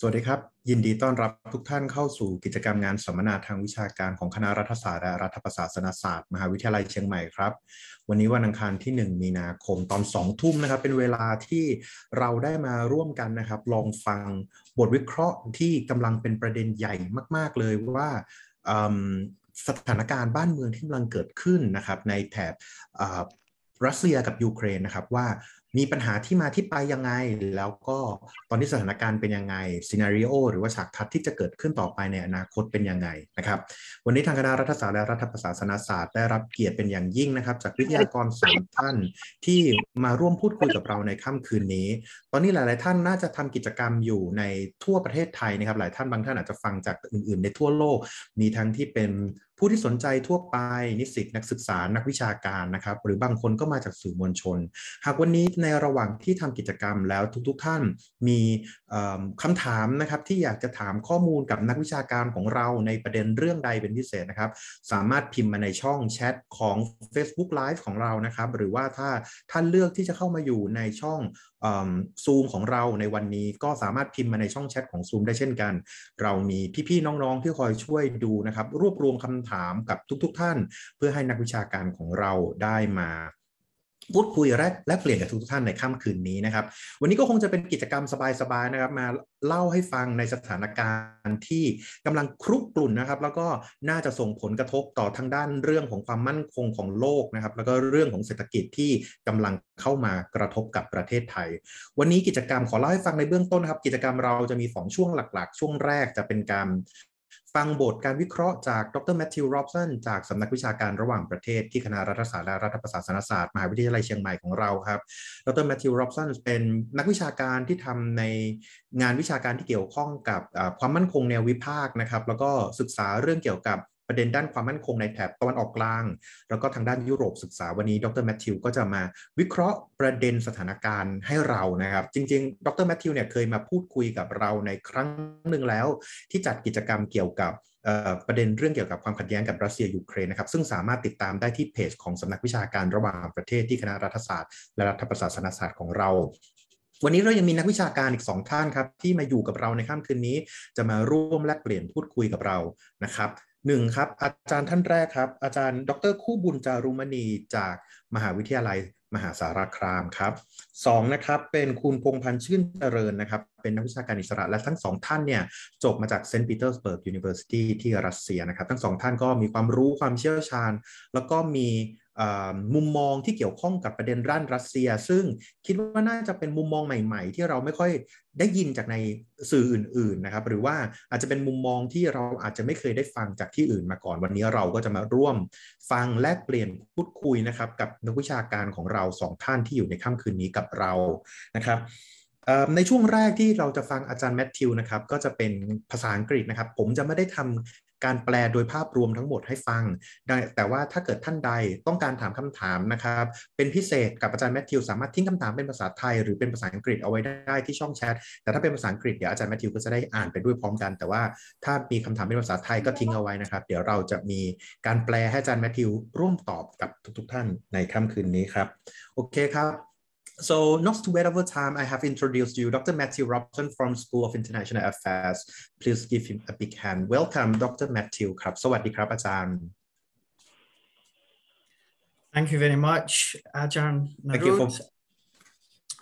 สวัสดีครับ ยินดีต้อนรับทุกท่านเข้าสู่กิจกรรมงานสัมมนาทางวิชาการของคณะรัฐศาสตร์และรัฐประศาสนศาสตร์ มหาวิทยาลัยเชียงใหม่ครับ วันนี้วันอังคารที่ 1 มีนาคมตอน 2 ทุ่มนะครับ เป็นเวลาที่เราได้มาร่วมกันนะครับ ลองฟังบทวิเคราะห์ที่กำลังเป็นประเด็นใหญ่มาก ๆ เลยว่าสถานการณ์บ้านเมืองที่กำลังเกิดขึ้นนะครับในแถบรัสเซียกับยูเครนนะครับว่า มีปัญหาที่มาที่ไปยังไง แล้วก็ตอนนี้สถานการณ์เป็นยังไงซีนารีโอหรือว่าฉากทัศน์ที่จะเกิดขึ้นต่อไปในอนาคตเป็นยังไงนะครับ วันนี้ทางคณะรัฐศาสตร์และรัฐประศาสนศาสตร์ได้รับเกียรติเป็นอย่างยิ่งนะครับ จากวิทยากรสามท่านที่มาร่วมพูดคุยกับเราในค่ำคืนนี้ ตอนนี้หลาย ๆ ท่านน่าจะทำกิจกรรมอยู่ในทั่วประเทศไทยนะครับ หลายท่านบางท่านอาจจะฟังจากอื่น ๆ ในทั่วโลก มีทั้งที่เป็น ผู้ที่สนใจทั่วไปนิสิตนักศึกษานักวิชาการนะครับ หรือบางคนก็มาจากสื่อมวลชน หากวันนี้ในระหว่างที่ทำกิจกรรมแล้วทุกๆทท่านมีคำถามนะครับที่อยากจะถามข้อมูลกับนักวิชาการของเราในประเด็นเรื่องใดเป็นพิเศษนะครับ สามารถพิมพ์มาในช่องแชทของ Facebook Live ของเรานะครับ หรือว่าถ้าท่านเลือกที่จะเข้ามาอยู่ในช่อง ซูมของเราในวันนี้ก็สามารถพิมพ์มาในช่องแชทของซูมได้เช่นกัน เรามีพี่ๆน้องๆที่คอยช่วยดูนะครับ รวบรวมคำถามกับทุก ๆทท่าน เพื่อให้นักวิชาการของเราได้มา พูดคุยแลกแลกเปลี่ยนกับทุกท่านในค่ำคืนนี้นะครับ วันนี้ก็คงจะเป็นกิจกรรมสบายๆนะครับ มาเล่าให้ฟังในสถานการณ์ที่กำลังครุกกลุ่นนะครับ แล้วก็น่าจะส่งผลกระทบต่อทางด้านเรื่องของความมั่นคงของโลกนะครับ แล้วก็เรื่องของเศรษฐกิจที่กำลังเข้ามากระทบกับประเทศไทย วันนี้กิจกรรมขอเล่าให้ฟังในเบื้องต้นครับ กิจกรรมเราจะมี 2 ช่วงหลัก ๆ ช่วงแรกจะเป็นการ ฟังบทการวิเคราะห์จากดรแมทธิวโรบสันจากสำนักวิชาการระหว่างประเทศที่คณะรัฐศาสตร์และรัฐประศาสนศาสตร์มหาวิทยาลัยเชียงใหม่ของเราครับ ดรแมทธิวโรบสันเป็นนักวิชาการที่ทำในงานวิชาการที่เกี่ยวข้องกับความมั่นคงแนววิพากษ์นะครับ แล้วก็ศึกษาเรื่องเกี่ยวกับ ประเด็นด้านความมั่นคงในแถบตะวันออกกลาง แล้วก็ทางด้านยุโรปศึกษาวันนี้ดรแมทธิวก็จะมาวิเคราะห์ประเด็นสถานการณ์ให้เรานะครับ จริง ๆ ดรแมทธิวเนี่ยเคยมาพูดคุยกับเราในครั้งหนึ่งแล้ว ที่จัดกิจกรรมเกี่ยวกับประเด็นเรื่องเกี่ยวกับความขัดแย้งกับรัสเซียยูเครนนะครับซึ่งสามารถติดตามได้ที่เพจของสำนักวิชาการระหว่างประเทศที่คณะรัฐศาสตร์ และรัฐประศาสนศาสตร์ของเราวันนี้เรายังมีนักวิชาการอีกสองท่านครับ ที่มาอยู่กับเราในค่ำคืนนี้ จะมาร่วมแลกเปลี่ยนพูดคุยกับเรานะครับ หนึ่งครับ อาจารย์ท่านแรกครับ อาจารย์ดรคู่บุญจารุมณีจากมหาวิทยาลัยมหาสารคามครับสองนะครับเป็นคุณพงพันธ์ชื่นเจริญนะครับ เป็นนักวิชาการอิสระและทั้งสองท่านเนี่ยจบมาจาก Saint Petersburg University ที่รัสเซียนะครับ ทั้งสองท่านก็มีความรู้ความเชี่ยวชาญ แล้วก็มี มุมมองที่เกี่ยวข้องกับประเด็นร่านรัสเซีย ซึ่งคิดว่าน่าจะเป็นมุมมองใหม่ ๆ ที่เราไม่ค่อยได้ยินจากในสื่ออื่น ๆนะครับ หรือว่าอาจจะเป็นมุมมองที่เราอาจจะไม่เคยได้ฟังจากที่อื่นมาก่อน วันนี้เราก็จะมาร่วมฟังแลกเปลี่ยนพูดคุยนะครับ กับนักวิชาการของเราสองท่านที่อยู่ในค่ำคืนนี้กับเรานะครับในช่วงแรกที่เราจะฟังอาจารย์แมทธิวนะครับก็จะเป็นภาษาอังกฤษนะครับ ผมจะไม่ได้ทำ การแปลโดยภาพรวมทั้งหมดให้ฟัง แต่ว่าถ้าเกิดท่านใดต้องการถามคำถามนะครับ เป็นพิเศษกับอาจารย์แมทธิวสามารถทิ้งคำถามเป็นภาษาไทยหรือเป็นภาษาอังกฤษเอาไว้ได้ที่ช่องแชท แต่ถ้าเป็นภาษาอังกฤษเดี๋ยวอาจารย์แมทธิวก็จะได้อ่านไปด้วยพร้อมกัน แต่ว่าถ้ามีคำถามเป็นภาษาไทยก็ทิ้งเอาไว้นะครับ เดี๋ยวเราจะมีการแปลให้อาจารย์แมทธิวร่วมตอบกับทุก ๆ ท่านในค่ำคืนนี้ครับ โอเคครับ So not to wait over time, I have introduced you Dr. Matthew Robson from School of International Affairs. Please give him a big hand. Welcome, Dr. Matthew ครับ สวัสดีครับอาจารย์ Thank you very much, Ajahn Thank you for,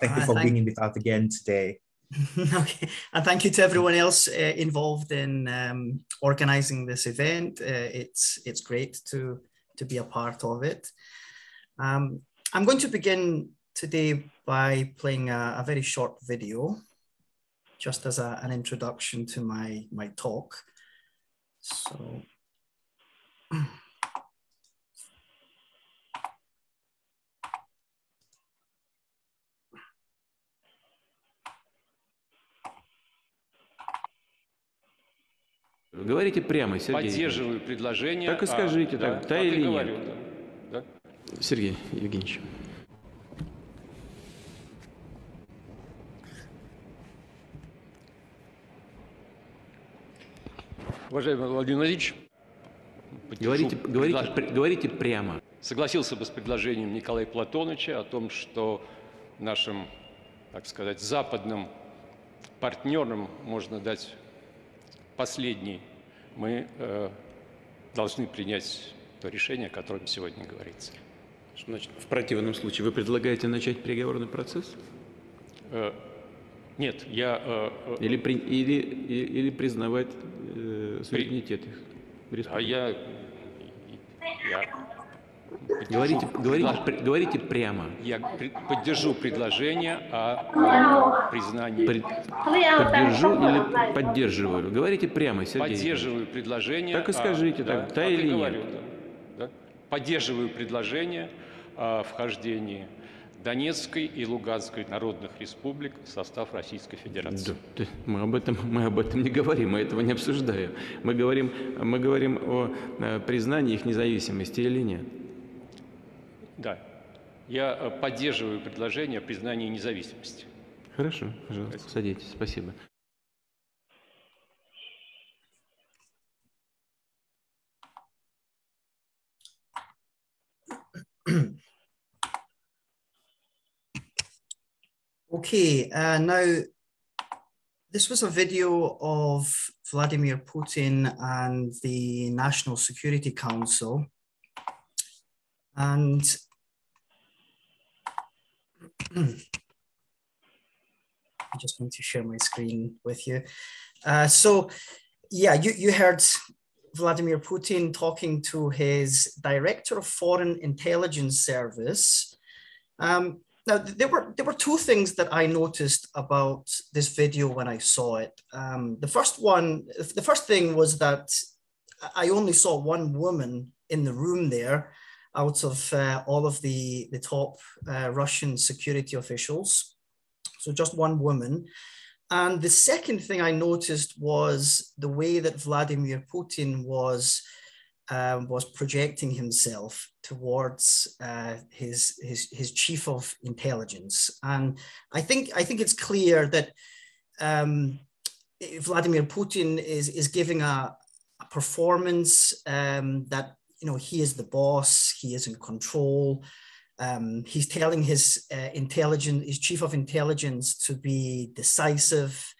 thank you for uh, thank being with us again today. okay, and thank you to everyone else uh, involved in um, organizing this event. Uh, it's it's great to to be a part of it. Um, I'm going to begin today by playing a, a very short video, just as a, an introduction to my, my talk. So. Говорите прямо, Сергей. Поддерживаю предложение. Так и скажите, а, так, да, да или говорю, нет? Да. Сергей Евгеньевич. Уважаемый Владимир Владимирович, говорите, говорите, предлож... говорите прямо. Согласился бы с предложением Николая Платоновича о том, что нашим, так сказать, западным партнерам можно дать последний, мы э, должны принять то решение, о котором сегодня говорится. Что значит, в противном случае вы предлагаете начать переговорный процесс? Э, нет, я... э, э, Или, при- или, или признавать э, суверенитет их? а республики? я... Я, Говорите, говорите, при- говорите прямо. я при- поддержу предложение о э, признании... При- Поддержу или поддерживаю? Говорите прямо, Сергей. Поддерживаю предложение... Так и скажите, да, так, да так и или говорю, нет? да, да. Поддерживаю предложение о вхождении Донецкой и Луганской народных республик в состав Российской Федерации. Да, ты- мы об этом мы об этом не говорим, мы этого не обсуждаем. Мы говорим мы говорим о э, признании их независимости или нет. Да. Я э, поддерживаю предложение о признании независимости. Хорошо, пожалуйста, садитесь, спасибо. Okay, uh, now this was a video of Vladimir Putin and the National Security Council. And I'm just going to share my screen with you. Uh, so, yeah, you, you heard Vladimir Putin talking to his director of foreign intelligence service. Um, now, there were there were two things that I noticed about this video when I saw it. Um, the first one, the first thing was that I only saw one woman in the room there, out of uh, all of the the top uh, Russian security officials. So just one woman. And the second thing I noticed was the way that Vladimir Putin was um, was projecting himself towards uh, his, his his chief of intelligence, and I think I think it's clear that um, Vladimir Putin is is giving a, a performance um, that you know he is the boss, he is in control. Um, he's telling his uh, intelligence, his chief of intelligence, to be decisive.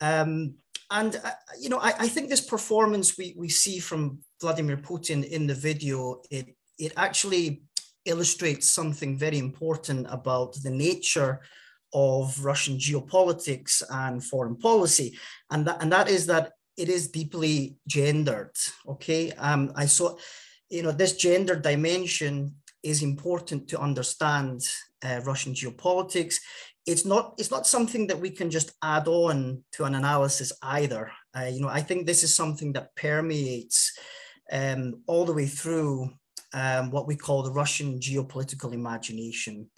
Um, and uh, you know, I, I, think this performance we, we see from Vladimir Putin in the video, it it actually illustrates something very important about the nature of Russian geopolitics and foreign policy, and that and that is that it is deeply gendered. Okay, um, I saw, you know, this gender dimension is important to understand uh, Russian geopolitics it's not it's not something that we can just add on to an analysis either. Uh, you know, I think this is something that permeates um, all the way through um, what we call the Russian geopolitical imagination.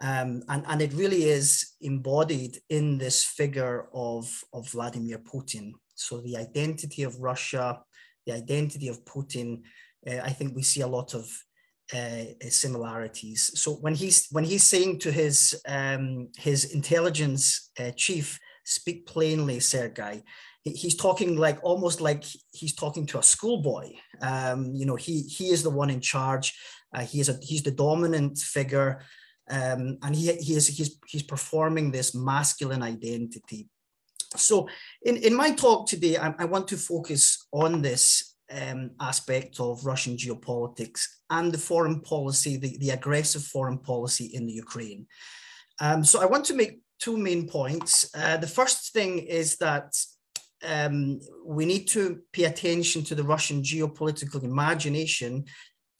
Um, and, and it really is embodied in this figure of, of Vladimir Putin. So the identity of Russia, the identity of Putin, uh, I think we see a lot of uh, similarities. So when he's when he's saying to his um, his intelligence uh, chief, "Speak plainly, Sergei," he's talking like almost like he's talking to a schoolboy. Um, you know, he he is the one in charge. Uh, he is a he's the dominant figure, um, and he he is he's he's performing this masculine identity. So in in my talk today, I, I want to focus on this um, aspect of Russian geopolitics and the foreign policy, the, the aggressive foreign policy in the Ukraine. Um, so I want to make two main points. Uh, the first thing is that um, we need to pay attention to the Russian geopolitical imagination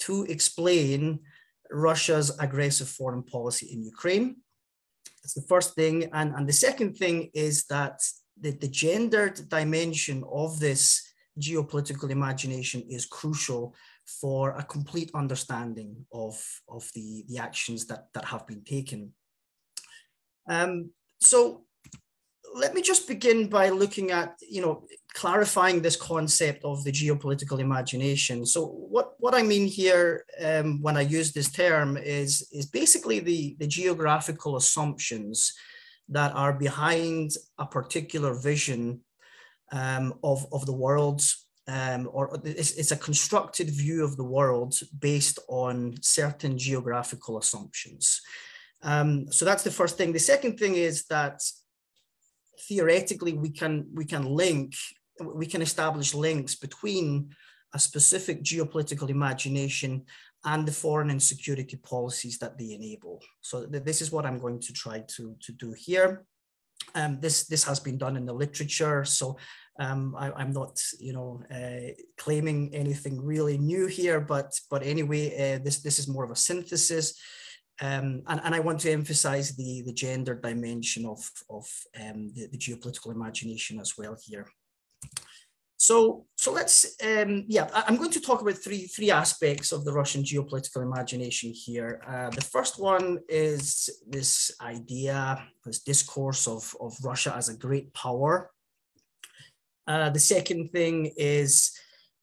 to explain Russia's aggressive foreign policy in Ukraine. That's the first thing. And, and the second thing is that the, the gendered dimension of this geopolitical imagination is crucial for a complete understanding of, of the, the actions that, that have been taken. Um, so let me just begin by looking at, you know, clarifying this concept of the geopolitical imagination. So what, what I mean here um, when I use this term is, is basically the, the geographical assumptions that are behind a particular vision um, of, of the world, um, or it's, it's, a constructed view of the world based on certain geographical assumptions. Um, so that's the first thing. The second thing is that theoretically we can we can link we can establish links between a specific geopolitical imagination and the foreign and security policies that they enable. So th this is what I'm going to try to, to do here. Um, this, this has been done in the literature, so um, I, am not, you know, uh, claiming anything really new here, but, but anyway, uh, this, this is more of a synthesis. Um, and, and, I want to emphasize the, the gender dimension of, of um, the, the geopolitical imagination as well here. So, so let's, um, yeah, I'm going to talk about three, three aspects of the Russian geopolitical imagination here. Uh, the first one is this idea, this discourse of, of Russia as a great power. Uh, the second thing is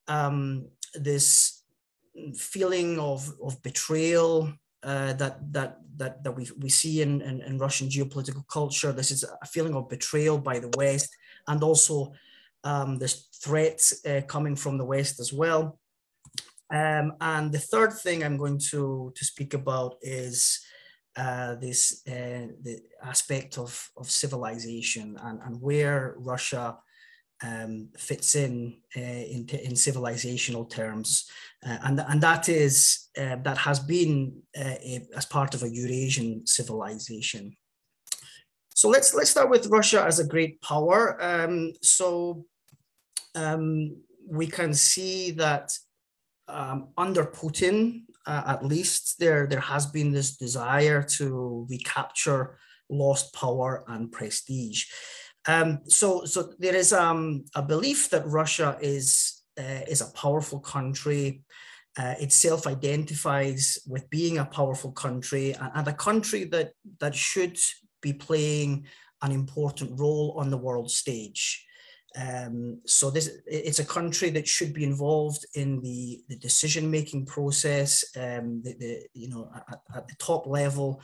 um, this feeling of, of betrayal uh, that that that that we we see in, in, in Russian geopolitical culture. This is a feeling of betrayal by the West, and also um, there's threats uh, coming from the West as well. Um, and the third thing I'm going to, to speak about is uh, this uh, the aspect of, of civilization and, and where Russia um, fits in, uh, in in civilizational terms, uh, and and that is uh, that has been uh, a, as part of a Eurasian civilization. So let's let's start with Russia as a great power. Um, so um, we can see that um, under Putin, uh, at least, there there has been this desire to recapture lost power and prestige. Um, so so there is um, a belief that Russia is uh, is a powerful country. Uh, it self-identifies with being a powerful country and, and a country that that should be playing an important role on the world stage. Um, so this it's a country that should be involved in the, the decision making process, um, the, the, you know at, at, the top level,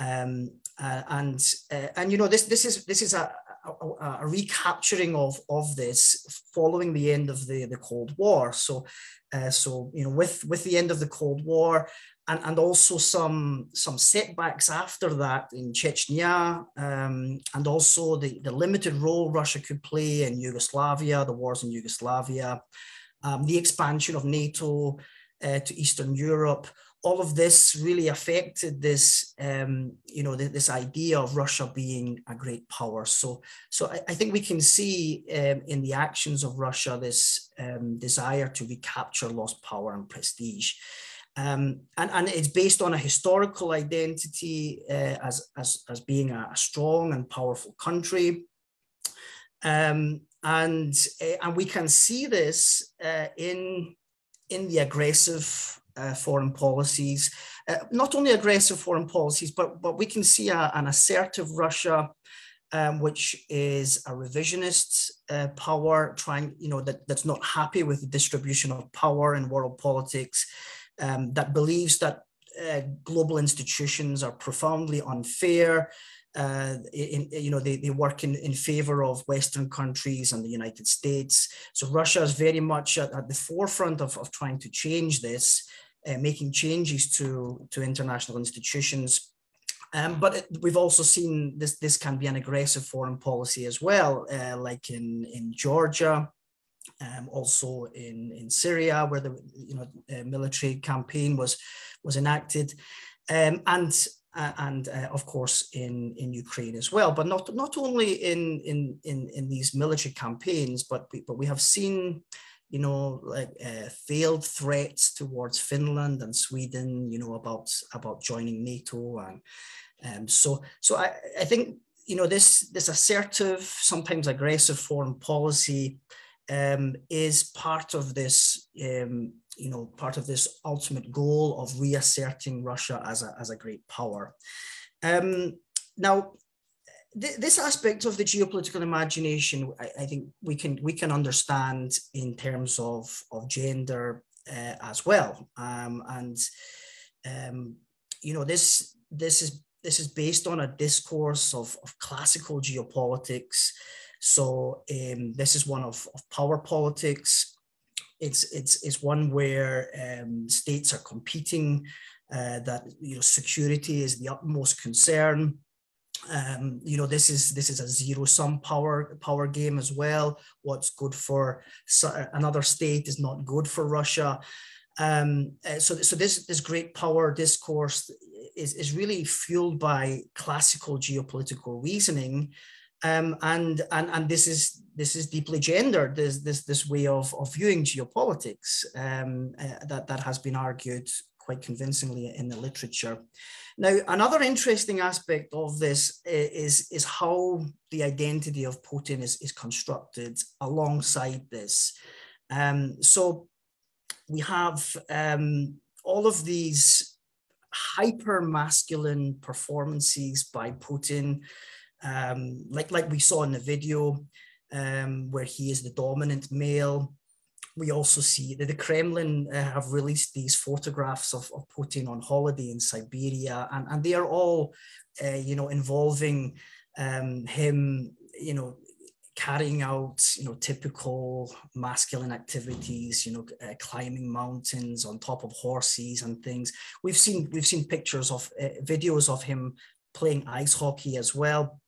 um, uh, and uh, and you know this this is this is a, a, a, recapturing of of this following the end of the the Cold War. So uh, so you know with with the end of the Cold War, and, and also some, some setbacks after that in Chechnya, um, and also the, the limited role Russia could play in Yugoslavia, the wars in Yugoslavia, um, the expansion of NATO uh, to Eastern Europe. All of this really affected this, um, you know, th this idea of Russia being a great power. So, so I, I think we can see um, in the actions of Russia this um, desire to recapture lost power and prestige. Um, and, and it's based on a historical identity uh, as, as, as being a, strong and powerful country. Um, and, uh, and we can see this uh, in, in the aggressive uh, foreign policies, uh, not only aggressive foreign policies, but, but we can see a, an assertive Russia um, which is a revisionist uh, power trying, you know, that, that's not happy with the distribution of power in world politics, um, that believes that uh, global institutions are profoundly unfair. Uh, in, you know, they, they work in, in favor of Western countries and the United States. So Russia is very much at, at the forefront of, of trying to change this, uh, making changes to, to international institutions. Um, but it, we've also seen this, this can be an aggressive foreign policy as well, uh, like in, in Georgia, um, also in, in Syria, where the you know uh, military campaign was was enacted, um, and uh, and uh, of course in in Ukraine as well. But not not only in in in, in these military campaigns, but we, but we have seen you know like uh, failed threats towards Finland and Sweden. You know about about joining NATO and um, so so I, I think you know this this assertive sometimes aggressive foreign policy um, is part of this, um, you know, part of this ultimate goal of reasserting Russia as a, as a great power. Um, now, th this aspect of the geopolitical imagination, I, I, think we can we can understand in terms of of gender uh, as well, um, and um, you know this this is this is based on a discourse of, of classical geopolitics so um, this is one of, of, power politics. It's, it's, it's one where um, states are competing, uh, that you know, security is the utmost concern. Um, you know this is this is a zero sum power power game as well. What's good for another state is not good for russia. Um, uh, so, so this this great power discourse is, is really fueled by classical geopolitical reasoning. Um, and and and this is this is deeply gendered this this this way of, of viewing geopolitics um, uh, that that has been argued quite convincingly in the literature. Now, another interesting aspect of this is, is how the identity of Putin is, is constructed alongside this. Um, so we have um, all of these hyper masculine performances by Putin, um, like, like we saw in the video, um, where he is the dominant male we also see that the Kremlin uh, have released these photographs of, of Putin on holiday in Siberia, and, and they are all, uh, you know, involving um, him, you know, carrying out, you know, typical masculine activities, you know, uh, climbing mountains on top of horses and things. We've seen we've seen pictures of uh, videos of him playing ice hockey as well.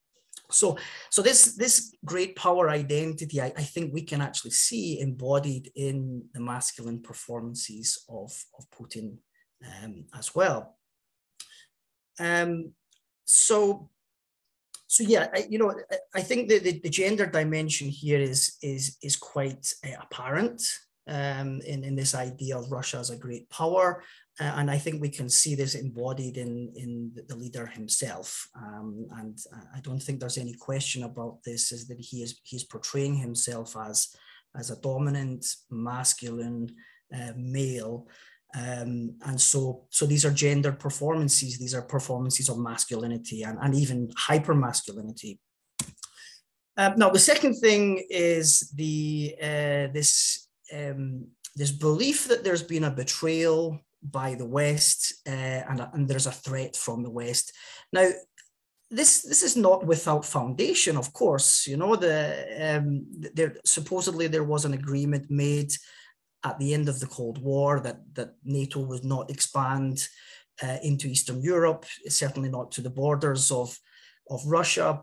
So, so this this great power identity, I, I, think we can actually see embodied in the masculine performances of, of Putin um, as well. Um, so, so yeah, I, you know, I, I think that the, the, gender dimension here is is is quite uh, apparent um, in in this idea of Russia as a great power. Uh, and I think we can see this embodied in, in the leader himself. Um, and I don't think there's any question about this, is that he is he's portraying himself as, as a dominant, masculine uh, male. Um, and so, so these are gendered performances. These are performances of masculinity and, and even hyper masculinity. Uh, now, the second thing is the uh, this um, this belief that there's been a betrayal by the West, uh, and, and there's a threat from the West. Now, this this is not without foundation, of course. You know, the um, there supposedly there was an agreement made at the end of the Cold War that that NATO would not expand uh, into Eastern Europe, certainly not to the borders of of Russia.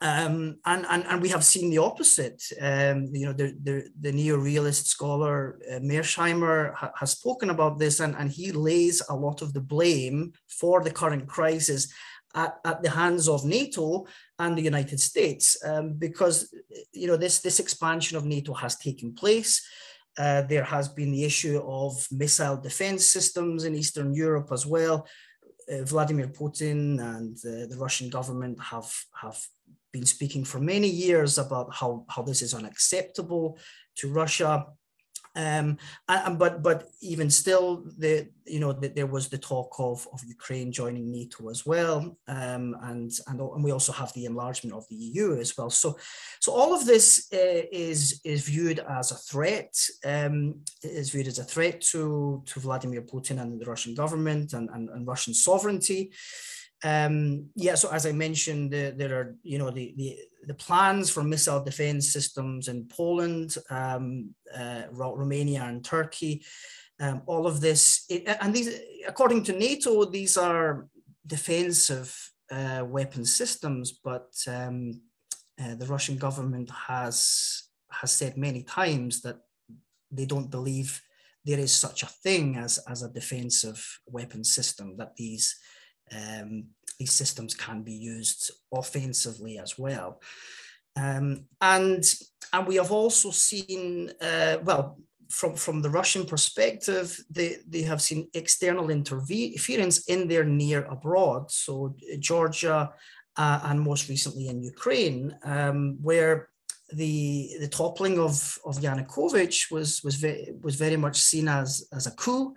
Um, and, and, and we have seen the opposite. Um, you know, the, the, the neo-realist scholar uh, Mearsheimer ha has spoken about this, and, and he lays a lot of the blame for the current crisis at, at the hands of NATO and the United States, um, because you know this this expansion of NATO has taken place. Uh, there has been the issue of missile defense systems in Eastern Europe as well. Uh, Vladimir Putin and uh, the Russian government have have been speaking for many years about how, how this is unacceptable to Russia. Um, and, but but even still, the you know the, there was the talk of, of Ukraine joining NATO as well, um, and, and and we also have the enlargement of the EU as well. So so all of this uh, is is viewed as a threat, um, is viewed as a threat to to Vladimir Putin and the Russian government and, and, and Russian sovereignty. Um, yeah, so as I mentioned, the, there are you know the, the, the plans for missile defense systems in Poland, um, uh, Romania, and Turkey. Um, all of this, it, and these, according to NATO, these are defensive uh, weapon systems, but um, uh, the Russian government has has said many times that they don't believe there is such a thing as as a defensive weapon system. That these um, these systems can be used offensively as well. Um, and, and we have also seen, uh, well, from, from the Russian perspective, they, they have seen external interference in their near abroad. So Georgia uh, and most recently in Ukraine, um, where the the toppling of of Yanukovych was was very was very much seen as as a coup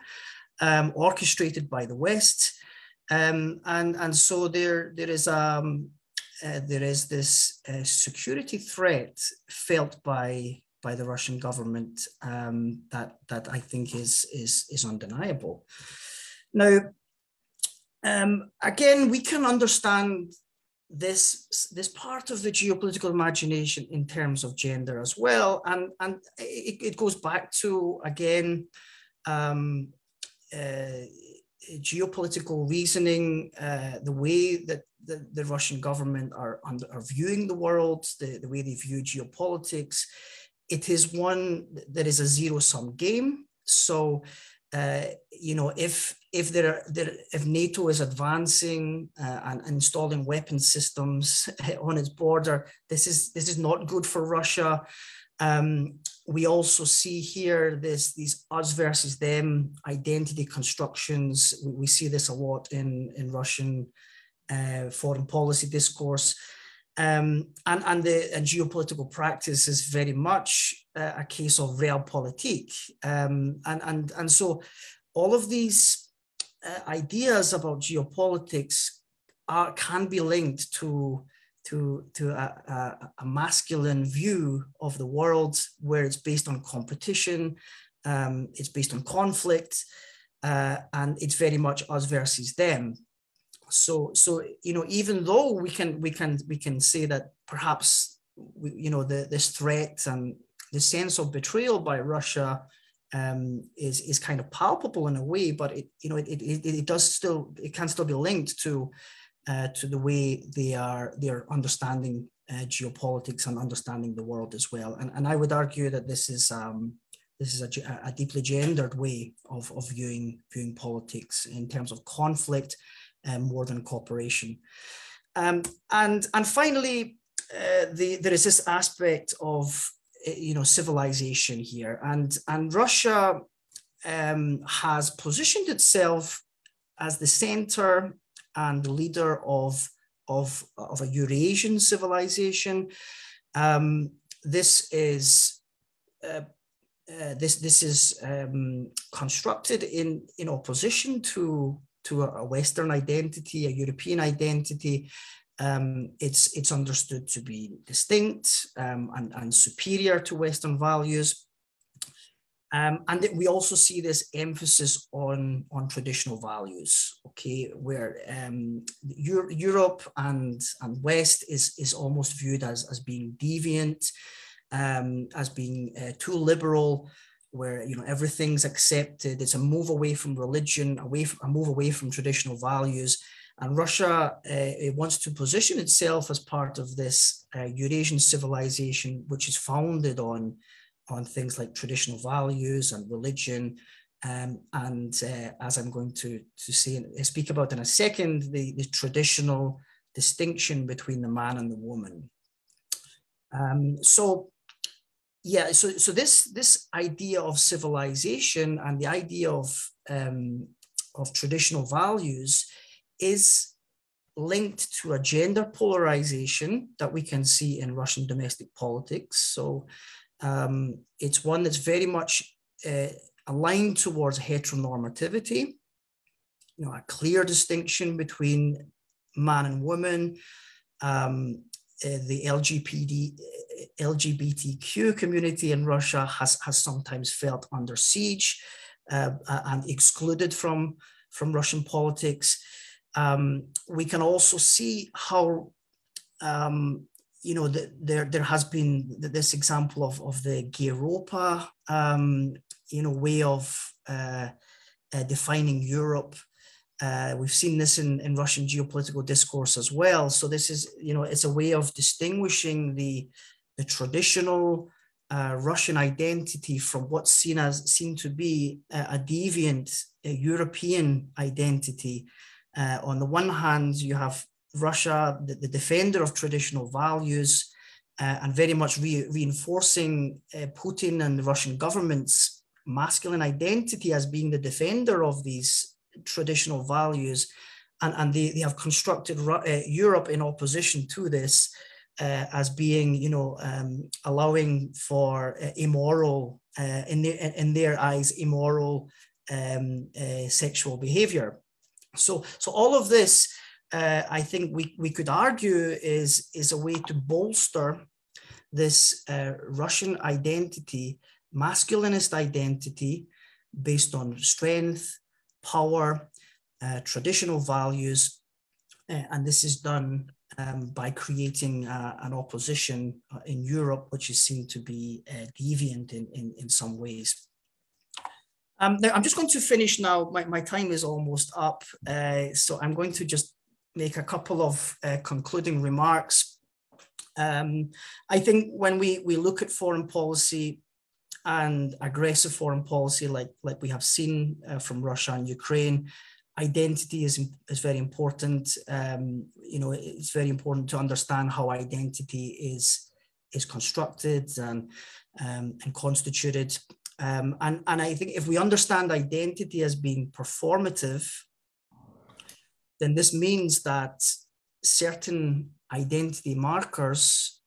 um, orchestrated by the West. Um, and, and so there, there, is, um, uh, there is this uh, security threat felt by, by the Russian government um, that, that I think is, is, is undeniable. Now, um, again, we can understand this this part of the geopolitical imagination in terms of gender as well and and it, it goes back to again um, uh, geopolitical reasoning, uh, the way that the, the Russian government are, under, are viewing the world, the, the way they view geopolitics. It is one that is a zero sum game. So, uh, you know, if if there, there if NATO is advancing uh, and installing weapon systems on its border, this is this is not good for Russia. Um, we also see here this these us versus them identity constructions. We, we see this a lot in in Russian uh, foreign policy discourse. Um, and, and the and geopolitical practice is very much uh, a case of realpolitik. Um, and, and, and so all of these uh, ideas about geopolitics are, can be linked to, to, to a, a, a, masculine view of the world where it's based on competition, um, it's based on conflict, uh, and it's very much us versus them. So so you know even though we can we can we can say that perhaps we, you know the, this threat and the sense of betrayal by Russia um, is is kind of palpable in a way, but it you know it, it, it does still it can still be linked to uh, to the way they are they are understanding uh, geopolitics and understanding the world as well. And and I would argue that this is um, this is a, a deeply gendered way of, of viewing viewing politics in terms of conflict um, more than cooperation. Um, and, and finally, uh, the, there is this aspect of uh, you know civilization here, and, and Russia um, has positioned itself as the center and the leader of, of, of a Eurasian civilization. Um, this is uh, uh, this this is um, constructed in in opposition to to a Western identity, a European identity, um, it's, it's understood to be distinct um, and, and superior to Western values. Um, and we also see this emphasis on, on traditional values, okay, where um, Euro Europe and, and West is, is almost viewed as, as being deviant, um, as being uh, too liberal, where you know everything's accepted. It's a move away from religion, away from, a move away from traditional values. And Russia uh, wants to position itself as part of this uh, Eurasian civilization, which is founded on, on things like traditional values and religion. Um, and uh, as I'm going to, to say, speak about in a second, the, the traditional distinction between the man and the woman. Um, so yeah so so this this idea of civilization and the idea of um, of traditional values is linked to a gender polarization that we can see in Russian domestic politics. So um, it's one that's very much uh, aligned towards heteronormativity, you know, a clear distinction between man and woman, um, uh, the LGBT, LGBTQ community in Russia has, has sometimes felt under siege uh, and excluded from, from Russian politics. Um, we can also see how, um, you know, the, there, there has been this example of, of the Gayropa, um, you know, way of uh, uh, defining Europe uh, we've seen this in, in Russian geopolitical discourse as well. So this is, you know, it's a way of distinguishing the, the traditional uh, Russian identity from what's seen as seen to be a, a deviant a European identity. Uh, on the one hand, you have Russia, the, the defender of traditional values, uh, and very much re reinforcing uh, Putin and the Russian government's masculine identity as being the defender of these traditional values, and, and they, they have constructed uh, Europe in opposition to this uh, as being, you know, um, allowing for uh, immoral, uh, in, their, in their eyes, immoral um, sexual behavior. So, so all of this, uh, I think we, we could argue is, is a way to bolster this Russian identity, masculinist identity, based on strength, power, uh, traditional values, uh, and this is done um, by creating uh, an opposition uh, in Europe, which is seen to be uh, deviant in, in, in some ways. Um, I'm just going to finish now. My, my time is almost up. Uh, so I'm going to just make a couple of uh, concluding remarks. Um, I think when we, we look at foreign policy and aggressive foreign policy, like, like we have seen uh, from Russia and Ukraine, identity is, is very important. Um, you know, it's very important to understand how identity is, is constructed and, um, and constituted. Um, and, and I think if we understand identity as being performative, then this means that certain identity markers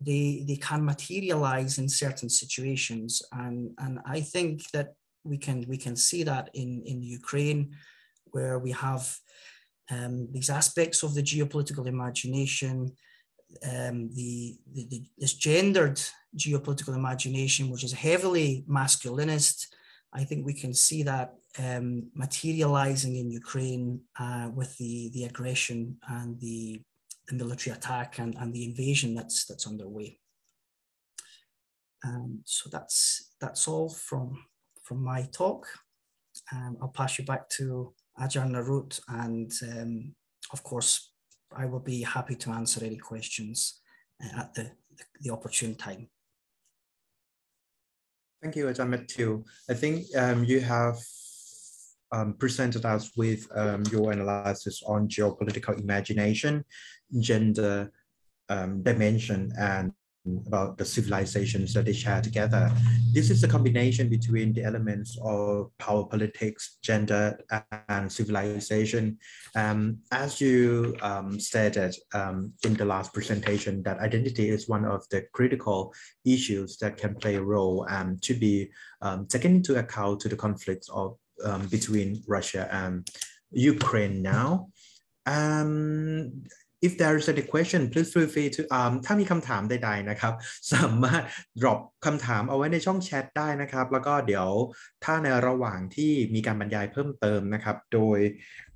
they they can materialize in certain situations. And and i think that we can we can see that in in ukraine where we have um, these aspects of the geopolitical imagination um, the, the, the this gendered geopolitical imagination which is heavily masculinist i think we can see that um, materializing in Ukraine uh, with the, the aggression and the, the military attack and, and the invasion that's, that's underway. Um, so that's, that's all from, from my talk. Um, I'll pass you back to Ajar Narut and um, of course, I will be happy to answer any questions uh, at the, the opportune time. Thank you, Ajahn Matthew. I think um, you have um, presented us with um, your analysis on geopolitical imagination, gender um, dimension, and about the civilizations that they share together. This is a combination between the elements of power politics, gender, and civilization. Um, as you um, stated um, in the last presentation, that identity is one of the critical issues that can play a role and to be um, taken into account to the conflicts of um, between Russia and Ukraine now. Um, if there is any question please feel free to um ถ้ามีคำถามใดๆนะครับ สามารถ drop คำถามเอาไว้ในช่องแชทได้นะครับ แล้วก็เดี๋ยวถ้าในระหว่างที่มีการบรรยายเพิ่มเติมนะครับ โดย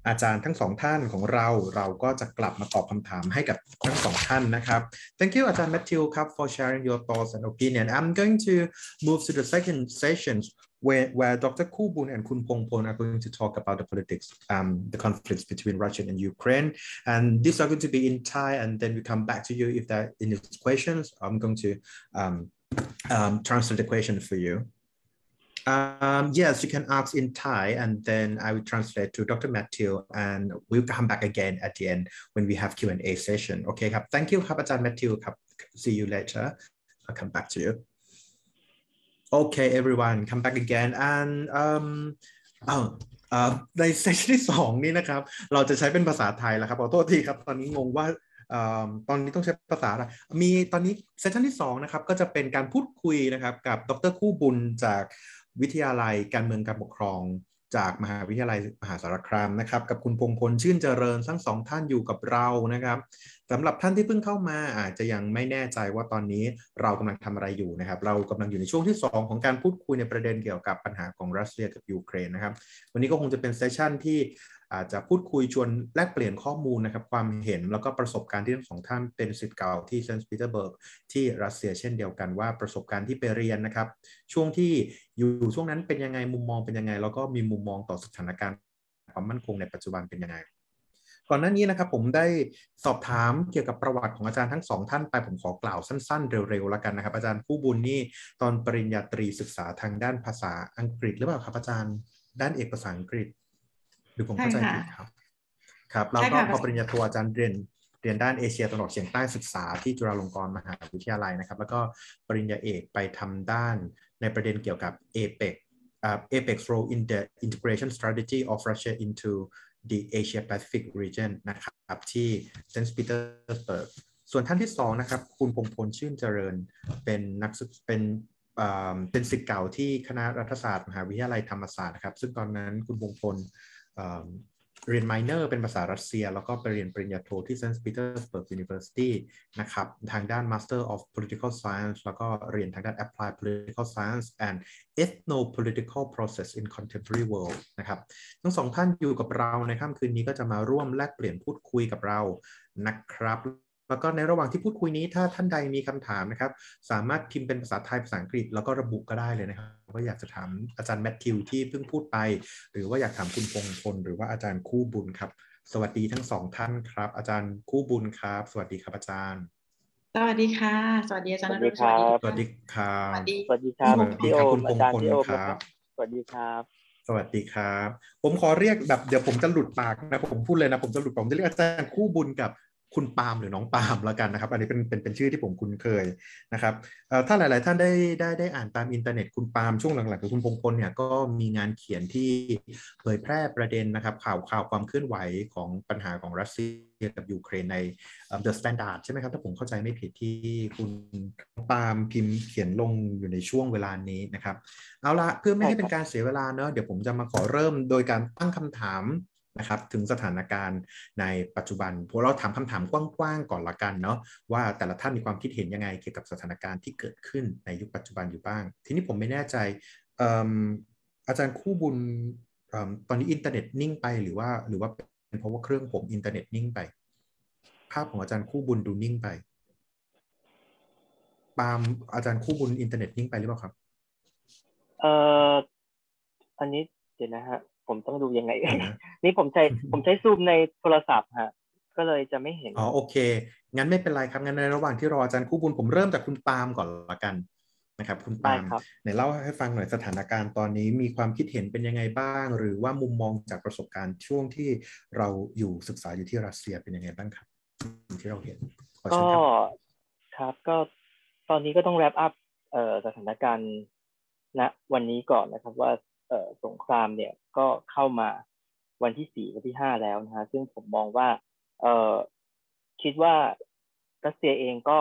อาจารย์ทั้งสองท่านของเราเราก็จะกลับมาตอบคำถามให้กับทั้งสองท่านนะครับ Thank you อาจารย์ Matthew ครับ for sharing your thoughts and opinion I'm going to move to the second session where, where Dr. Kubun and Kun Pongpon are going to talk about the politics, um, the conflicts between Russia and Ukraine. And these are going to be in Thai, and then we come back to you if there are any questions. I'm going to um, um, translate the question for you. Um, yes, you can ask in Thai, and then I will translate to Dr. Matthew, and we'll come back again at the end when we have Q&A session. Okay, thank you, Matthew. See you later. I'll come back to you. Okay, everyone, come back again and um อ้าในเซสชันที่สองนี้นะครับ เราจะใช้เป็นภาษาไทยแล้วครับขอโทษทีครับ ตอนนี้งงว่าตอนนี้ต้องใช้ภาษาอะไรมีตอนนี้เซสชันที่2นะครับก็จะเป็นการพูดคุยนะครับกับดรคู่บุญจากวิทยาลัยการเมืองการปกครอง จากมหาวิทยาลัยมหาสารคามนะครับ กับคุณพงพลชื่นเจริญทั้งสองท่านอยู่กับเรานะครับ สำหรับท่านที่เพิ่งเข้ามาอาจจะยังไม่แน่ใจว่าตอนนี้เรากำลังทำอะไรอยู่นะครับ เรากำลังอยู่ในช่วงที่ 2 ของการพูดคุยในประเด็นเกี่ยวกับปัญหาของรัสเซียกับยูเครนนะครับ วันนี้ก็คงจะเป็น session ที่อาจจะพูดคุยชวนแลกเปลี่ยนข้อมูลนะครับ ความเห็นแล้วก็ประสบการณ์ที่ทั้งสองท่านเป็นศิษย์เก่าที่เซนต์ปีเตอร์สเบิร์กที่รัสเซียเช่นเดียวกันว่าประสบการณ์ที่ไปเรียนนะครับ ช่วงที่อยู่ช่วงนั้นเป็นยังไงมุมมองเป็นยังไง แล้วก็มีมุมมองต่อสถานการณ์ความมั่นคงในปัจจุบันเป็นยังไง ก่อนหน้านี้นะครับผมได้สอบถามเกี่ยวกับประวัติของอาจารย์ทั้งสองท่านไปผมขอกล่าวสั้นๆ เร็วๆแล้วกันนะครับ อาจารย์ผู้บุญนี่ตอนปริญญาตรีศึกษาทางด้านภาษาอังกฤษหรือเปล่าครับอาจารย์ด้านเอกภาษาอังกฤษ หรือผมเข้าใจผิดครับครับแล้วก็พอปริญญาโทอาจารย์เรียนเรียนด้านเอเชียตะวันออกเฉียงใต้ศึกษาที่จุฬาลงกรณ์มหาวิทยาลัยนะครับ แล้วก็ปริญญาเอกไปทำด้านในประเด็นเกี่ยวกับ APEC uh, APEC's role in the integration strategy of Russia into the Asia Pacific region นะครับที่เซนต์ปีเตอร์สเบิร์กส่วนท่านที่สองนะครับคุณพงพลชื่นเจริญเป็นนักศึกเป็นเป็นศิษย์เก่าที่คณะรัฐศาสตร์มหาวิทยาลัยธรรมศาสตร์นะครับซึ่งตอนนั้นคุณพงพล เรียน minor เป็นภาษารัสเซีย แล้วก็ไปเรียนปริญญาโทที่ St. Petersburg University นะครับ ทางด้าน Master of Political Science แล้วก็เรียนทางด้าน Applied Political Science and Ethno-Political Process in Contemporary World นะครับ ทั้งสองท่านอยู่กับเราในค่ำคืนนี้ก็จะมาร่วมแลกเปลี่ยนพูดคุยกับเรานะครับ แล้วก็ในระหว่างที่พูดคุยนี้ถ้าท่านใดมีคำถามนะครับ สามารถพิมพ์เป็นภาษาไทยภาษาอังกฤษแล้วก็ระบุก็ได้เลยนะครับว่าอยากจะถามอาจารย์แมทธิวที่เพิ่งพูดไป หรือว่าอยากถามคุณพงพลหรือว่าอาจารย์คู่บุญครับ สวัสดีทั้งสองท่านครับ อาจารย์คู่บุญครับ สวัสดีครับอาจารย์สวัสดีค่ะ สวัสดีอาจารย์สวัสดีครับสวัสดีครับสวัสดีสวัสดีครับสวัสดีพี่คโอรับมคุณพอางจารย์พลพี่โอมครับ สวัสดีครับ สวัสดีครับ ผมขอเรียกแบบเดี๋ยวผมจะหลุดปากนะผมพูดเลยนะผมจะหลุดผมจะเรียกอาจารย์คู่บุญกับ คุณปาล์มหรือน้องปาล์มแล้วกันนะครับ อันนี้เป็นเป็นเป็นชื่อที่ผมคุ้นเคยนะครับถ้าหลาย ๆ ท่านได้ได้ได้อ่านตามอินเทอร์เน็ตคุณปาล์มช่วงหลังๆกับคุณพงพลเนี่ยก็มีงานเขียนที่เผยแพร่ประเด็นนะครับ ข่าวข่าวความเคลื่อนไหวของปัญหาของรัสเซียกับยูเครนในเอ่อ The Standard ใช่ไหมครับ ถ้าผมเข้าใจไม่ผิดที่คุณปาล์มพิมพ์เขียนลงอยู่ในช่วงเวลานี้นะครับ เอาละเพื่อไม่ให้เป็นการเสียเวลาเนอะเดี๋ยวผมจะมาขอเริ่มโดยการตั้งคำถาม นะครับถึงสถานการณ์ในปัจจุบันพวกเราถามคำถามกว้างๆก่อนละกันเนาะว่าแต่ละท่านมีความคิดเห็นยังไงเกี่ยวกับสถานการณ์ที่เกิดขึ้นในยุคปัจจุบันอยู่บ้าง ทีนี้ผมไม่แน่ใจเอิ่มอาจารย์คู่บุญเอิ่มตอนนี้อินเทอร์เน็ตนิ่งไปหรือว่าหรือว่าเป็นเพราะว่าเครื่องผมอินเทอร์เน็ตนิ่งไป ภาพของอาจารย์คู่บุญดูนิ่งไปปาล์มอาจารย์คู่บุญอินเทอร์เน็ตนิ่งไปหรือเปล่าครับ เอ่ออันนี้เดี๋ยวนะฮะ ผมต้องดูยังไงเดี๋ยวนะนี่ผมใช้ผมใช้ซูมในโทรศัพท์ฮะก็เลยจะไม่เห็น อ๋อโอเค งั้นไม่เป็นไรครับ งั้นในระหว่างที่รออาจารย์คู่บุญผมเริ่มจากคุณปาล์มก่อนละกันนะครับ คุณปาล์มได้ครับไหนเล่าให้ฟังหน่อยสถานการณ์ตอนนี้มีความคิดเห็นเป็นยังไงบ้าง หรือว่ามุมมองจากประสบการณ์ช่วงที่เราอยู่ศึกษาอยู่ที่รัสเซียเป็นยังไงบ้างครับ ที่เราเห็นขอก็เชิญครับครับก็ตอนนี้ก็ต้องแรปอัพเอ่อสถานการณ์ณวันนี้ก่อนนะครับว่าเอ่อ สงครามเนี่ยก็เข้ามาวันที่สี่วันที่ห้าแล้วนะฮะซึ่งผมมองว่าเออคิดว่ารัสเซียเองก็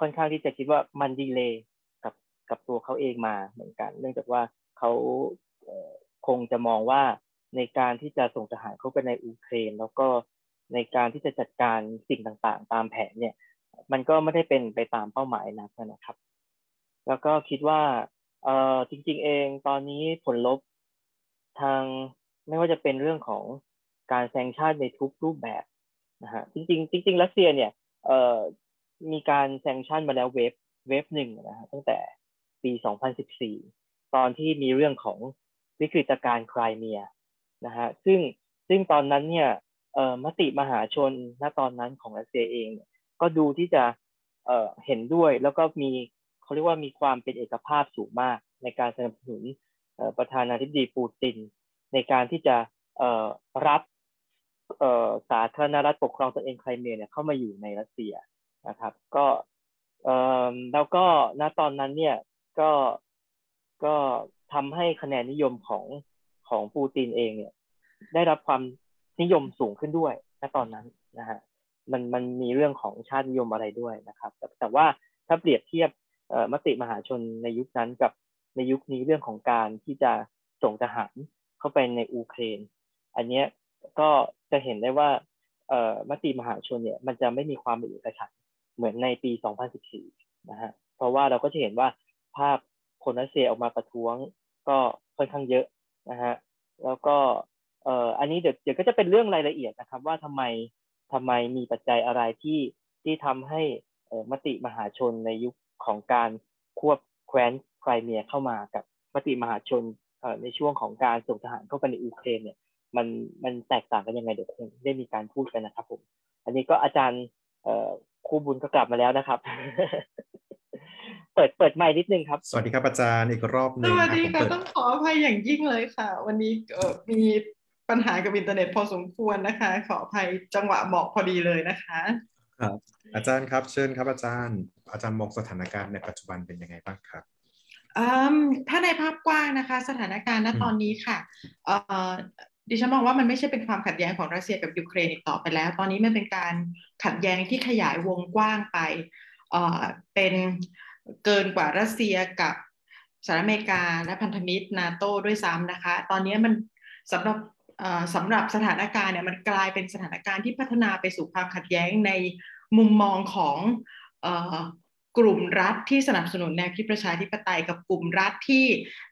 ค่อนข้างที่จะคิดว่ามันดีเลยกับกับตัวเขาเองมาเหมือนกัน เนื่องจากว่าเขาคงจะมองว่าในการที่จะส่งทหารเข้าไปในอูเครน แล้วก็ในการที่จะจัดการสิ่งต่างๆ ตามแผนเนี่ย มันก็ไม่ได้เป็นไปตามเป้าหมายนักนะครับ แล้วก็คิดว่า เอ่อจริง ๆ เองตอนนี้ผลลบทางไม่ว่าจะเป็นเรื่องของการ sanction ในทุกรูปแบบนะฮะจริง ๆ จริงๆรัสเซียเนี่ยเอ่อมีการ sanction มาแล้ว wave wave หนึ่งนะฮะตั้งแต่ปี 2014 ตอนที่มีเรื่องของวิกฤตการณ์ไครเมียนะฮะซึ่งซึ่งตอนนั้นเนี่ยเอ่อมติมหาชนณตอนนั้นของรัสเซียเอง ก็ดูที่จะเอ่อเห็นด้วยแล้วก็มี เขาเรียกว่ามีความเป็นเอกภาพสูงมาก ในการสนับสนุนประธานาธิบดีปูติน ในการที่จะรับสาธารณรัฐปกครองตนเองไครเมียเนี่ยเข้ามาอยู่ในรัสเซียนะครับ ก็แล้วก็ณตอนนั้นเนี่ยก็ก็ทำให้คะแนนนิยมของของปูตินเองเนี่ย ได้รับความนิยมสูงขึ้นด้วยณตอนนั้นนะฮะมันมันมีเรื่องของชาตินิยมอะไรด้วยนะครับ แต่แต่ว่าถ้าเปรียบเทียบ มติมหาชนในยุคนั้นกับในยุคนี้เรื่องของการที่จะส่งทหารเข้าไปในอูเครน อันเนี้ยก็จะเห็นได้ว่ามติมหาชนเนี่ยมันจะไม่มีความเป็นเอกฉันเหมือนในปี 2014 นะฮะ เพราะว่าเราก็จะเห็นว่าภาพคนรัสเซียออกมาประท้วงก็ค่อนข้างเยอะนะฮะ แล้วก็เอ่ออันนี้เดี๋ยวเดี๋ยวก็จะเป็นเรื่องรายละเอียดนะครับ ว่าทำไมทำไมมีปัจจัยอะไรที่ที่ทำให้เอ่อมติมหาชนในยุค ของการควบแคว้นไครเมียเข้ามากับมติมหาชนเอ่อในช่วงของการส่งทหารเข้าไปในอูเครนเนี่ยมันมันแตกต่างกันยังไงเดี๋ยวคงได้มีการพูดกันนะครับผมอันนี้ก็อาจารย์เอ่อครูบุญก็กลับมาแล้วนะครับ เปิดเปิดไมค์นิดนึงครับ สวัสดีครับอาจารย์อีกรอบหสนึ่งวัสนะดีผมค่ะเปิดต้องขออภัยอย่างยิ่งเลยค่ะ วันนี้เอ่อมีปัญหากับอินเทอร์เน็ตพอสมควรนะคะ ขออภัยจังหวะเหมาะพอดีเลยนะคะ ครับ อาจารย์ครับเชิญครับอาจารย์ อาจารย์มองสถานการณ์ในปัจจุบันเป็นยังไงบ้างครับอืมถ้าในภาพกว้างนะคะ สถานการณ์ณอืมตอนนี้ค่ะเอ่อดิฉันมองว่ามันไม่ใช่เป็นความขัดแย้งของรัสเซียกับยูเครนอีกต่อไปแล้ว ตอนนี้มันเป็นการขัดแย้งที่ขยายวงกว้างไปเอ่อเป็นเกินกว่ารัสเซียกับสหรัฐอเมริกาและพันธมิตรนาโต้ด้วยซ้ำนะคะ ตอนนี้มันสำหรับเอ่อสำหรับสถานการณ์เนี่ยมันกลายเป็นสถานการณ์ที่พัฒนาไปสู่ความขัดแย้งในมุมมองของเอ่อ กลุ่มรัฐที่สนับสนุนแนวคิดประชาธิปไตย กับกลุ่มรัฐที่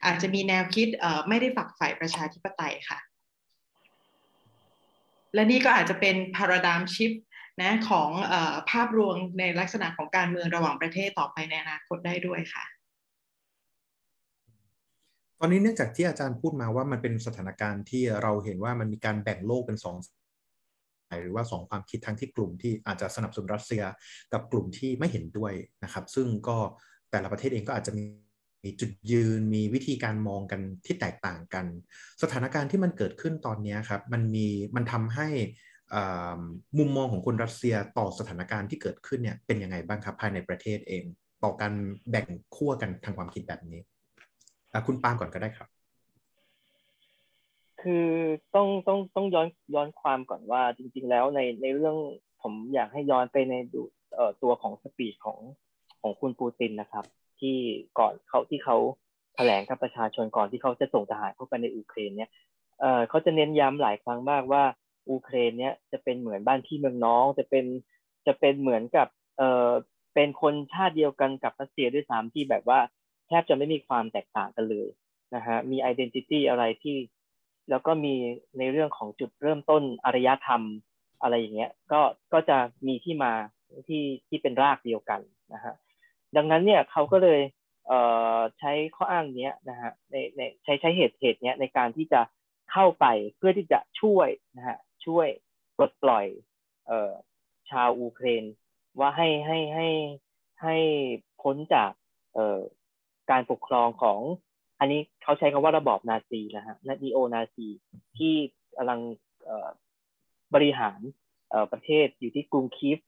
อาจจะมีแนวคิดไม่ได้ฝักใฝ่ประชาธิปไตยค่ะ และนี่ก็อาจจะเป็น paradigm shift นะของอภาพรวมในลักษณะของการเมืองระหว่างประเทศต่อไปในอนาคตได้ด้วยค่ะ ตอนนี้เนื่องจากที่อาจารย์พูดมาว่ามันเป็นสถานการณ์ที่เราเห็นว่ามันมีการแบ่งโลกเป็นสอง หรือว่าสองความคิดทั้งที่กลุ่มที่อาจจะสนับสนุนรัสเซียกับกลุ่มที่ไม่เห็นด้วยนะครับ ซึ่งก็แต่ละประเทศเองก็อาจจะมีมีจุดยืนมีวิธีการมองกันที่แตกต่างกัน สถานการณ์ที่มันเกิดขึ้นตอนนี้ครับมันมีมันทำให้มุมมองของคนรัสเซียต่อสถานการณ์ที่เกิดขึ้นเนี่ยเป็นยังไงบ้างครับภายในประเทศเอง ต่อการแบ่งขั้วกันทางความคิดแบบนี้คุณปางก่อนก็ได้ครับ คือต้องต้องต้องย้อนย้อนความก่อนว่าจริง ๆ แล้วในในเรื่องผมอยากให้ย้อนไปในดูเอ่อตัวของสปีดของของคุณปูตินนะครับ ที่ก่อนเขาที่เขาแถลงกับประชาชนก่อนที่เขาจะส่งทหารเข้าไปในอูเครนเนี่ยเอ่อเขาจะเน้นย้ำหลายครั้งมากว่าอูเครนเนี่ยจะเป็นเหมือนบ้านพี่เมืองน้อง จะเป็นจะเป็นเหมือนกับเอ่อเป็นคนชาติเดียวกันกับรัสเซียด้วยซ้ำที่แบบว่าแทบจะไม่มีความแตกต่างกันเลยนะฮะมี identity อะไรที่ แล้วก็มีในเรื่องของจุดเริ่มต้นอารยธรรมอะไรอย่างเงี้ยก็ก็จะมีที่มาที่ที่เป็นรากเดียวกันนะฮะดังนั้นเนี่ยเขาก็เลยเอ่อใช้ข้ออ้างเนี้ยนะฮะในในใช้ใช้เหตุเหตุเนี้ยในการที่จะเข้าไปเพื่อที่จะช่วยนะฮะช่วยปลดปล่อยเอ่อชาวอูเครนว่าให้ให้ให้ให้พ้นจากเอ่อการปกครองของ อันนี้เขาใช้คำว่าระบอบนาซีนะฮะนีโอนาซีที่กำลังบริหารประเทศอยู่ที่กรุงคีฟ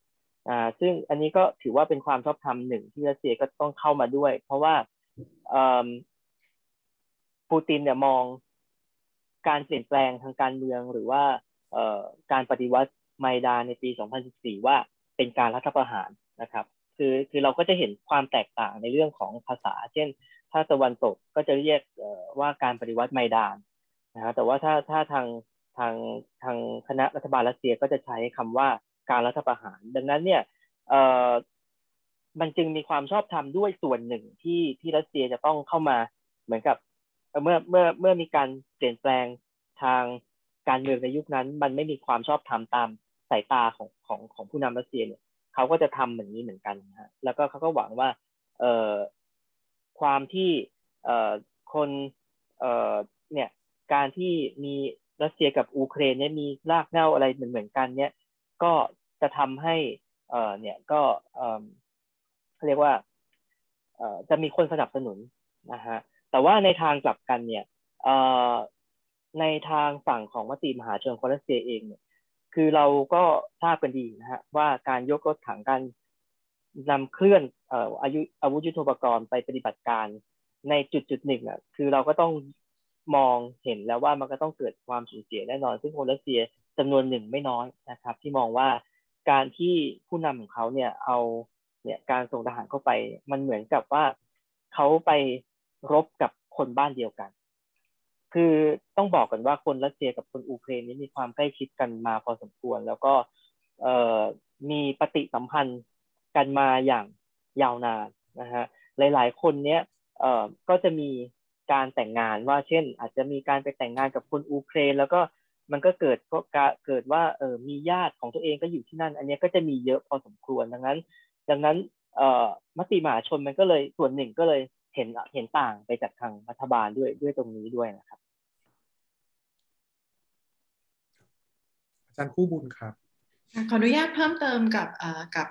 อ่าซึ่งอันนี้ก็ถือว่าเป็นความชอบธรรมหนึ่งที่รัสเซียก็ต้องเข้ามาด้วย เพราะว่าปูตินเนี่ยมองการเปลี่ยนแปลงทางการเมืองหรือว่าการปฏิวัติไมดาในปี 2014 ว่าเป็นการรัฐประหารนะครับ คือคือเราก็จะเห็นความแตกต่างในเรื่องของภาษา เช่น ถ้าตะวันตกก็จะเรียกว่าการปฏิวัติไมดานนะฮะแต่ว่าถ้าถ้าทางทางทางคณะรัฐบาลรัสเซียก็จะใช้คำว่าการรัฐประหาร ดังนั้นเนี่ยเออมันจึงมีความชอบธรรมด้วยส่วนหนึ่งที่ที่รัสเซียจะต้องเข้ามาเหมือนกับเมื่อเมื่อเมื่อมีการเปลี่ยนแปลงทางการเมืองในยุคนั้น มันไม่มีความชอบธรรมตามสายตาของของของผู้นำรัสเซียเนี่ยเขาก็จะทำเหมือนนี้เหมือนกันนะฮะแล้วก็เขาก็หวังว่าเออ ความที่คนเเนี่ยการที่มีรัสเซียกับอูเครนเนี่ยมีรากเหง้าอะไรเหมือนเหมือนกันเนี่ยก็จะทำให้เนี่ยก็เอ่อเรียกว่าจะมีคนสนับสนุนนะฮะแต่ว่าในทางกลับกันเนี่ยในทางฝั่งของมติมหาชนคนรัสเซียเองเนี่ยคือเราก็ทราบกันดีนะฮะว่าการยกรถถังการ นำเคลื่อนเอ่ออายุอาวุธยุทโธปกรณ์ไปปฏิบัติการในจุดจุดหนึ่งอะคือเราก็ต้องมองเห็นแล้วว่ามันก็ต้องเกิดความสูญเสียแน่นอน ซึ่งคนรัสเซียจำนวนหนึ่งไม่น้อยนะครับ ที่มองว่าการที่ผู้นำของเขาเนี่ยเอาเนี่ยการส่งทหารเข้าไป มันเหมือนกับว่าเขาไปรบกับคนบ้านเดียวกัน คือต้องบอกกันว่าคนรัสเซียกับคนอูเครนนี้มีความใกล้ชิดกันมาพอสมควร แล้วก็เอ่อมีปฏิสัมพันธ์ กันมาอย่างยาวนานนะฮะหลายๆ คนเนี้ยเอ่อก็จะมีการแต่งงานว่าเช่น อาจจะมีการไปแต่งงานกับคนอูเครน แล้วก็มันก็เกิดก็เกิดว่าเออมีญาติของตัวเองก็อยู่ที่นั่น อันนี้ก็จะมีเยอะพอสมควรดังนั้น ดังนั้นเอ่อมติมหาชนมันก็เลยส่วนหนึ่งก็เลยเห็นเห็นต่างไปจากทางรัฐบาลด้วยด้วยตรงนี้ด้วยนะครับ อาจารย์คู่บุญครับขออนุญาตเพิ่มเติมกับกับ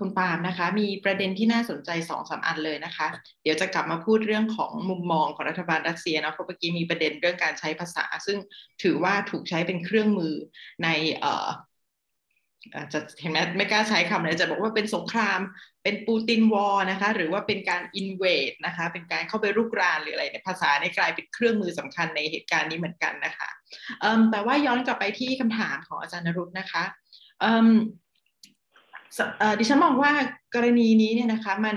คุณปาล์มนะคะ มีประเด็นที่น่าสนใจสองสาอันเลยนะคะ เดี๋ยวจะกลับมาพูดเรื่องของมุมมองของรัฐบาลรัสเซียนะเพราะเมื่อกี้มีประเด็นเรื่องการใช้ภาษา ซึ่งถือว่าถูกใช้เป็นเครื่องมือในจะเห็นไหมไม่กล้าใช้คำเลยจะบอกว่าเป็นสงครามเป็นปูตินวอร์นะคะ หรือว่าเป็นการอินเวดนะคะ เป็นการเข้าไปรุกรานหรืออะไรในภาษาในกลายเป็นเครื่องมือสำคัญในเหตุการณ์นี้เหมือนกันนะคะแต่ว่าย้อนกลับไปที่คำถามของอาจารย์นรุตนะคะ ดิฉันมองว่ากรณีนี้เนี่ยนะคะมัน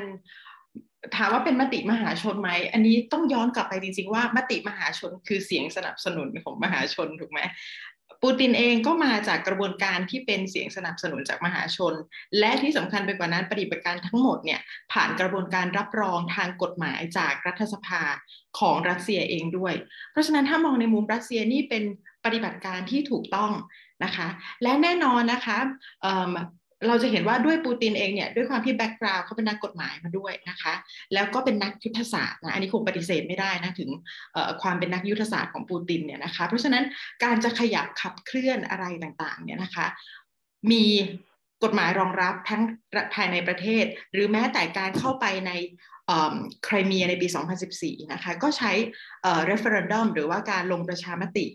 ถามว่าเป็นมติมหาชนไหม อันนี้ต้องย้อนกลับไปจริงๆว่ามติมหาชนคือเสียงสนับสนุนของมหาชนถูกไหมปูตินเองก็มาจากกระบวนการที่เป็นเสียงสนับสนุนจากมหาชน และที่สำคัญไปกว่านั้นปฏิบัติการทั้งหมดเนี่ยผ่านกระบวนการรับรองทางกฎหมายจากรัฐสภาของรัสเซียเองด้วย เพราะฉะนั้นถ้ามองในมุมรัสเซียนี่เป็นปฏิบัติการที่ถูกต้องนะคะ และแน่นอนนะคะ เราจะเห็นว่าด้วยปูตินเองเนี่ยด้วยความที่ background เขาเป็นนักกฎหมายมาด้วยนะคะ แล้วก็เป็นนักยุทธศาสตร์นะอันนี้คงปฏิเสธไม่ได้นะถึงความเป็นนักยุทธศาสตร์ของปูตินเนี่ยนะคะเพราะฉะนั้นการจะขยับขับเคลื่อนอะไรต่างๆเนี่ยนะคะมีกฎหมายรองรับทั้งภายในประเทศ หรือแม้แต่การเข้าไปในไครเมียในปี 2014 นะคะก็ใช้ referendum หรือว่าการลงประชามติ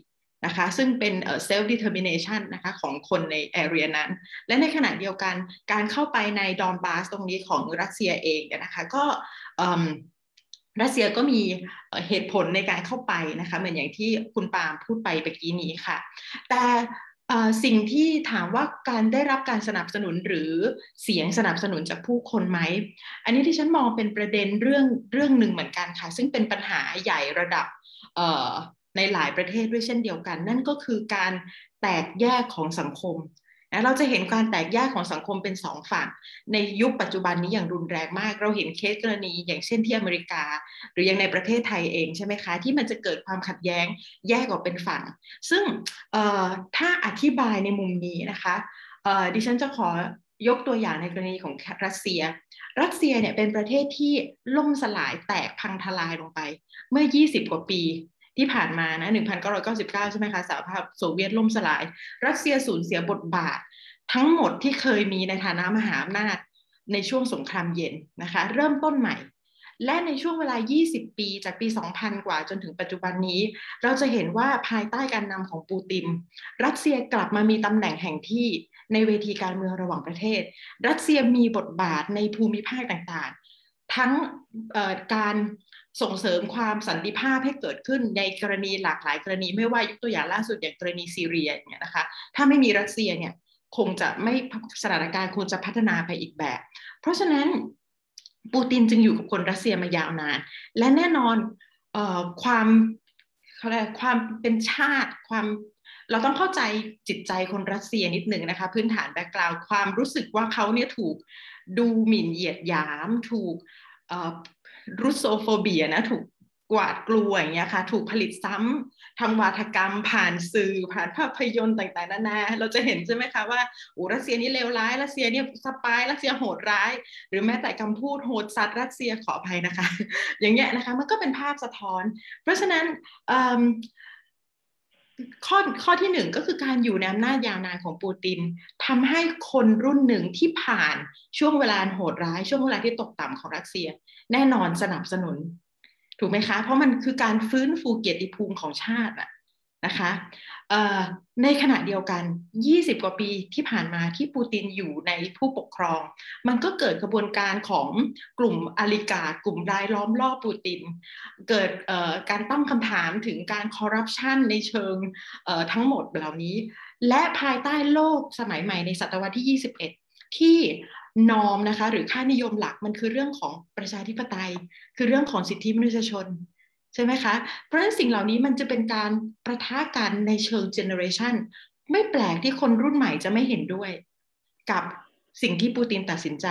นะคะซึ่งเป็น self determination นะคะของคนใน area นั้น และในขณะเดียวกันการเข้าไปในดอนบาสตรงนี้ของรัสเซียเองนะคะก็รัสเซียก็มีเหตุผลในการเข้าไปนะคะเหมือนอย่างที่คุณปาล์มพูดไปเมื่อกี้นี้ค่ะ แต่สิ่งที่ถามว่าการได้รับการสนับสนุนหรือเสียงสนับสนุนจากผู้คนไหม อันนี้ที่ฉันมองเป็นประเด็นเรื่องเรื่องหนึ่งเหมือนกันค่ะ ซึ่งเป็นปัญหาใหญ่ระดับ ในหลายประเทศด้วยเช่นเดียวกัน นั่นก็คือการแตกแยกของสังคมนะเราจะเห็นการแตกแยกของสังคมเป็นสองฝั่ง ในยุคปัจจุบันนี้อย่างรุนแรงมาก เราเห็นเคสกรณี อย่างเช่นที่อเมริกา หรือยังในประเทศไทยเองใช่ไหมคะ ที่มันจะเกิดความขัดแย้งแยกออกเป็นฝั่ง ซึ่งถ้าอธิบายในมุมนี้นะคะดิฉันจะขอยกตัวอย่างในกรณีของรัสเซีย รัสเซียเนี่ยเป็นประเทศที่ล่มสลายแตกพังทลายลงไป เมื่อ 20 กว่าปี ที่ผ่านมานะ 1999 ใช่ไหมคะสหภาพโซเวียตล่มสลาย รัสเซียสูญเสียบทบาท ทั้งหมดที่เคยมีในฐานะมหาอำนาจในช่วงสงครามเย็นนะคะ เริ่มต้นใหม่ และในช่วงเวลา 20 ปีจากปี 2000 กว่าจนถึงปัจจุบันนี้ เราจะเห็นว่าภายใต้การนำของปูตินรัสเซียกลับมามีตำแหน่งแห่งที่ในเวทีการเมืองระหว่างประเทศ รัสเซียมีบทบาทในภูมิภาคต่างๆ ทั้งการ ส่งเสริมความสันติภาพให้เกิดขึ้นในกรณีหลากหลายกรณี ไม่ว่ายกตัวอย่างล่าสุดอย่างกรณีซีเรียเนี่ยนะคะถ้าไม่มีรัสเซียเนี่ยคงจะไม่สถานการณ์คงจะพัฒนาไปอีกแบบ เพราะฉะนั้นปูตินจึงอยู่กับคนรัสเซียมายาวนาน และแน่นอนออความเขาเรียกความเป็นชาติความเราต้องเข้าใจจิตใจคนรัสเซียนิดหนึ่งนะคะ พื้นฐาน background ความรู้สึกว่าเขาเนี่ยถูกดูหมิ่นเหยียดหยาม ถูก Russophobia นะถูกหวาดกลัวอย่างเงี้ยค่ะ ถูกผลิตซ้ำทำวาทกรรมผ่านสื่อผ่านภาพยนตร์ต่างๆนานาเราจะเห็นใช่ไหมคะว่าอูรัสเซียนี่เลวร้ายรัสเซียนี่สปายรัสเซียโหดร้าย หรือแม้แต่คำพูดโหดสัตว์รัสเซียขออภัยนะคะ อย่างเงี้ยนะคะมันก็เป็นภาพสะท้อน เพราะฉะนั้น ข้อข้อที่หนึ่งก็คือการอยู่ในอำนาจยาวนานของปูตินทำให้คนรุ่นหนึ่งที่ผ่านช่วงเวลาโหดร้าย ช่วงเวลาที่ตกต่ำของรัสเซีย แน่นอนสนับสนุน ถูกไหมคะ เพราะมันคือการฟื้นฟูเกียรติภูมิของชาติอะ นะคะในขณะเดียวกัน 20 กว่าปีที่ผ่านมาที่ปูตินอยู่ในผู้ปกครอง มันก็เกิดกระบวนการของกลุ่มอลิกา กลุ่มรายล้อมรอบปูติน เกิดการตั้งคำถามถึงการคอร์รัปชันในเชิงทั้งหมดเหล่านี้ และภายใต้โลกสมัยใหม่ในศตวรรษที่ 21 ที่นอมนะคะหรือค่านิยมหลักมันคือเรื่องของประชาธิปไตย คือเรื่องของสิทธิมนุษยชน ใช่ไหมคะ เพราะฉะนั้นสิ่งเหล่านี้มันจะเป็นการประทะกันในเชิงเจเนอเรชันไม่แปลกที่คนรุ่นใหม่จะไม่เห็นด้วย กับสิ่งที่ปูตินตัดสินใจ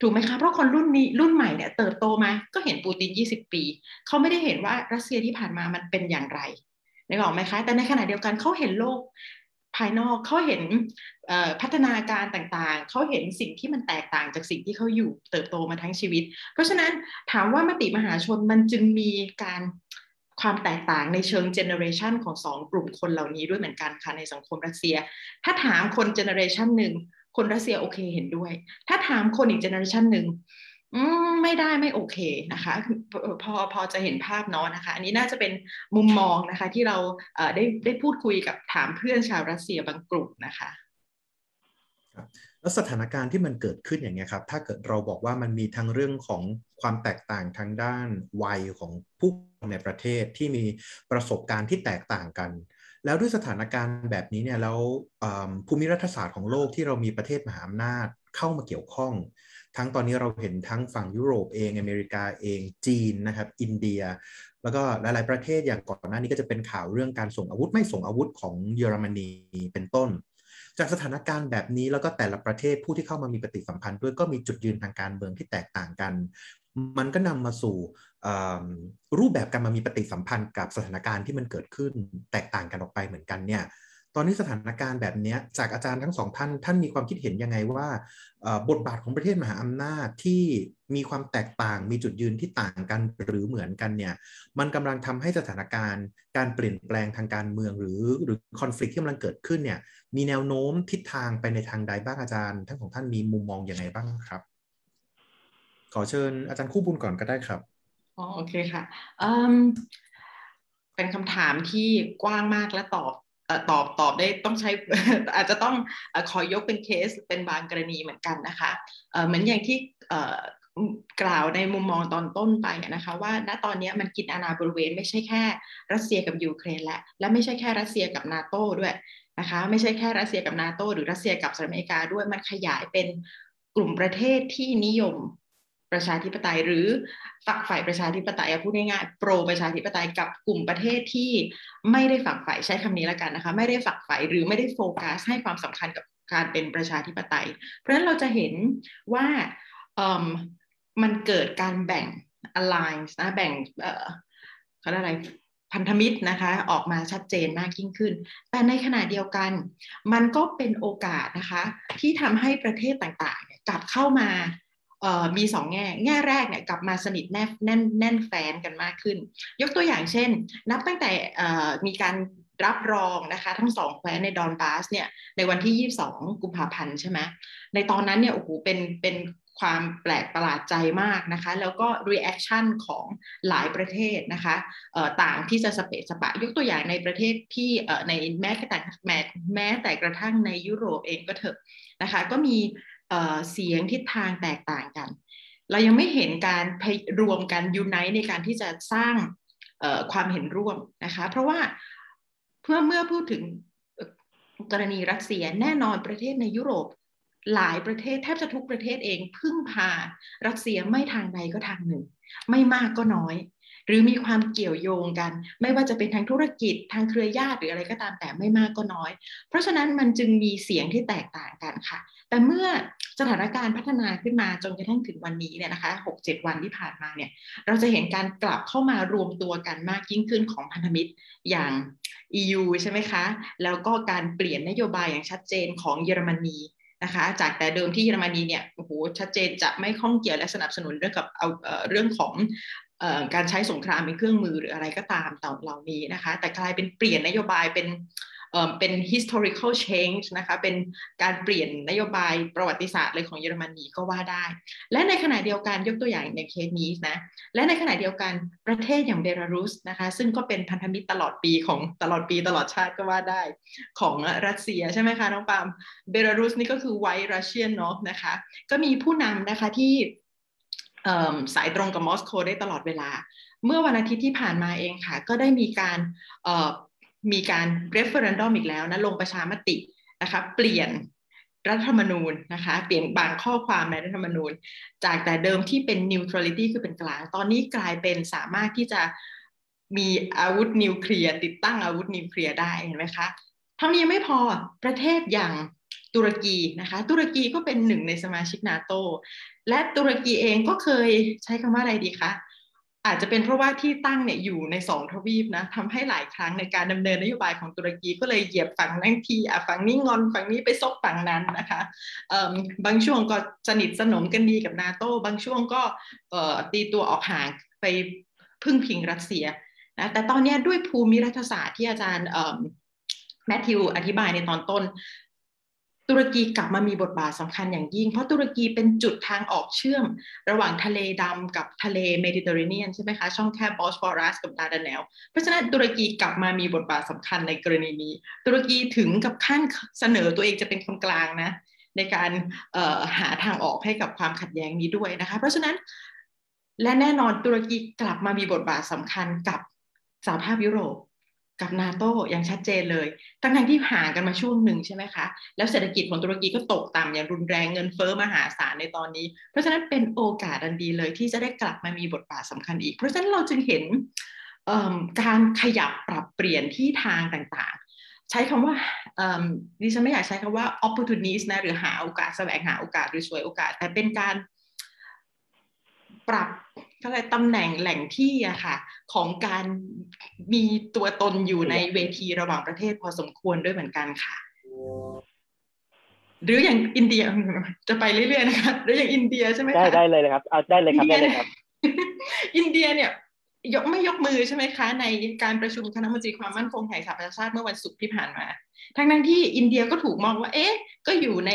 ถูกไหมคะเพราะคนรุ่นนี้รุ่นใหม่เนี่ยเติบโตมาก็เห็นปูติน 20 ปี เขาไม่ได้เห็นว่ารัสเซียที่ผ่านมามันเป็นอย่างไรนึกออกไหมคะ แต่ในขณะเดียวกันเขาเห็นโลก ภายนอกเขาเห็นพัฒนาการต่างๆ เขาเห็นสิ่งที่มันแตกต่างจากสิ่งที่เขาอยู่เติบโตมาทั้งชีวิต เพราะฉะนั้นถามว่ามติมหาชนมันจึงมีการความแตกต่างในเชิง generation ของสองกลุ่มคนเหล่านี้ด้วยเหมือนกันค่ะในสังคมรัสเซีย ถ้าถามคน generation หนึ่งคนรัสเซียโอเคเห็นด้วย ถ้าถามคนอีก generation หนึ่ง ไม่ได้ไม่โอเคนะคะ พอพอจะเห็นภาพเนาะนะคะ อันนี้น่าจะเป็นมุมมองนะคะที่เราได้ได้พูดคุยกับถามเพื่อนชาวรัสเซียบางกลุ่มนะคะแล้วสถานการณ์ที่มันเกิดขึ้นอย่างเงี้ยครับ ถ้าเกิดเราบอกว่ามันมีทั้งเรื่องของความแตกต่างทางด้านวัยของผู้ในประเทศที่มีประสบการณ์ที่แตกต่างกัน แล้วด้วยสถานการณ์แบบนี้เนี่ยแล้วภูมิรัฐศาสตร์ของโลกที่เรามีประเทศมหาอำนาจเข้ามาเกี่ยวข้อง ทั้งตอนนี้เราเห็นทั้งฝั่งยุโรปเองอเมริกาเองจีนนะครับอินเดีย แล้วก็หลาย ๆ ประเทศอย่างก่อนหน้านี้ก็จะเป็นข่าวเรื่องการส่งอาวุธไม่ส่งอาวุธของเยอรมนีเป็นต้น จากสถานการณ์แบบนี้แล้วก็แต่ละประเทศผู้ที่เข้ามามีปฏิสัมพันธ์ด้วยก็มีจุดยืนทางการเมืองที่แตกต่างกัน มันก็นำมาสู่รูปแบบการมามีปฏิสัมพันธ์กับสถานการณ์ที่มันเกิดขึ้นแตกต่างกันออกไปเหมือนกันเนี่ย ตอนนี้สถานการณ์แบบนี้จากอาจารย์ทั้งสองท่าน ท่านมีความคิดเห็นยังไงว่าบทบาทของประเทศมหาอำนาจที่มีความแตกต่างมีจุดยืนที่ต่างกันหรือเหมือนกันเนี่ยมันกำลังทำให้สถานการณ์ การเปลี่ยนแปลงทางการเมืองหรือหรือคอน FLICT ที่กำลังเกิดขึ้นเนี่ยมีแนวโน้มทิศทางไปในทางใดบ้างอาจารย์ ทั้งของท่านมีมุมมองอย่างไรบ้างครับ ขอเชิญอาจารย์คู่บุญก่อนก็ได้ครับอ๋อโอเคค่ะเป็นคำถามที่กว้างมากและตอบ ตอบตอบได้ต้องใช้อาจจะต้องขอยกเป็นเคสเป็นบางกรณีเหมือนกันนะคะเหมือนอย่างที่กล่าวในมุมมองตอนต้นไปนะคะว่าณตอนนี้มันกินอาณาบริเวณ ไม่ใช่แค่รัสเซียกับยูเครนและและไม่ใช่แค่รัสเซียกับนาโต้ด้วยนะคะไม่ใช่แค่รัสเซียกับนาโต้หรือรัสเซียกับสหรัฐอเมริกาด้วยมันขยายเป็นกลุ่มประเทศที่นิยม ประชาธิปไตย หรือฝักฝ่ายประชาธิปไตยพูดง่ายๆ pro ประชาธิปไตยกับกลุ่มประเทศที่ไม่ได้ฝักฝ่ายใช้คำนี้แล้วกันนะคะ ไม่ได้ฝักฝ่ายหรือไม่ได้โฟกัสให้ความสำคัญกับการเป็นประชาธิปไตย เพราะฉะนั้นเราจะเห็นว่ามันเกิดการแบ่ง alliance นะแบ่งเขาเรียกอะไรพันธมิตรนะคะออกมาชัดเจนมากยิ่งขึ้น แต่ในขณะเดียวกัน มันก็เป็นโอกาสนะคะที่ทำให้ประเทศต่างๆกลับเข้ามา มีสองแง่ แง่แรกเนี่ยกลับมาสนิทแน่นแน่นแน่นแฟนกันมากขึ้น ยกตัวอย่างเช่น นับตั้งแต่มีการรับรองนะคะทั้งสองแคว้นในดอนบาสเนี่ยในวันที่ 22 กุมภาพันธ์ใช่ไหมในตอนนั้นเนี่ยโอ้โหเป็นเป็นความแปลกประหลาดใจมากนะคะแล้วก็ reaction ของหลายประเทศนะคะต่างที่จะสเปซสปะ ยกตัวอย่างในประเทศที่ในแม้แต่แม้แต่กระทั่งในยุโรปเองก็เถอะนะคะก็มี เสียงทิศทางแตกต่างกัน เรายังไม่เห็นการรวมกันยูไนต์ในการที่จะสร้างความเห็นร่วมนะคะ เพราะว่าเพื่อเมื่อพูดถึงกรณีรัสเซียแน่นอนประเทศในยุโรปหลายประเทศแทบจะทุกประเทศเองพึ่งพารัสเซียไม่ทางใดก็ทางหนึ่ง ไม่มากก็น้อย หรือมีความเกี่ยวโยงกัน ไม่ว่าจะเป็นทางธุรกิจทางเครือญาติหรืออะไรก็ตามแต่ไม่มากก็น้อย เพราะฉะนั้นมันจึงมีเสียงที่แตกต่างกันค่ะ แต่เมื่อสถานการณ์พัฒนาขึ้นมาจนกระทั่งถึงวันนี้เนี่ยนะคะหกเจ็ดวันที่ผ่านมาเนี่ยเราจะเห็นการกลับเข้ามารวมตัวกันมากยิ่งขึ้นของพันธมิตรอย่าง EU ใช่ไหมคะ แล้วก็การเปลี่ยนนโยบายอย่างชัดเจนของเยอรมนีนะคะ จากแต่เดิมที่เยอรมนีเนี่ยโอ้โหชัดเจนจะไม่ข้องเกี่ยวและสนับสนุนเรื่องกับเอาเรื่องของ การใช้สงครามเป็นเครื่องมือหรืออะไรก็ตามต่อเหล่านี้นะคะ แต่กลายเป็นเปลี่ยนนโยบายเป็นเป็น historical change นะคะ เป็นการเปลี่ยนนโยบายประวัติศาสตร์เลยของเยอรมนีก็ว่าได้ และในขณะเดียวกันยกตัวอย่างในเคสนี้นะ และในขณะเดียวกันประเทศอย่างเบลารุสนะคะ ซึ่งก็เป็นพันธมิตรตลอดปีของตลอดปีตลอดชาติก็ว่าได้ของรัสเซียใช่ไหมคะน้องปาม เบลารุสนี่ก็คือไวรัสเซียนเนาะนะคะ ก็มีผู้นำนะคะที่ สายตรงกับมอสโกได้ตลอดเวลา เมื่อวันอาทิตย์ที่ผ่านมาเองค่ะ ก็ได้มีการมีการเรฟเฟอรันดอมอีกแล้วนะลงประชามตินะคะเปลี่ยนรัฐธรรมนูญนะคะเปลี่ยนบางข้อความในรัฐธรรมนูญ จากแต่เดิมที่เป็น neutrality คือเป็นกลาง ตอนนี้กลายเป็นสามารถที่จะมีอาวุธนิวเคลียร์ติดตั้งอาวุธนิวเคลียร์ได้เห็นไหมคะทั้งนี้ยังไม่พอประเทศอย่าง ตุรกีนะคะตุรกีก็เป็นหนึ่งในสมาชิกนาโตและตุรกีเองก็เคยใช้คำว่าอะไรดีคะอาจจะเป็นเพราะว่าที่ตั้งเนี่ยอยู่ในสองทวีปนะทำให้หลายครั้งในการดำเนินนโยบายของตุรกีก็เลยเหยียบฝั่งนั้นทีอะฝั่งนี้งอนฝั่งนี้ไปซบฝั่งนั้นนะคะบางช่วงก็สนิทสนมกันดีกับนาโต้บางช่วงก็ตีตัวออกห่างไปพึ่งพิงรัสเซียนะแต่ตอนนี้ด้วยภูมิรัฐศาสตร์ที่อาจารย์แมทธิวอธิบายในตอนต้น ตุรกีกลับมามีบทบาทสำคัญอย่างยิ่ง เพราะตุรกีเป็นจุดทางออกเชื่อม ระหว่างทะเลดำกับทะเลเมดิเตอร์เรเนียนใช่ไหมคะ ช่องแคบบอสฟอรัสกับดาร์ดาแนลส์ เพราะฉะนั้นตุรกีกลับมามีบทบาทสำคัญในกรณีนี้ ตุรกีถึงกับขั้นเสนอตัวเองจะเป็นคนกลางนะ ในการหาทางออกให้กับความขัดแย้งนี้ด้วยนะคะ เพราะฉะนั้นและแน่นอนตุรกีกลับมามีบทบาทสำคัญกับสหภาพยุโรป กับนาโต้อย่างชัดเจนเลยตั้งแต่ที่ห่างกันมาช่วงหนึ่งใช่ไหมคะ แล้วเศรษฐกิจของตุรกีก็ตกต่ำอย่างรุนแรงเงินเฟ้อมหาศาลในตอนนี้ เพราะฉะนั้นเป็นโอกาสอันดีเลยที่จะได้กลับมามีบทบาทสำคัญอีก เพราะฉะนั้นเราจึงเห็นการขยับปรับเปลี่ยนที่ทางต่างๆ ใช้คำว่าดิฉันไม่อยากใช้คำว่า opportunist นะหรือหาโอกาสแสวงหาโอกาสหรือสวยโอกาส แต่เป็นการ ปรับอะไรตำแหน่งแหล่งที่อะค่ะ ของการมีตัวตนอยู่ในเวทีระหว่างประเทศพอสมควรด้วยเหมือนกันค่ะ หรืออย่างอินเดียจะไปเรื่อยๆนะคะหรืออย่างอินเดียใช่ไหมคะได้ได้เลยครับเอาได้เลยครับได้เลยครับ อินเดียเนี่ย ยกไม่ยกมือใช่ไหมคะ ในการประชุมคณะมนตรีความมั่นคงแห่งสหประชาชาติเมื่อวันศุกร์ที่ผ่านมา ทั้งนั้นที่อินเดียก็ถูกมองว่า เอ๊ะ ก็อยู่ใน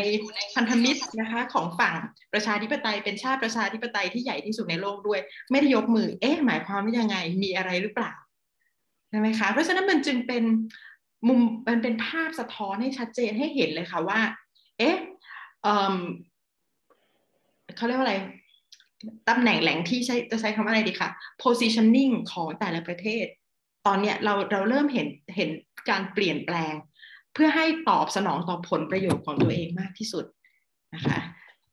พันธมิตรนะคะของฝั่งประชาธิปไตยเป็นชาติประชาธิปไตยที่ใหญ่ที่สุดในโลกด้วย ไม่ได้ยกมือ เอ๊ะ หมายความว่ายังไง มีอะไรหรือเปล่า ใช่ไหมคะ เพราะฉะนั้นมันจึงเป็นมุม มันเป็นภาพสะท้อนให้ชัดเจนให้เห็นเลยค่ะว่า เอ๊ะเขาเรียกว่าอะไร ตำแหน่งแหล่งที่ใช้จะใช้คำว่าอะไรดีคะ positioning ของแต่ละประเทศ ตอนเนี้ยเราเราเริ่มเห็นเห็นการเปลี่ยนแปลง เพื่อให้ตอบสนองต่อผลประโยชน์ของตัวเองมากที่สุดนะคะ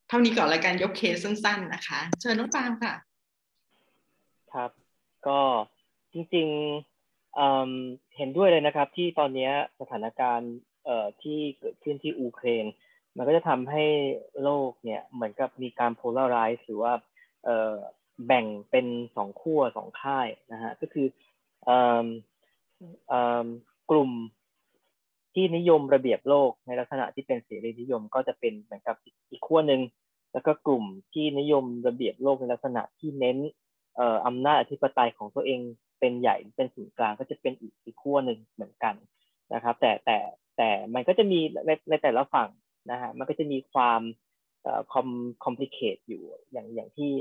เท่านี้ก่อนละกันยกเคสสั้น ๆ นะคะ เชิญน้องปามค่ะ ครับ ก็จริงๆเเห็นด้วยเลยนะครับ ที่ตอนนี้สถานการณ์ที่เกิดขึ้นที่อูเครนมันก็จะทำให้โลกเนี่ยเหมือนกับมีการ polarize หรือว่า แบ่งเป็นสองขั้วสองค่ายนะฮะก็คือกลุ่มที่นิยมระเบียบโลกในลักษณะที่เป็นเสรีนิยมก็จะเป็นเหมือนกับอีกขั้วหนึ่งแล้วก็กลุ่มที่นิยมระเบียบโลกในลักษณะที่เน้นอำนาจอธิปไตยของตัวเองเป็นใหญ่เป็นศูนย์กลางก็จะเป็นอีกอีกขั้วหนึ่งเหมือนกันนะครับ แต่แต่แต่มันก็จะมีในในแต่ละฝั่งนะฮะมันก็จะมีความคอมคอมพลิเคทอยู่อย่างอย่างที่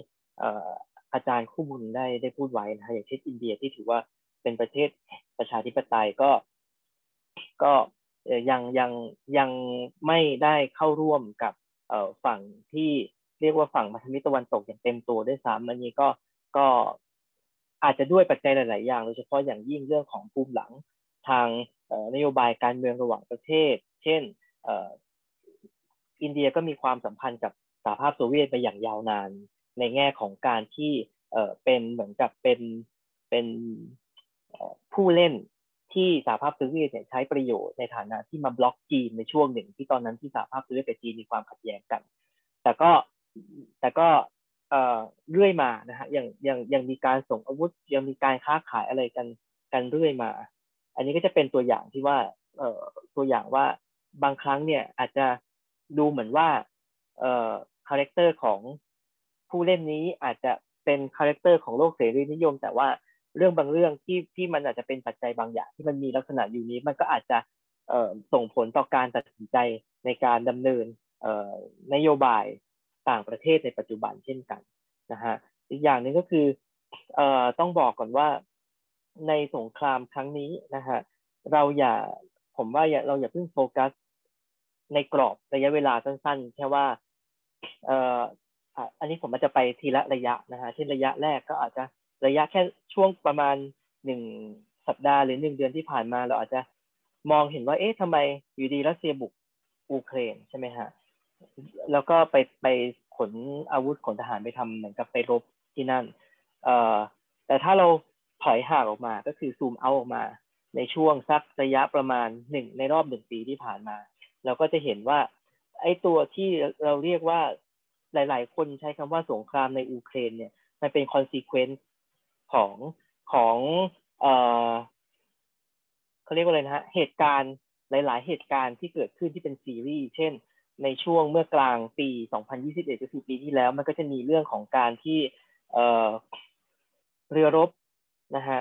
อาจารย์คู่บุญได้ได้พูดไว้นะฮะอย่างเช่นอินเดียที่ถือว่าเป็นประเทศประชาธิปไตยก็ ก็ยังยังยังไม่ได้เข้าร่วมกับฝั่งที่เรียกว่าฝั่งมัธมิตะวันตกอย่างเต็มตัวด้วยซ้ำอันนี้ก็ก็อาจจะด้วยปัจจัยหลาย ๆ อย่างโดยเฉพาะอย่างยิ่งเรื่องของภูมิหลังทางนโยบายการเมืองระหว่างประเทศ เช่นอินเดียก็มีความสัมพันธ์กับสหภาพโซเวียตไปอย่างยาวนาน ในแง่ของการที่เออเป็นเหมือนกับเป็นเป็นผู้เล่นที่สหภาพโซเวียตเนี่ยใช้ประโยชน์ในฐานะที่มาบล็อกจีนในช่วงหนึ่งที่ตอนนั้นที่สหภาพโซเวียตกับจีนมีความขัดแย้งกัน แต่ก็แต่ก็เอ่อเรื่อยมานะฮะยังยังยังมีการส่งอาวุธยังมีการค้าขายอะไรกันกันเรื่อยมา อันนี้ก็จะเป็นตัวอย่างที่ว่าเอ่อตัวอย่างว่าบางครั้งเนี่ยอาจจะดูเหมือนว่าเอ่อ character ของ ผู้เล่นนี้อาจจะเป็น character ของโลกเสรีนิยม แต่ว่าเรื่องบางเรื่องที่ที่มันอาจจะเป็นปัจจัยบางอย่างที่มันมีลักษณะอยู่นี้ มันก็อาจจะส่งผลต่อการตัดสินใจในการดำเนินนโยบายต่างประเทศในปัจจุบันเช่นกันนะฮะอีกอย่างหนึ่งก็คืออต้องบอกก่อนว่าในสงครามครั้งนี้นะฮะเราอย่าผมว่าอย่าเราอย่าเพิ่งโฟกัสในกรอบระยะเวลาสั้นๆ แค่ว่า อันนี้ผมอาจจะไปทีละระยะนะฮะเช่นระยะแรกก็อาจจะระยะแค่ช่วงประมาณหนึ่งสัปดาห์หรือหนึ่งเดือนที่ผ่านมาเราอาจจะมองเห็นว่าเอ๊ะทำไมอยู่ดีรัสเซียบุกอูเครนใช่ไหมฮะแล้วก็ไปไปขนอาวุธขนทหารไปทำเหมือนกับไปรบที่นั่นเอ่อแต่ถ้าเราถอยห่างออกมาก็คือ zoom out ออกมา ในช่วงสักระยะประมาณหนึ่งในรอบหนึ่งปีที่ผ่านมา เราก็จะเห็นว่าไอ้ตัวที่เราเรียกว่า หลาย ๆ คนใช้คำว่าสงครามในอูเครนเนี่ย มันเป็น consequence ของของเอ่อเขาเรียกว่าอะไรนะฮะเหตุการณ์หลาย ๆ เหตุการณ์ที่เกิดขึ้นที่เป็นซีรีส์เช่น ในช่วงเมื่อกลางปี 2021 ก็คือปีที่แล้ว มันก็จะมีเรื่องของการที่เอ่อเรือรบนะฮะ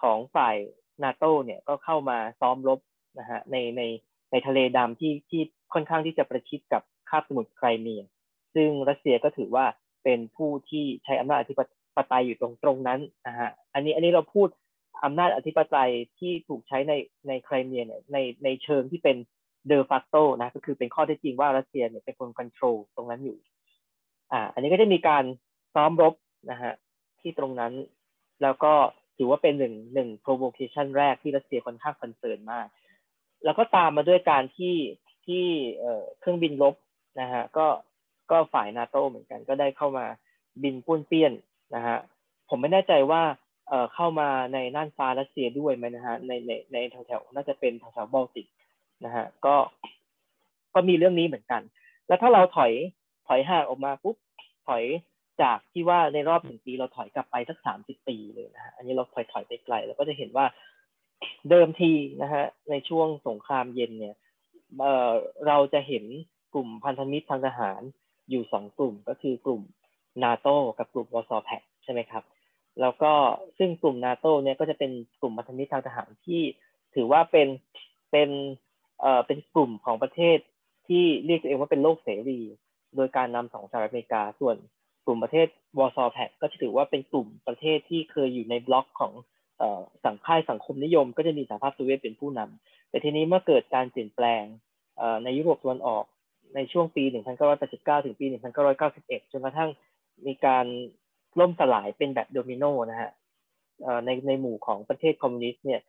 ของฝ่ายนาโตเนี่ยก็เข้ามาซ้อมรบนะฮะในในในทะเลดำที่ที่ค่อนข้างที่จะประชิดกับคาบสมุทรไครเมีย ซึ่งรัสเซียก็ถือว่าเป็นผู้ที่ใช้อำนาจอธิปไตยอยู่ตรงตรงนั้นนะฮะอันนี้อันนี้เราพูดอำนาจอธิปไตยที่ถูกใช้ในในไครเมียเนี่ยในในเชิงที่เป็น de facto นะก็คือเป็นข้อเท็จจริงว่ารัสเซียเนี่ยเป็นคนควบคุมตรงนั้นอยู่อ่าอันนี้ก็จะมีการซ้อมรบนะฮะที่ตรงนั้น แล้วก็ถือว่าเป็นหนึ่งหนึ่ง provocation แรกที่รัสเซียค่อนข้าง concern มาก แล้วก็ตามมาด้วยการที่ที่เอ่อเครื่องบินรบนะฮะก็ ก็ฝ่ายนาโตเหมือนกันก็ได้เข้ามาบินป้วนเปี้ยนนะฮะผมไม่แน่ใจว่าเอ่อเข้ามาในน่านฟ้ารัสเซียด้วยไหมนะฮะในในในแถวๆน่าจะเป็นแถวๆบอลติกนะฮะก็ก็มีเรื่องนี้เหมือนกัน แล้วถ้าเราถอยถอยห่างออกมาปุ๊บถอยจากที่ว่าในรอบหนึ่งปีเราถอยกลับไปสักสามสิบปีเลยนะฮะอันนี้เราถอยถอยไปไกลเราก็จะเห็นว่าเดิมทีนะฮะในช่วงสงครามเย็นเนี่ยเอ่อเราจะเห็นกลุ่มพันธมิตรทางทหาร อยู่สองกลุ่มก็คือกลุ่มนาโตกับกลุ่มวอร์ซอแพคใช่ไหมครับ แล้วก็ซึ่งกลุ่มนาโตเนี่ยก็จะเป็นกลุ่มพันธมิตรทางทหารที่ถือว่าเป็นเป็นเอ่อเป็นกลุ่มของประเทศที่เรียกตัวเองว่าเป็นโลกเสรี โดยการนำของสหรัฐอเมริกาส่วนกลุ่มประเทศวอร์ซอแพคก็จะถือว่าเป็นกลุ่มประเทศที่เคยอยู่ในบล็อกของเอ่อสังค่ายสังคมนิยม ก็จะมีสหภาพโซเวียตเป็นผู้นำแต่ทีนี้เมื่อเกิดการเปลี่ยนแปลงเอ่อในยุโรปตะวันออก ในช่วงปี 1989 ถึงปี 1991 จนกระทั่งมีการล่มสลายเป็นแบบโดมิโนนะฮะในในหมู่ของประเทศคอมมิวนิสต์เนี่ย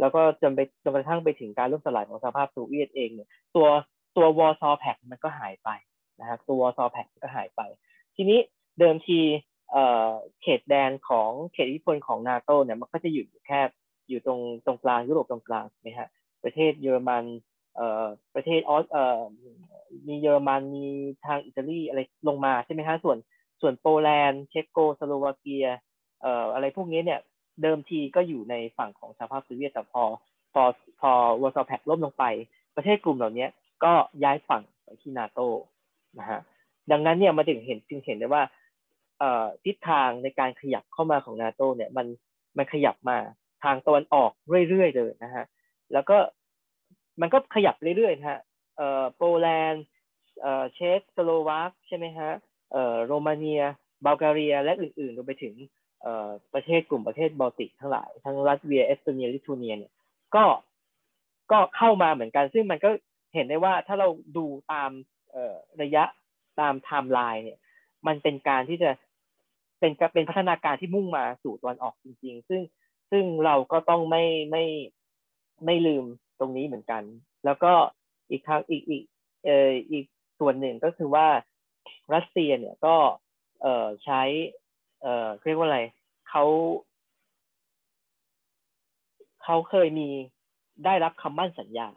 แล้วก็จนไปจนกระทั่งไปถึงการล่มสลายของสหภาพโซเวียตเองเนี่ย ตัวตัววอร์ซอแพคมันก็หายไปนะฮะตัววอร์ซอแพคก็หายไป ทีนี้เดิมทีเขตแดนของเขตอิทธิพลของนาโตเนี่ยมันก็จะอยู่แค่อยู่ตรงตรงกลางยุโรปตรงกลางใช่ไหมฮะประเทศเยอรมัน ประเทศออสเอ่อมีเยอรมันมีทางอิตาลีอะไรลงมาใช่ไหมฮะส่วนส่วนโปแลนด์เช็กโกสโลวาเกียเอ่ออะไรพวกนี้เนี่ยเดิมทีก็อยู่ในฝั่งของสหภาพโซเวียตแต่พอพอพอ Warsaw Pact ล่มลงไป ประเทศกลุ่มเหล่านี้ก็ย้ายฝั่งไปที่นาโตนะฮะดังนั้นเนี่ยมาถึงเห็นจึงเห็นได้ว่าเอ่อทิศทางในการขยับเข้ามาของนาโตเนี่ยมันมันขยับมาทางตะวันออกเรื่อยๆเลยนะฮะแล้วก็ มันก็ขยับเรื่อยๆฮะเอ่อโปแลนด์เอ่อเช็กสโลวาคใช่ไหมฮะเอ่อโรมาเนียบัลแกเรีย และอื่นๆรวมไปถึงเอ่อประเทศกลุ่มประเทศบอลติกทั้งหลาย ทั้งลัตเวียเอสโตเนียลิทัวเนียเนี่ยก็ก็เข้ามาเหมือนกัน ซึ่งมันก็เห็นได้ว่าถ้าเราดูตามเอ่อระยะตามไทม์ไลน์เนี่ย มันเป็นการที่จะเป็นเป็นพัฒนาการที่มุ่งมาสู่ตะวันออกจริง ๆ ซึ่งซึ่งเราก็ต้องไม่ไม่ไม่ลืม ตรงนี้เหมือนกัน แล้วก็อีกครั้งอีกอีกเอออีกส่วนหนึ่งก็คือว่ารัสเซียเนี่ยก็เออใช้เออเรียกว่าอะไรเขาเขาเคยมีได้รับคำมั่นสัญญา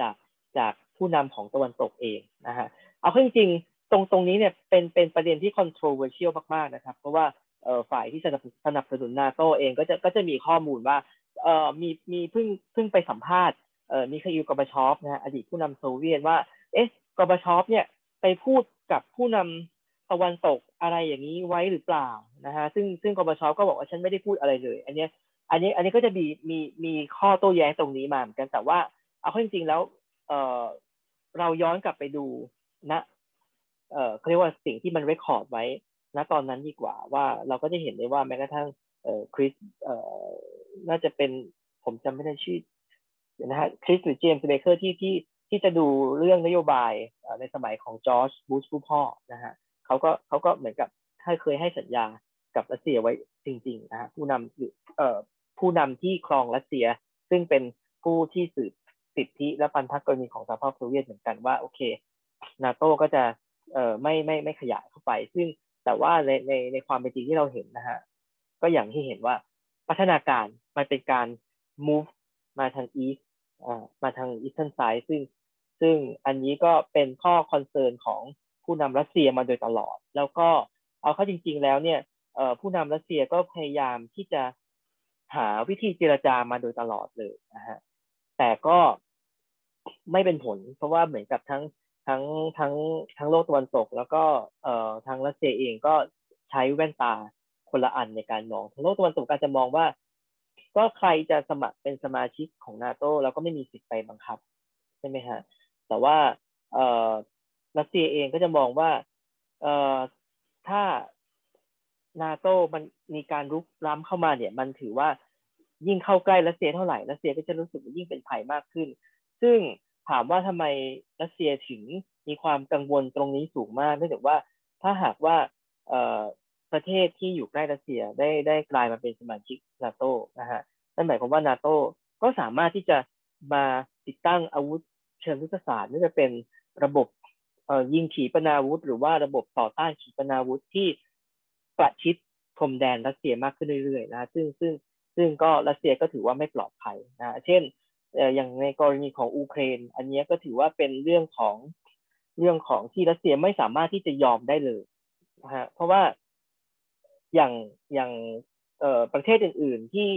จากจากผู้นำของตะวันตกเองนะฮะเอาเข้าจริงๆตรงตรงนี้เนี่ยเป็นเป็นประเด็นที่ controversial มาก ๆ นะครับ เพราะว่าเออฝ่ายที่สนับสนับสนุนนาโตเองก็จะก็จะมีข้อมูลว่าเออมีมีเพิ่งเพิ่งไปสัมภาษณ์ เอ่อมีคายูกอบาชอฟนะฮะอดีตผู้นำโซเวียตว่า เอ๊ะกอบาชอฟเนี่ยไปพูดกับผู้นำตะวันตกอะไรอย่างนี้ไว้หรือเปล่านะฮะซึ่งซึ่งกอบชอฟก็บอกว่าฉันไม่ได้พูดอะไรเลย อันนี้อันนี้อันนี้ก็จะมีมีมีข้อโต้แย้งตรงนี้มาเหมือนกันแต่ว่าเอาเข้าจริงๆแล้วเอ่อเราย้อนกลับไปดูนะเอ่อเขาเรียกว่าสิ่งที่มัน record ไว้ณตอนนั้นดีกว่าว่าเราก็จะเห็นได้ว่าแม้กระทั่งเอ่อคริสเอ่อน่าจะเป็นผมจำไม่ได้ชื่อ นะฮะคริสหรือเจมส์เบเกอร์ที่ที่ที่จะดูเรื่องนโยบายในสมัยของจอร์จบูชผู้พ่อนะฮะเขาก็เขาก็เหมือนกับให้เคยให้สัญญากับรัสเซียไว้จริงๆนะฮะผู้นำเอ่อผู้นำที่ครองรัสเซีย ซึ่งเป็นผู้ที่สืบสิทธิและพันธกรณีของสหภาพโซเวียตเหมือนกันว่าโอเคนาโต้ก็จะเอ่อไม่ไม่ไม่ขยายเข้าไป ซึ่งแต่ว่าในในในความเป็นจริงที่เราเห็นนะฮะก็อย่างที่เห็นว่าพัฒนาการมันเป็นการ move มาทาง east อ่า มาทาง eastern side ซึ่งซึ่งอันนี้ก็เป็นข้อ concern ของผู้นำรัสเซียมาโดยตลอด แล้วก็เอาเข้าจริง ๆ แล้วเนี่ยผู้นำรัสเซียก็พยายามที่จะหาวิธีเจรจามาโดยตลอดเลยนะฮะแต่ก็ไม่เป็นผล เพราะว่าเหมือนกับทั้งทั้งทั้งทั้งโลกตะวันตก แล้วก็เอ่อทางรัสเซียเองก็ใช้แว่นตาคนละอันในการมองทางโลกตะวันตกการจะมองว่า ก็ใครจะสมัครเป็นสมาชิกของนาโตแล้วก็ไม่มีสิทธิ์ไปบังคับใช่ไหมฮะแต่ว่าเอ่อรัสเซียเองก็จะมองว่าเอ่อถ้านาโตมันมีการรุกล้ำเข้ามาเนี่ย มันถือว่ายิ่งเข้าใกล้รัสเซียเท่าไหร่รัสเซียก็จะรู้สึกยิ่งเป็นภัยมากขึ้น ซึ่งถามว่าทำไมรัสเซียถึงมีความกังวลตรงนี้สูงมากเนื่องจากว่าถ้าหากว่าเออ ประเทศที่อยู่ใกล้รัสเซียได้ได้กลายมาเป็นสมาชิกนาโตนะฮะนั่นหมายความว่านาโตก็สามารถที่จะมาติดตั้งอาวุธเชิงยุทธศาสตร์ไม่ว่าจะเป็นระบบเอ่อยิงขีปนาวุธ หรือว่าระบบต่อต้านขีปนาวุธที่ประชิดพรมแดนรัสเซียมากขึ้นเรื่อยๆนะซึ่งซึ่งซึ่งก็รัสเซียก็ถือว่าไม่ปลอดภัยนะเช่นอย่างในกรณีของอูเครน อันนี้ก็ถือว่าเป็นเรื่องของเรื่องของที่รัสเซียไม่สามารถที่จะยอมได้เลยนะฮะเพราะว่า อย่างอย่างเอ่อประเทศอื่น ๆ ที่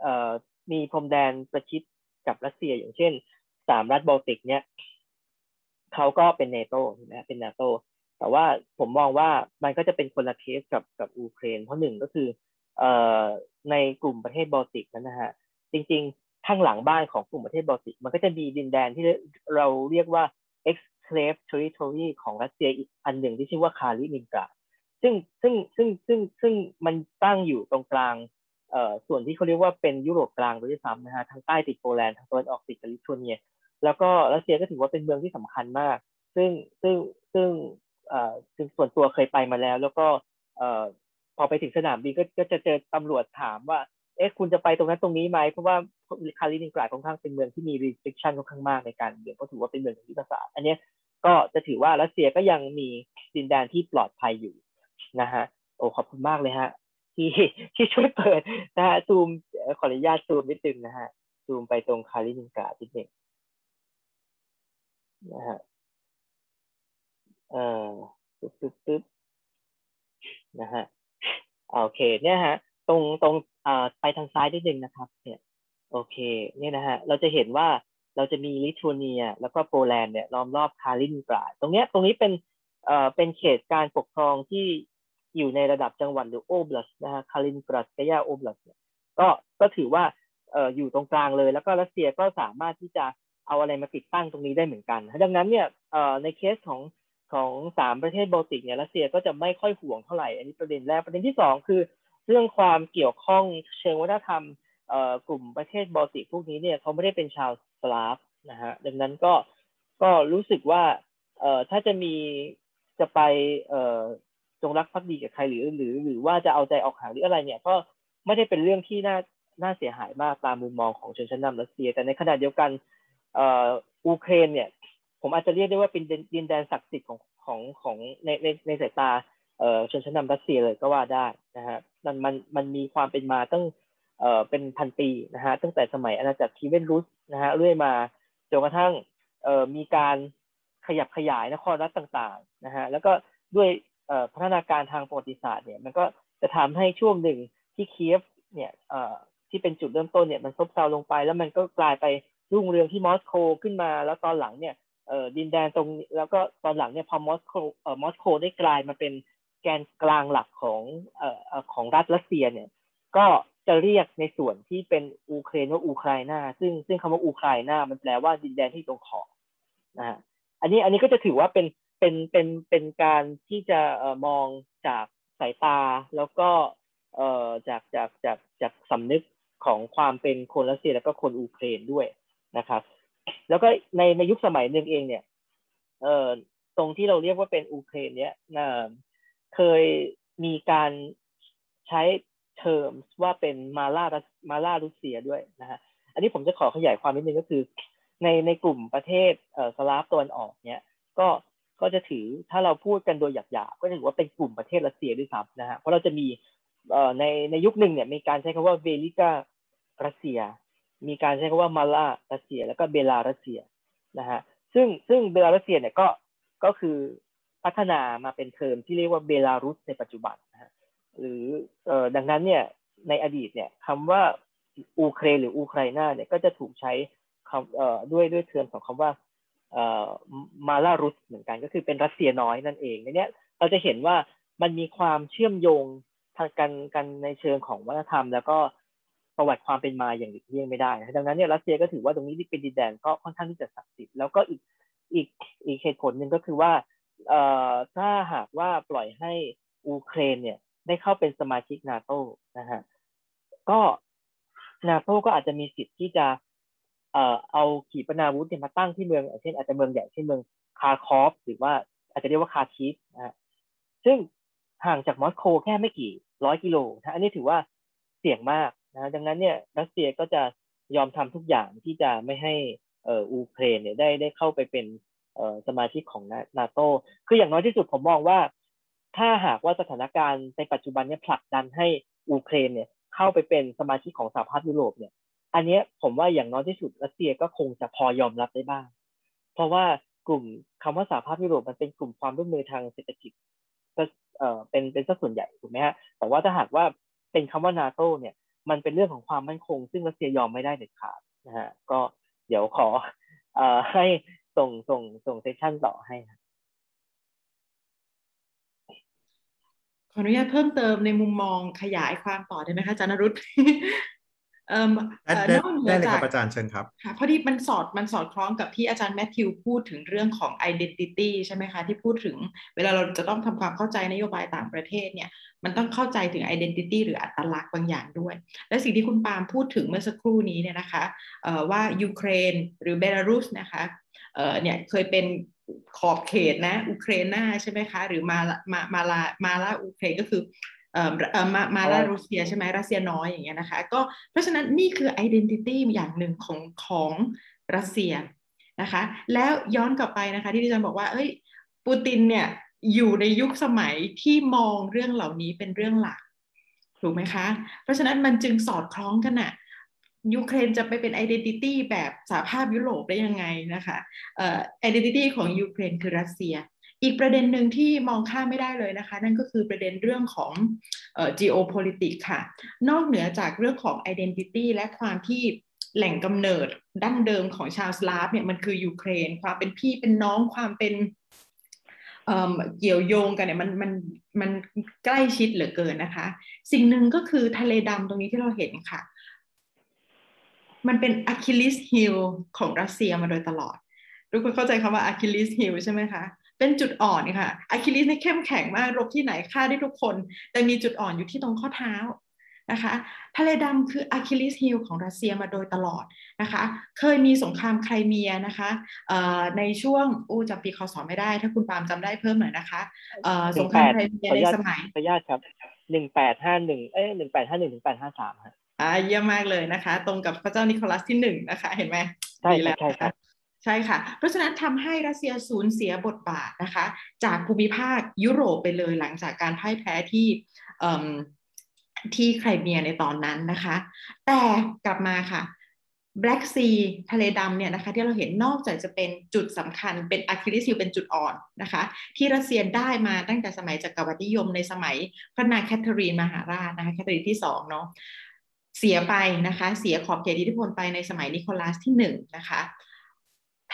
เอ่อมีพรมแดนประชิดกับรัสเซียอย่างเช่นสามรัฐบอลติกเนี่ยเขาก็เป็นเนโตนะเป็นนาโตแต่ว่าผมมองว่ามันก็จะเป็นคนละเคสกับกับอูเครน เพราะหนึ่งก็คือเอ่อในกลุ่มประเทศบอลติกนั้นนะฮะจริง ๆ ข้างหลังบ้านของกลุ่มประเทศบอลติก มันก็จะมีดินแดนที่เราเรียกว่า exclave territory ของรัสเซียอีกอันหนึ่งที่ชื่อว่าคาลินินกราด ซึ่งซึ่งซึ่งซึ่งซึ่งมันตั้งอยู่ตรงกลางเอ่อส่วนที่เขาเรียกว่าเป็นยุโรปกลางด้วยซ้ำนะฮะทางใต้ติดโปแลนด์ทางตะวันออกติดกับลิทัวเนีย แล้วก็รัสเซียก็ถือว่าเป็นเมืองที่สำคัญมาก ซึ่งซึ่งซึ่งเอ่อซึ่งส่วนตัวเคยไปมาแล้ว แล้วก็เอ่อพอไปถึงสนามบินก็ก็จะเจอตำรวจถามว่าเอ๊ะคุณจะไปตรงนั้นตรงนี้ไหมเพราะว่าคาลินินกราดค่อนข้างเป็นเมืองที่มี restriction ค่อนข้างมากในการเดินก็ถือว่าเป็นเมืองที่ภาษาอันนี้ก็จะถือว่ารัสเซียก็ยังมีดินแดนที่ปลอดภัยอยู่ นะฮะโอ้ขอบคุณมากเลยฮะที่ที่ช่วยเปิดนะฮะซูมขออนุญาตซูมนิดนึงนะฮะซูมไปตรงคาลินินกาดนิดนึงนะฮะเอ่อปึ๊บปึ๊บปึ๊บนะฮะโอเคเนี่ยฮะตรงตรงอ่าไปทางซ้ายนิดนึงนะครับ เนี่ย โอเค เนี่ยนะฮะเราจะเห็นว่าเราจะมีลิทัวเนีย แล้วก็โปแลนด์เนี่ยล้อมรอบคาลินินกราดตรงเนี้ยตรงนี้เป็นเอ่อเป็นเขตการปกครองที่ อยู่ในระดับจังหวัดหรือ область นะฮะКалининградская область เนี่ยก็ก็ถือว่าเอ่ออยู่ตรงกลางเลย แล้วก็รัสเซียก็สามารถที่จะเอาอะไรมาติดตั้งตรงนี้ได้เหมือนกัน ดังนั้นเนี่ยเอ่อในเคสของของสามประเทศบอลติกเนี่ยรัสเซียก็จะไม่ค่อยห่วงเท่าไหร่ อันนี้ประเด็นแรกประเด็นที่สองคือ เรื่องความเกี่ยวข้องเชิงวัฒนธรรมเอ่อกลุ่มประเทศบอลติกพวกนี้เนี่ยเขาไม่ได้เป็นชาวสลาฟนะฮะดังนั้นก็ก็รู้สึกว่าเอ่อถ้าจะมีจะไปเอ่อ จงรักภักดีกับใครหรือหรือ หรือว่าจะเอาใจออกห่างหรืออะไรเนี่ย ก็ไม่ได้เป็นเรื่องที่น่าน่าเสียหายมากตามมุมมองของชนชั้นนำรัสเซีย แต่ในขณะเดียวกันอูเครนเนี่ย ผมอาจจะเรียกได้ว่าเป็นดินแดนศักดิ์สิทธิ์ของของของในในในสายตาเชนชั้นนำรัสเซียเลยก็ว่าได้นะฮะมันมันมันมีความเป็นมาตั้งเป็นพันปีนะฮะตั้งแต่สมัยอาณาจักรคีเวนรุสนะฮะเรื่อยมาจนกระทั่งมีการขยับขยายนครรัฐต่างๆนะฮะแล้วก็ด้วย พัฒนาการทางประวัติศาสตร์เนี่ยมันก็จะทำให้ช่วงหนึ่งที่เคียฟเนี่ยที่เป็นจุดเริ่มต้นเนี่ยมันซบเซาลงไป แล้วมันก็กลายไปรุ่งเรืองที่มอสโกขึ้นมา แล้วตอนหลังเนี่ยดินแดนตรงแล้วก็ตอนหลังเนี่ยพอมอสโกมอสโกได้กลายมาเป็นแกนกลางหลักของออของรัฐรัสเซียเนี่ยก็จะเรียกในส่วนที่เป็นอูเครนว่าอูไครนาซึ่งซึ่งคำว่าอูไครนามันแปลว่าดินแดนที่ตรงขอบนะฮะอันนี้อันนี้ก็จะถือว่าเป็น เป็นเป็นเป็นการที่จะมองจากสายตาแล้วก็จากจากจากจากสำนึกของความเป็นคนรัสเซียแล้วก็คนอูเครนด้วยนะครับ แล้วก็ในในยุคสมัยหนึ่งเองเนี่ยเอ่อตรงที่เราเรียกว่าเป็นอูเครนเนี่ยเคยมีการใช้เทอมว่าเป็นมาลามาลารุสเซียด้วยนะฮะอันนี้ผมจะขอขยายความนิดนึงก็คือ ในในกลุ่มประเทศเอ่อสลาฟตะวันออกเนี่ยก็ ก็จะถือถ้าเราพูดกันโดยหยาบๆก็จะถือว่าเป็นกลุ่มประเทศรัสเซียด้วยซ้ำนะฮะเพราะเราจะมีในในยุคหนึ่งเนี่ยมีการใช้คำว่าเวลิการัสเซีย มีการใช้คำว่ามาลารัสเซีย แล้วก็เบลารัสเซียนะฮะซึ่งซึ่งเบลารัสเซียเนี่ยก็ก็คือพัฒนามาเป็นเทอมที่เรียกว่าเบลารุสในปัจจุบันนะฮะหรืออดังนั้นเนี่ยในอดีตเนี่ยคำว่าอูเครนหรืออูไครนาเนี่ยก็จะถูกใช้คำเออด้วยด้วยเทอมของคำว่า มาลารุสเหมือนกันก็คือเป็นรัสเซียน้อยนั่นเองในนี้เราจะเห็นว่ามันมีความเชื่อมโยงทางกันกันในเชิงของวัฒนธรรม แล้วก็ประวัติความเป็นมาอย่างหลีกเลี่ยงไม่ได้ดังนั้นเนี่ยรัสเซียก็ถือว่าตรงนี้ที่เป็นดินแดนก็ค่อนข้างที่จะศักดิ์สิทธิ์แล้วก็อีกอีกอีกเหตุผลหนึ่งก็คือว่าเอ่อถ้าหากว่าปล่อยให้อูเครนเนี่ยได้เข้าเป็นสมาชิกนาโตนะฮะก็นาโตก็อาจจะมีสิทธิ์ที่จะ เอ่อเอาขีปนาวุธเนี่ยมาตั้งที่เมืองเช่นอาจจะเมืองใหญ่เช่นเมืองคาคอฟหรือว่าอาจจะเรียกว่าคาคีฟนะซึ่งห่างจากมอสโกแค่ไม่กี่ร้อยกิโลนะอันนี้ถือว่าเสี่ยงมากนะดังนั้นเนี่ยรัสเซียก็จะยอมทำทุกอย่างที่จะไม่ให้เอ่ออูเครนเนี่ยได้ได้เข้าไปเป็นเอ่อสมาชิกของนาโตคืออย่างน้อยที่สุดผมมองว่า ถ้าหากว่าสถานการณ์ในปัจจุบันเนี่ยผลักดันให้อูเครนเนี่ยเข้าไปเป็นสมาชิกของสหภาพยุโรปเนี่ย อันนี้ผมว่าอย่างน้อยที่สุดรัสเซียก็คงจะพอยอมรับได้บ้าง เพราะว่ากลุ่มคำว่าสหภาพยุโรปมันเป็นกลุ่มความร่วมมือทางเศรษฐกิจเอ่อเป็นเป็นสัดส่วนใหญ่ถูกไหมฮะแต่ว่าถ้าหากว่าเป็นคำว่านาโตเนี่ยมันเป็นเรื่องของความมั่นคง ซึ่งรัสเซียยอมไม่ได้เด็ดขาดนะฮะก็เดี๋ยวขอเอ่อให้ส่งส่งส่งเซสชั่นต่อให้ครับขออนุญาตเพิ่มเติมในมุมมองขยายความต่อได้ไหมคะจานรุต เอ่อได้เอ่อได้นอกเหนืได้อเลยจาคกรับอาจารย์เชิญครับค่ะพอดีมันสอดมันสอดคล้องกับที่อาจารย์แมทธิวพูดถึงเรื่องของ identity ใช่ไหมคะ ที่พูดถึงเวลาเราจะต้องทำความเข้าใจนโยบายต่างประเทศเนี่ย มันต้องเข้าใจถึง identity หรืออัตลักษณ์บางอย่างด้วย และสิ่งที่คุณปาล์มพูดถึงเมื่อสักครู่นี้เนี่ยนะคะเอ่อว่ายูเครนหรือเบลารุสนะคะเอ่อเนี่ยเคยเป็นขอบเขตนะ อุเครนาใช่ไหมคะ หรือมามามาลามาลาอุเครนก็คือเอ่อเอ่อ มามาลารัสเซียใช่ไหมรัสเซียน้อยอย่างเงี้ยนะคะก็เพราะฉะนั้นนี่คือ identity อย่างหนึ่งของของรัสเซียนะคะ แล้วย้อนกลับไปนะคะ ที่ดิฉันบอกว่าเอ้ยปูตินเนี่ยอยู่ในยุคสมัยที่มองเรื่องเหล่านี้เป็นเรื่องหลักถูกไหมคะ เพราะฉะนั้นมันจึงสอดคล้องกันอะยูเครนจะไปเป็น identity แบบสหภาพยุโรปได้ยังไงนะคะเอ่อ identity ของยูเครนคือรัสเซีย อีกประเด็นหนึ่งที่มองข้ามไม่ได้เลยนะคะ นั่นก็คือประเด็นเรื่องของเอ่อ geopolitics ค่ะ นอกเหนือจากเรื่องของ identity และความที่แหล่งกำเนิดดั้งเดิมของชาวสลาฟเนี่ยมันคือยูเครน ความเป็นพี่เป็นน้องความเป็นเเกี่ยวโยงกันเนี่ยมันมันมันใกล้ชิดเหลือเกินนะคะ สิ่งหนึ่งก็คือทะเลดำตรงนี้ที่เราเห็นค่ะ มันเป็น Achilles heelของรัสเซียมาโดยตลอดทุกคนเข้าใจคำว่า Achilles heel ใช่ไหมคะ เป็นจุดอ่อนค่ะอะคิลิสเนี่ยเข้มแข็งมากรบที่ไหนฆ่าได้ทุกคน แต่มีจุดอ่อนอยู่ที่ตรงข้อเท้านะคะทะเลดำคือ Achilles heel ของรัสเซียมาโดยตลอดนะคะ เคยมีสงครามไครเมียนะคะในช่วงอู้จำปีคศไม่ได้ ถ้าคุณปาล์มจำได้เพิ่มหน่อยนะคะสงครามไครเมียในสมัยขออนุญาตครับหนึ่งแปดห้าหนึ่งเอ้ยหนึ่งแปดห้าหนึ่งถึงแปดห้าสามฮะอ่าเยี่ยมมากเลยนะคะ ตรงกับพระเจ้านิโคลัสที่หนึ่งนะคะ เห็นไหมใช่ดีแล้วใช่ครับ ใช่ค่ะ เพราะฉะนั้นทำให้รัสเซียสูญเสียบทบาทนะคะ จากภูมิภาคยุโรปไปเลยหลังจากการพ่ายแพ้ที่ที่ไครเมียในตอนนั้นนะคะ แต่กลับมาค่ะ Black Sea ทะเลดำเนี่ยนะคะที่เราเห็นนอกจากจะเป็นจุดสำคัญเป็นอะคิลิสิลเป็นจุดอ่อนนะคะ ที่รัสเซียได้มาตั้งแต่สมัยจักรวรรดินิยมในสมัยพระนางแคทเธอรีนมหาราชนะคะแคทเธอรีนที่สองเนาะเสียไปนะคะ เสียขอบเขตอิทธิพลไปในสมัยนิโคลัสที่หนึ่งนะคะ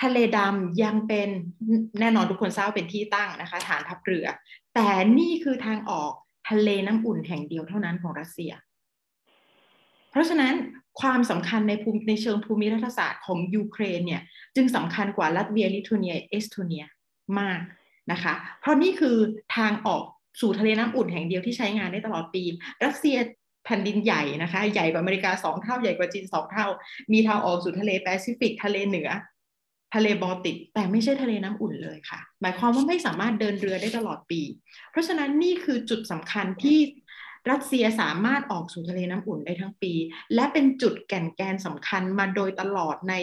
ทะเลดำยังเป็นแน่นอนทุกคนทราบเป็นที่ตั้งนะคะฐานทัพเรือ แต่นี่คือทางออกทะเลน้ำอุ่นแห่งเดียวเท่านั้นของรัสเซีย เพราะฉะนั้นความสำคัญในภูมิในเชิงภูมิรัฐศาสตร์ของยูเครนเนี่ยจึงสำคัญกว่าลัตเวียลิทัวเนียเอสโตเนียมากนะคะ เพราะนี่คือทางออกสู่ทะเลน้ำอุ่นแห่งเดียวที่ใช้งานได้ตลอดปี รัสเซียแผ่นดินใหญ่นะคะ ใหญ่กว่าอเมริกาสองเท่าใหญ่กว่าจีนสองเท่า มีทางออกสู่ทะเลแปซิฟิกทะเลเหนือ ทะเลบอลติก แต่ไม่ใช่ทะเลน้ำอุ่นเลยค่ะ หมายความว่าไม่สามารถเดินเรือได้ตลอดปี เพราะฉะนั้นนี่คือจุดสำคัญที่รัสเซียสามารถออกสู่ทะเลน้ำอุ่นได้ทั้งปี และเป็นจุดแก่นแกนสำคัญมาโดยตลอดใน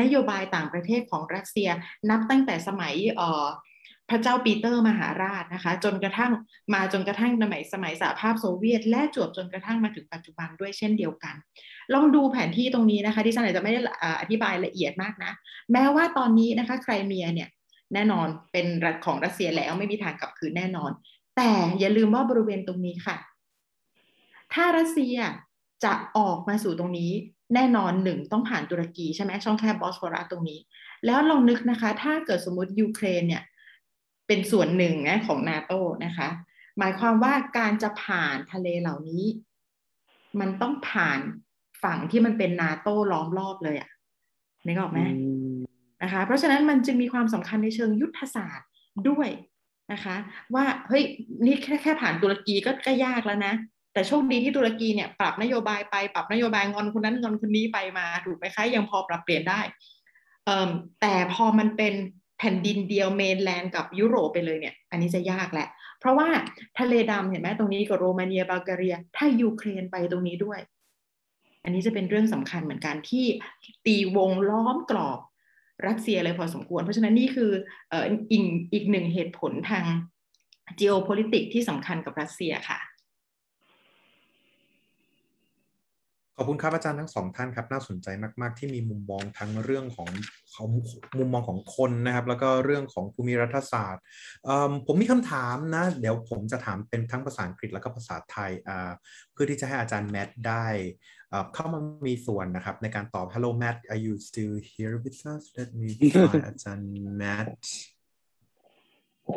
นโยบายต่างประเทศของรัสเซีย นับตั้งแต่สมัยเอ่อ พระเจ้าปีเตอร์มหาราชนะคะ จนกระทั่งมาจนกระทั่งสมัยสมัยสหภาพโซเวียต และจวบจนกระทั่งมาถึงปัจจุบันด้วยเช่นเดียวกัน ลองดูแผนที่ตรงนี้นะคะดิฉันอาจจะไม่ได้อธิบายละเอียดมากนะ แม้ว่าตอนนี้นะคะไครเมียเนี่ยแน่นอนเป็นรัฐของรัสเซียแล้วไม่มีทางกลับคืนแน่นอน แต่อย่าลืมว่าบริเวณตรงนี้ค่ะ ถ้ารัสเซียจะออกมาสู่ตรงนี้แน่นอนหนึ่งต้องผ่านตุรกีใช่ไหมช่องแคบบอสฟอรัสตรงนี้ แล้วลองนึกนะคะ ถ้าเกิดสมมติยูเครนเนี่ย เป็นส่วนหนึ่งนะของนาโตนะคะ หมายความว่าการจะผ่านทะเลเหล่านี้ มันต้องผ่านฝั่งที่มันเป็นนาโต้ล้อมรอบเลยอะนึกออกไหมนะคะ เพราะฉะนั้นมันจึงมีความสำคัญในเชิงยุทธศาสตร์ด้วยนะคะ ว่าเฮ้ยนี่แค่แค่ผ่านตุรกีก็ก็ยากแล้วนะแต่โชคดีที่ตุรกีเนี่ยปรับนโยบายไปปรับนโยบายงอนคนนั้นงอนคนนี้ไปมาถูกไหมคะยังพอปรับเปลี่ยนได้แต่พอมันเป็นแผ่นดินเดียวเมนแลนด์กับยุโรปไปเลยเนี่ยอันนี้จะยากแหละ เพราะว่าทะเลดำเห็นไหมตรงนี้กับโรมาเนียบัลแกเรีย ถ้ายูเครนไปตรงนี้ด้วย อันนี้จะเป็นเรื่องสำคัญเหมือนกันที่ตีวงล้อมกรอบรัสเซียเลยพอสมควร เพราะฉะนั้นนี่คืออออีกอีกหนึ่งเหตุผลทาง geopolitics ที่สำคัญกับรัสเซียค่ะ ขอบคุณครับอาจารย์ทั้งสองท่านครับน่าสนใจมาก ๆ ที่มีมุมมองทั้งเรื่องของของมุมมองของคนนะครับ แล้วก็เรื่องของภูมิรัฐศาสตร์ผมมีคำถามนะ เดี๋ยวผมจะถามเป็นทั้งภาษาอังกฤษแล้วก็ภาษาไทยเพื่อที่จะให้อาจารย์แมทได้เข้ามามีส่วนนะครับ ในการตอบ Hello Matt are you still here with us let me find อาจารย์ Matt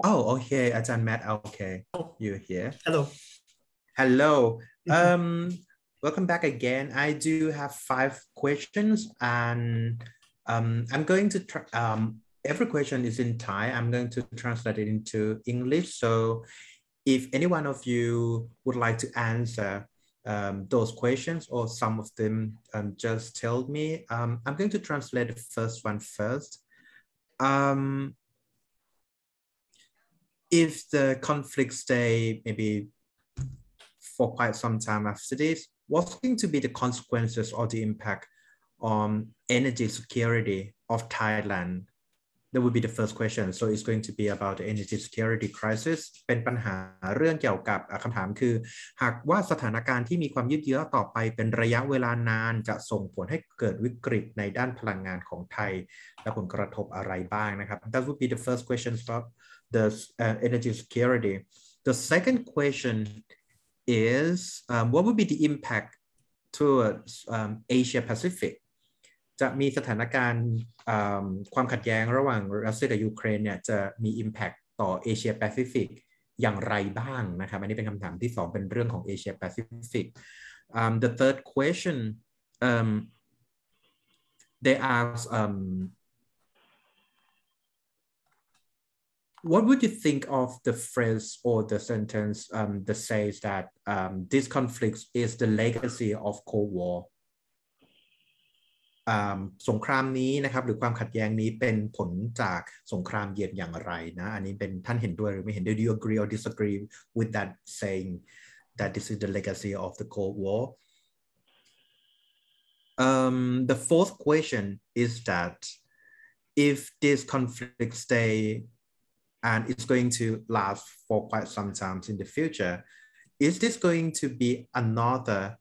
oh okay อาจารย์ Matt okay you're here hello hello um welcome back again I do have five questions and um, I'm going to try um, every question is in Thai I'm going to translate it into English so if any one of you would like to answer um, those questions or some of them um, just tell me. Um, I'm going to translate the first one first. Um, if the conflict stay maybe for quite some time after this, what's going to be the consequences or the impact on energy security of Thailand that would be the first question so it's going to be about the energy security crisis เป็นปัญหาเรื่องเกี่ยวกับคำถามคือ หากว่าสถานการณ์ที่มีความยืดเยื้อต่อไปเป็นระยะเวลานานจะส่งผลให้เกิดวิกฤตในด้านพลังงานของไทย และผลกระทบอะไรบ้างนะครับ That would be the first question about the uh, energy security the second question is um, what would be the impact towards um, Asia Pacific จะมีสถานการณ์ความขัดแย้งระหว่างรัสเซียกับยูเครนเนี่ยจะมี Impact ต่อเอเชียแปซิฟิกอย่างไรบ้างนะครับ อันนี้เป็นคำถามที่สองเป็นเรื่องของเอเชียแปซิฟิก the third question um, they ask um, what would you think of the phrase or the sentence um, that says that um, this conflict is the legacy of Cold War สงครามนี้นะครับหรือความขัดแย้งนี้เป็นผลจากสงครามเย็นอย่างไรนะอันนี้เป็นท่านเห็นด้วยหรือไม่เห็นด้วย Do you agree or disagree with that saying that this is the legacy of the Cold War um, the fourth question is that if this conflict stay and it's going to last for quite some time in the future. Is this going to be another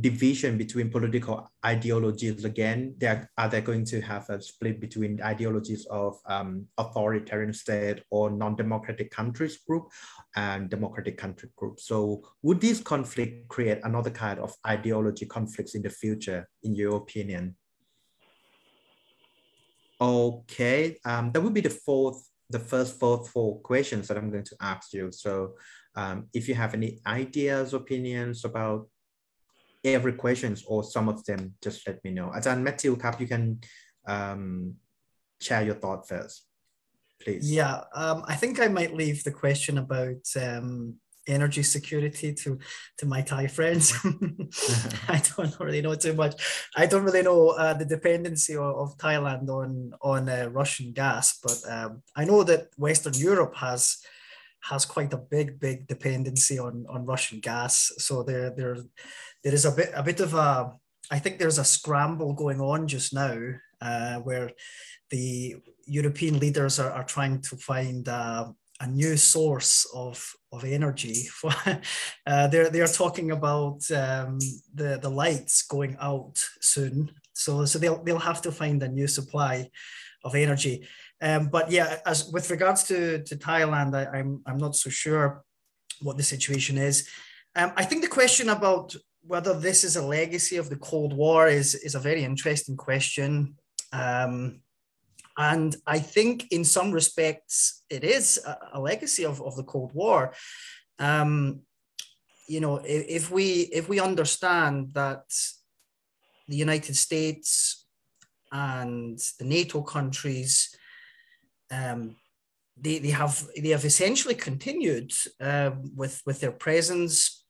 division between political ideologies again? There are they going to have a split between ideologies of um, authoritarian state or non-democratic countries group and democratic country group? So would this conflict create another kind of ideology conflicts in the future in your opinion? Okay um, that would be the fourth the first four four questions that i'm going to ask you so um, if you have any ideas opinions about every questions or some of them, just let me know. Ajahn Matthew, Kap, you can um, share your thought first, please. Yeah, um, I think I might leave the question about um, energy security to to my Thai friends. I don't really know too much. I don't really know uh, the dependency of, of, Thailand on on uh, Russian gas, but um, I know that Western Europe has has quite a big big dependency on on Russian gas. So there there there is a bit a bit of a I think there's a scramble going on just now uh, where the European leaders are, are trying to find uh, a new source of, of energy. Uh, they're, they're talking about um, the, the lights going out soon. So, so they'll, they'll have to find a new supply of energy. Um, but yeah, as with regards to, to Thailand, I, I'm, I'm not so sure what the situation is. Um, I think the question about whether this is a legacy of the Cold War is, is a very interesting question. Um, and I think in some respects, it is a, a legacy of, of the Cold War. Um, you know, if, if, we if we understand that the United States and the NATO countries, um, they, they have they have essentially continued uh, with with their presence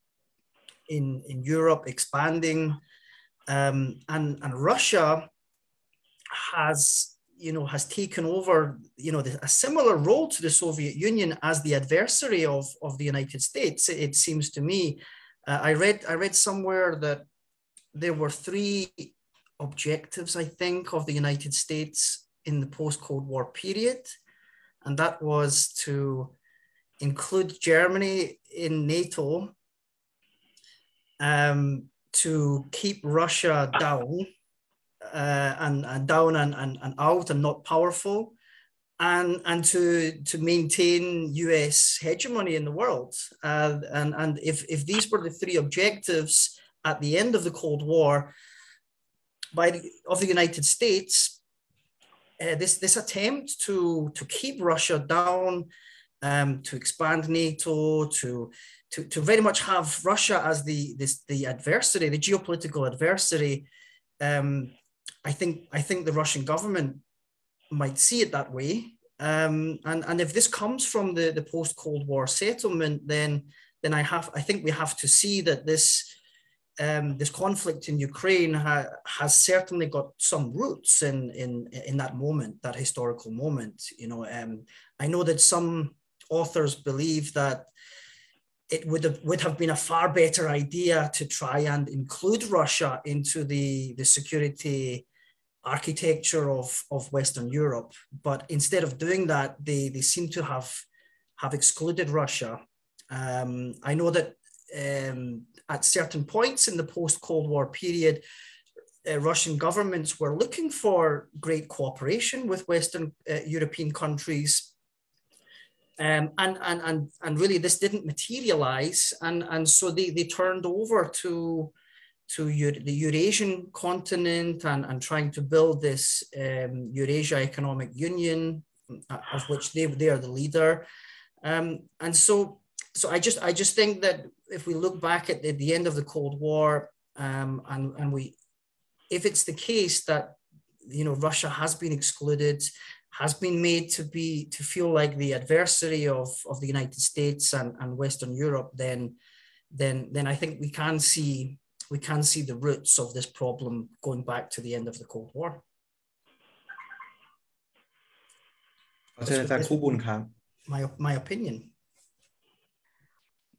in, in Europe expanding. Um, and, and Russia has, you know, has taken over, you know, the, a similar role to the Soviet Union as the adversary of, of the United States. It, it seems to me, uh, I read, I read somewhere that there were three objectives, I think, of the United States in the post-Cold War period. And that was to include Germany in NATO um, to keep Russia down uh, and, and down and, and, and out and not powerful, and, and to, to maintain US hegemony in the world. Uh, and and if, if these were the three objectives at the end of the Cold War by the, of the United States, uh, this, this attempt to, to keep Russia down, um, to expand NATO, to, to, to very much have Russia as the, this, the adversary, the geopolitical adversary, um, I think I think the Russian government might see it that way. Um, and, and if this comes from the, the post Cold War settlement, then then I have I think we have to see that this um, this conflict in Ukraine ha, has certainly got some roots in in in that moment, that historical moment. You know, um, I know that some authors believe that it would have, would have been a far better idea to try and include Russia into the, the security architecture of, of Western Europe. But instead of doing that, they, they seem to have, have excluded Russia. Um, I know that um, at certain points in the post-Cold War period, uh, Russian governments were looking for great cooperation with Western uh, European countries um, and, and, and, and really this didn't materialize. And, and so they, they turned over to, to the Eurasian continent and, and trying to build this um, Eurasia Economic Union, uh, of which they, they are the leader. Um, and so, so I just, I just think that if we look back at the, the end of the Cold War um, and, and we, if it's the case that, you know, Russia has been excluded has been made to be to feel like the adversary of, of the United States and, and Western Europe, then then then I think we can see we can see the roots of this problem going back to the end of the Cold War. My, my opinion.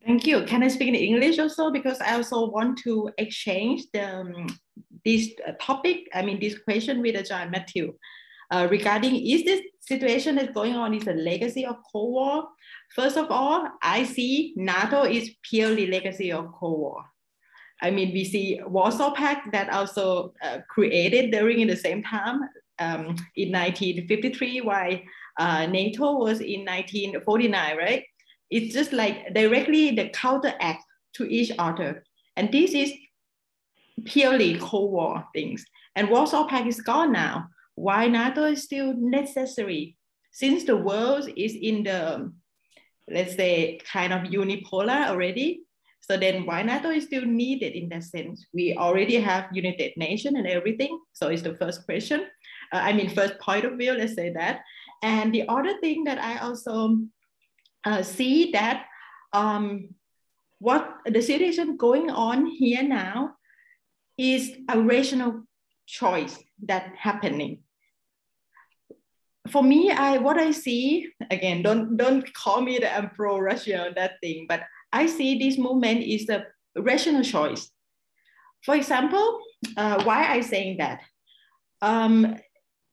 Thank you. Can I speak in English also? Because I also want to exchange the, um, this topic, I mean, this question with John Matthew uh, regarding is this situation that's going on is a legacy of Cold War? First of all, I see NATO is purely legacy of Cold War. I mean, we see Warsaw Pact that also uh, created during in the same time um, in 1953, while uh, NATO was in 1949, right? It's just like directly the counteract to each other. And this is purely Cold War things. And Warsaw Pact is gone now why NATO is still necessary since the world is in the, let's say, kind of unipolar already. So then why NATO is still needed in that sense? We already have United Nations and everything. So it's the first question. Uh, I mean, first point of view, let's say that. And the other thing that I also uh, see that um, what the situation going on here now is a rational choice that happening for me, I what I see again, don't don't call me that I'm pro Russia or that thing, but I see this movement is a rational choice. For example, uh, why I saying that? Um,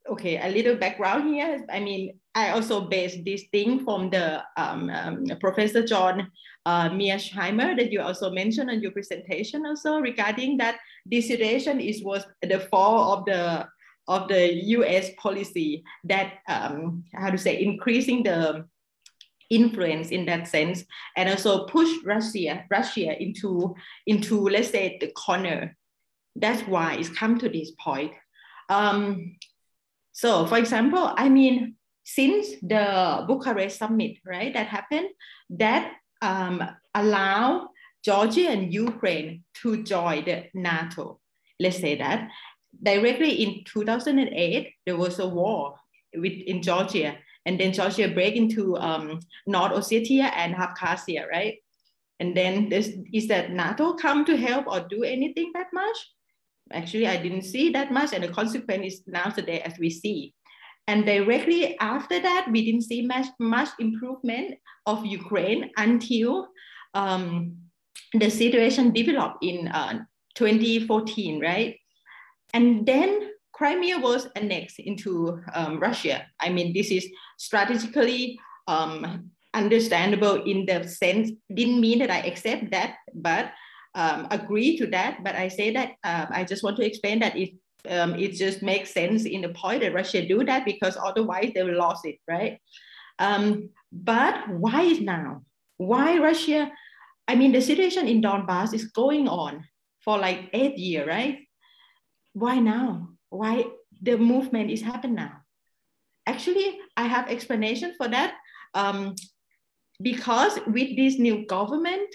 okay, a little background here. I mean, I also based this thing from the um, um, Professor John uh, that you also mentioned in your presentation also regarding that this situation is was the fall of the of the U.S. policy that um, how to say increasing the influence in that sense, and also push Russia Russia into into let's say the corner. That's why it's come to this point. Um, so, for example, I mean, since the Bucharest summit, right, that happened, that um, allow Georgia and Ukraine to join the NATO. Let's say that, directly in 2008, there was a war with, in Georgia, and then Georgia break into um, North Ossetia and Abkhazia, right? And then this, is that NATO come to help or do anything that much? Actually, I didn't see that much, and the consequence is now today as we see. And directly after that, we didn't see much, much improvement of Ukraine until um, the situation developed in uh, 2014, right? And then Crimea was annexed into um, Russia. I mean, this is strategically um, understandable in the sense, didn't mean that I accept that, but um, agree to that, but I say that uh, I just want to explain that it um, it just makes sense in the point that Russia do that because otherwise they will lose it, right? Um, but why now? Why Russia? I mean, the situation in Donbass is going on for like eight years, right? Why now? Why the movement is happening now? Actually, I have explanation for that. Um, because with this new government,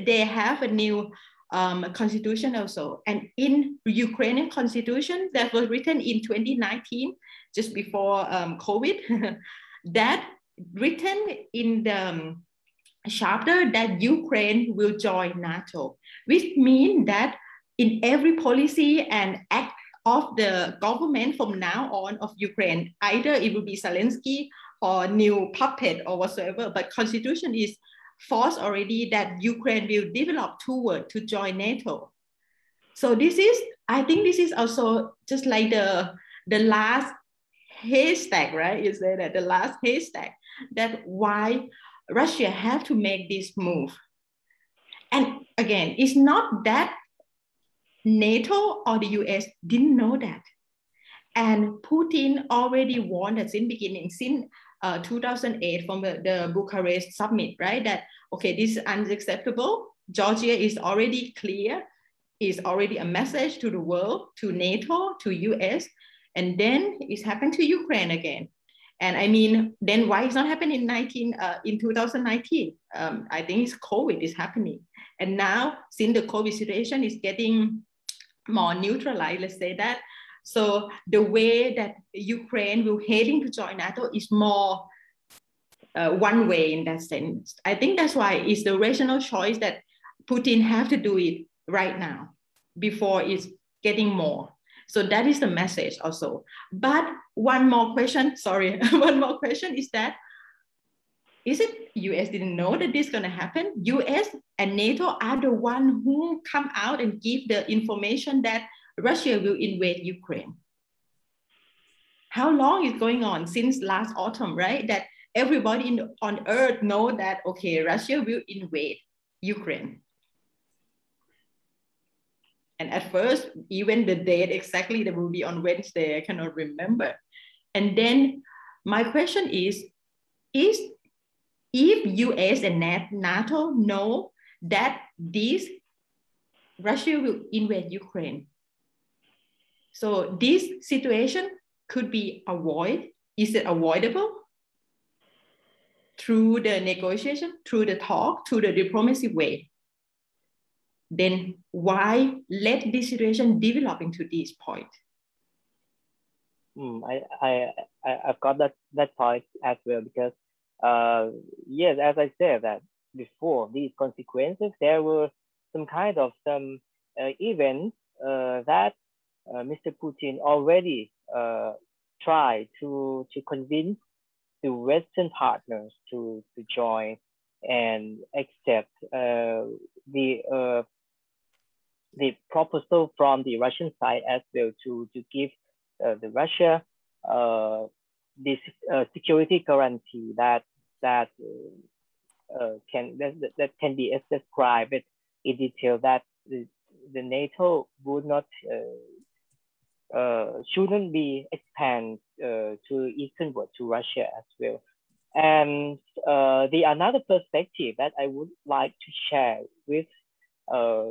they have a new um, constitution also. And in Ukrainian constitution that was written in 2019, just before um, COVID, that written in the um, chapter that Ukraine will join NATO, which means that in every policy and act of the government from now on of Ukraine, either it will be Zelensky or new puppet or whatsoever, but constitution is forced already that Ukraine will develop toward to join NATO. So this is, I think this is also just like the, the last haystack, right? You say that the last haystack, that why Russia have to make this move. And again, it's not that NATO or the US didn't know that. And Putin already warned us in beginning, since uh, 2008 from the, the Bucharest summit, right? That, okay, this is unacceptable. Georgia is already clear, is already a message to the world, to NATO, to US, and then it's happened to Ukraine again. And I mean, then why it's not happening in 19, uh, in 2019? Um, I think it's COVID is happening. And now, since the COVID situation is getting more neutralized, let's say that, so the way that Ukraine will heading to join NATO is more uh, one way in that sense. I think that's why it's the rational choice that Putin have to do it right now before it's getting more. So that is the message also. But one more question, sorry, one more question is that, is it US didn't know that this is gonna happen? US and NATO are the one who come out and give the information that Russia will invade Ukraine. How long is going on since last autumn, right? That everybody in, on earth know that, okay, Russia will invade Ukraine. And at first, even the date exactly that will be on Wednesday, I cannot remember. And then my question is, is if US and NATO know that this Russia will invade Ukraine, so this situation could be avoided. Is it avoidable? Through the negotiation, through the talk, through the diplomacy way. Then why let this situation develop into this point? Mm, I, I, I, I've got that, that point as well because, uh, yes, as I said that before these consequences, there were some kind of some uh, events uh, that uh, Mr. Putin already uh, tried to, to convince the Western partners to, to join and accept the the proposal from the Russian side as well to, to give the Russia this uh, security guarantee that that can that, that can be described in detail that the, the NATO would not uh, shouldn't be expand uh, to easternward to Russia as well. And uh, the another perspective that I would like to share with uh,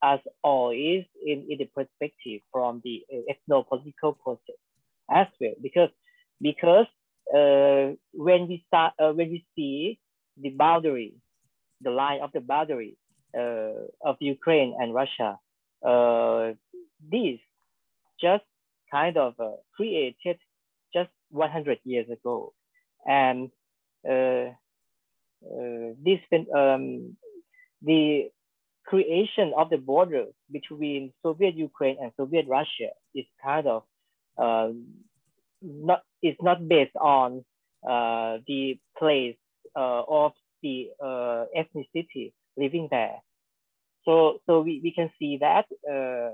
us all is in, in the perspective from the ethno-political process as well, because because uh, when we start uh, when we see the boundary, the line of the boundary uh, of Ukraine and Russia, this just kind of uh, created just 100 years ago. And uh, uh, this um, the creation of the border between Soviet Ukraine and Soviet Russia is kind of uh, not is not based on uh, the place uh, of the uh, ethnicity living there. So so we, we can see that uh,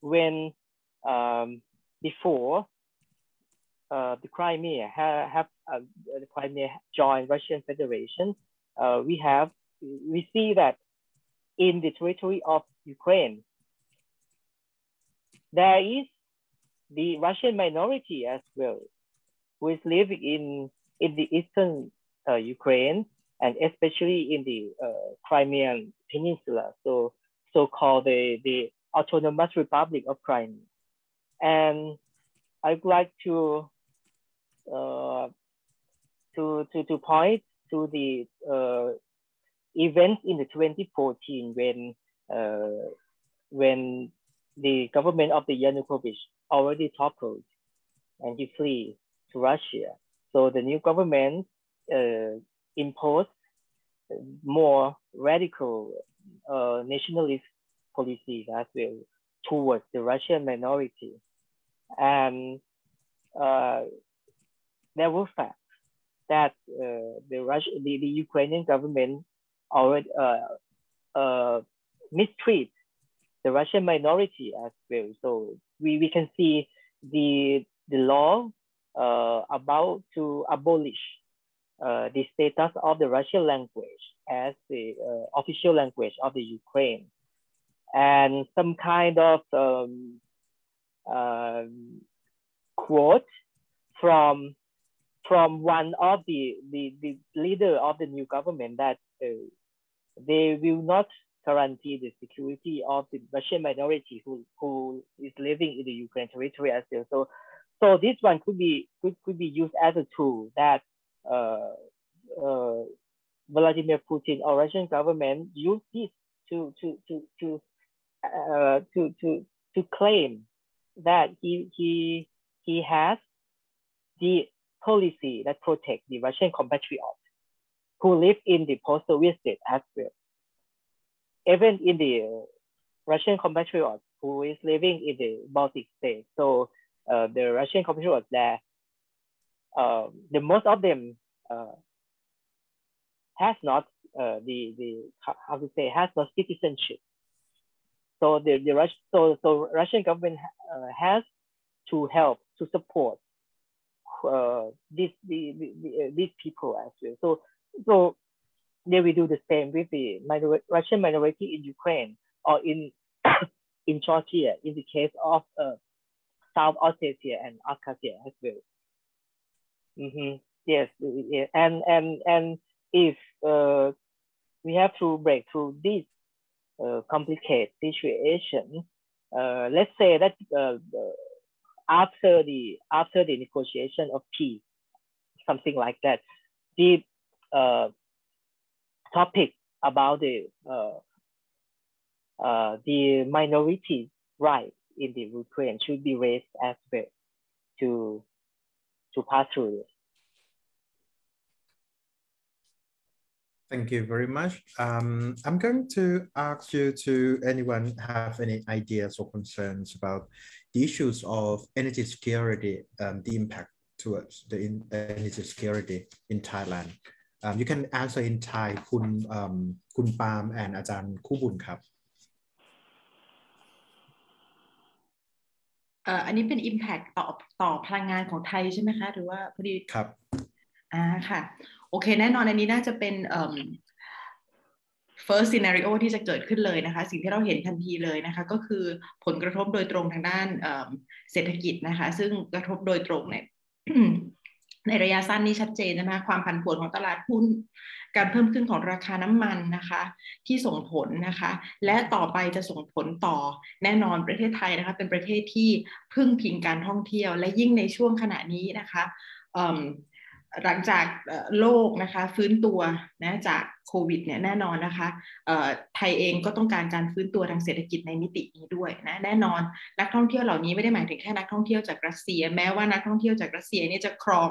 when um, before uh, the Crimea have, have uh, the Crimea joined Russian Federation, we have we see that in the territory of Ukraine. There is the Russian minority as well, who is living in, in the eastern uh, Ukraine and especially in the uh, Crimean Peninsula, so so-called the, the Autonomous Republic of Crimea. And I'd like to uh, to, to, to point to the uh, events in the 2014 when uh, when the government of the Yanukovych already toppled and he flee to Russia. So the new government uh, imposed more radical uh, nationalist policies as well towards the Russian minority. And uh, there were facts that uh, the, Russia, the, the Ukrainian government already uh, uh, mistreat the Russian minority as well. So we, we can see the, the law uh, about to abolish uh, the status of the Russian language as the uh, official language of the Ukraine. And some kind of um, um quote from from one of the, the, the leader of the new government that uh, they will not guarantee the security of the Russian minority who, who is living in the Ukraine territory as well. So, so this one could be could, could be used as a tool that uh, uh, Vladimir Putin or Russian government use this to to to to uh, to to to claim that he he he has the policy that protect the Russian compatriots who live in the post-Soviet state as well. Even in the Russian compatriots who is living in the Baltic states. So uh, the Russian compatriots there, uh, the most of them uh, has not uh, the the how to say has no citizenship. So the the Russian so so Russian government uh, has to help to support uh, these the, the, the, these people as well. So so they will do the same with the minor Russian minority in Ukraine or in in Georgia in the case of uh, South Ossetia and Abkhazia as well. Mm -hmm. Yes, yeah. and and and if uh, we have to break through this uh, complicated situation, uh, let's say that uh, after the after the negotiation of peace, something like that, the uh, topic about the uh, uh, the minority rights in the Ukraine should be raised as well to, to pass through this. Thank you very much. Um, I'm going to ask you to anyone have any ideas or concerns about the issues of energy security, um, the impact towards the in, energy security in Thailand. Um, you can answer in Thai, Kun, um, Kun Palm and Ajahn Kubun Kap. And อาจารย์คู่บุญครับอันนี้เป็น impact ต่อต่อพลังงานของไทยใช่ไหมคะ หรือว่าพอดีครับอ่าค่ะ โอเค แน่นอนอันนี้น่าจะเป็น first scenario ที่จะเกิดขึ้นเลยนะคะ สิ่งที่เราเห็นทันทีเลยนะคะ ก็คือผลกระทบโดยตรงทางด้านเศรษฐกิจนะคะ ซึ่งกระทบโดยตรงเนี่ย ในระยะสั้นนี้ชัดเจนนะคะความผันผวนของตลาดหุ้น การเพิ่มขึ้นของราคาน้ำมันนะคะ ที่ส่งผลนะคะ และต่อไปจะส่งผลต่อแน่นอนประเทศไทยนะคะเป็นประเทศที่พึ่งพิงการท่องเที่ยว และยิ่งในช่วงขณะนี้นะคะ หลังจากโลกนะคะฟื้นตัวนะจากโควิดเนี่ยแน่นอนนะคะไทยเองก็ต้องการการฟื้นตัวทางเศรษฐกิจในมิตินี้ด้วยนะแน่นอนนักท่องเที่ยวเหล่านี้ไม่ได้หมายถึงแค่นักท่องเที่ยวจากรัสเซีย แม้ว่านักท่องเที่ยวจากรัสเซียนี่จะครอง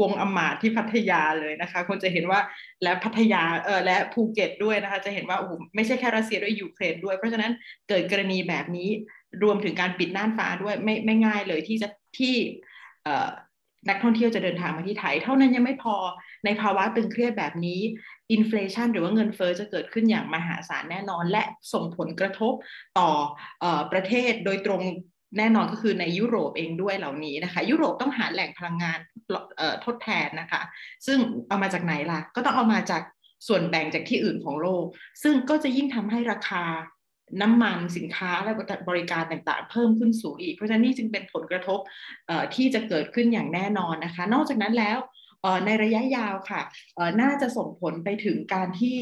วงศ์อมาตย์ที่พัทยาเลยนะคะคนจะเห็นว่าและพัทยาเออและภูเก็ตด้วยนะคะจะเห็นว่าโอ้โหไม่ใช่แค่รัสเซียด้วยยูเครนด้วยเพราะฉะนั้นเกิดกรณีแบบนี้รวมถึงการปิดน่านฟ้าด้วยไม่ไม่ง่ายเลยที่จะที่ นักท่องเที่ยวจะเดินทางมาที่ไทย เท่านั้นยังไม่พอในภาวะตึงเครียดแบบนี้อินฟลชันหรือว่าเงินเฟอ้อจะเกิดขึ้นอย่างมหาศาลแน่นอน และส่งผลกระทบต่ออประเทศโดยตรงแน่นอนก็คือในยุโรปเองด้วยเหล่านี้นะคะ ยุโรปต้องหาแหล่งพลังงานทดแทนนะคะ ซึ่งเอามาจากไหนล่ะ ก็ต้องเอามาจากส่วนแบ่งจากที่อื่นของโลก ซึ่งก็จะยิ่งทำให้ราคา น้ำมันสินค้าและบริการต่างๆ เพิ่มขึ้นสูงอีก เพราะฉะนั้นนี่จึงเป็นผลกระทบที่จะเกิดขึ้นอย่างแน่นอนนะคะ นอกจากนั้นแล้วในระยะยาวค่ะน่าจะส่งผลไปถึงการที่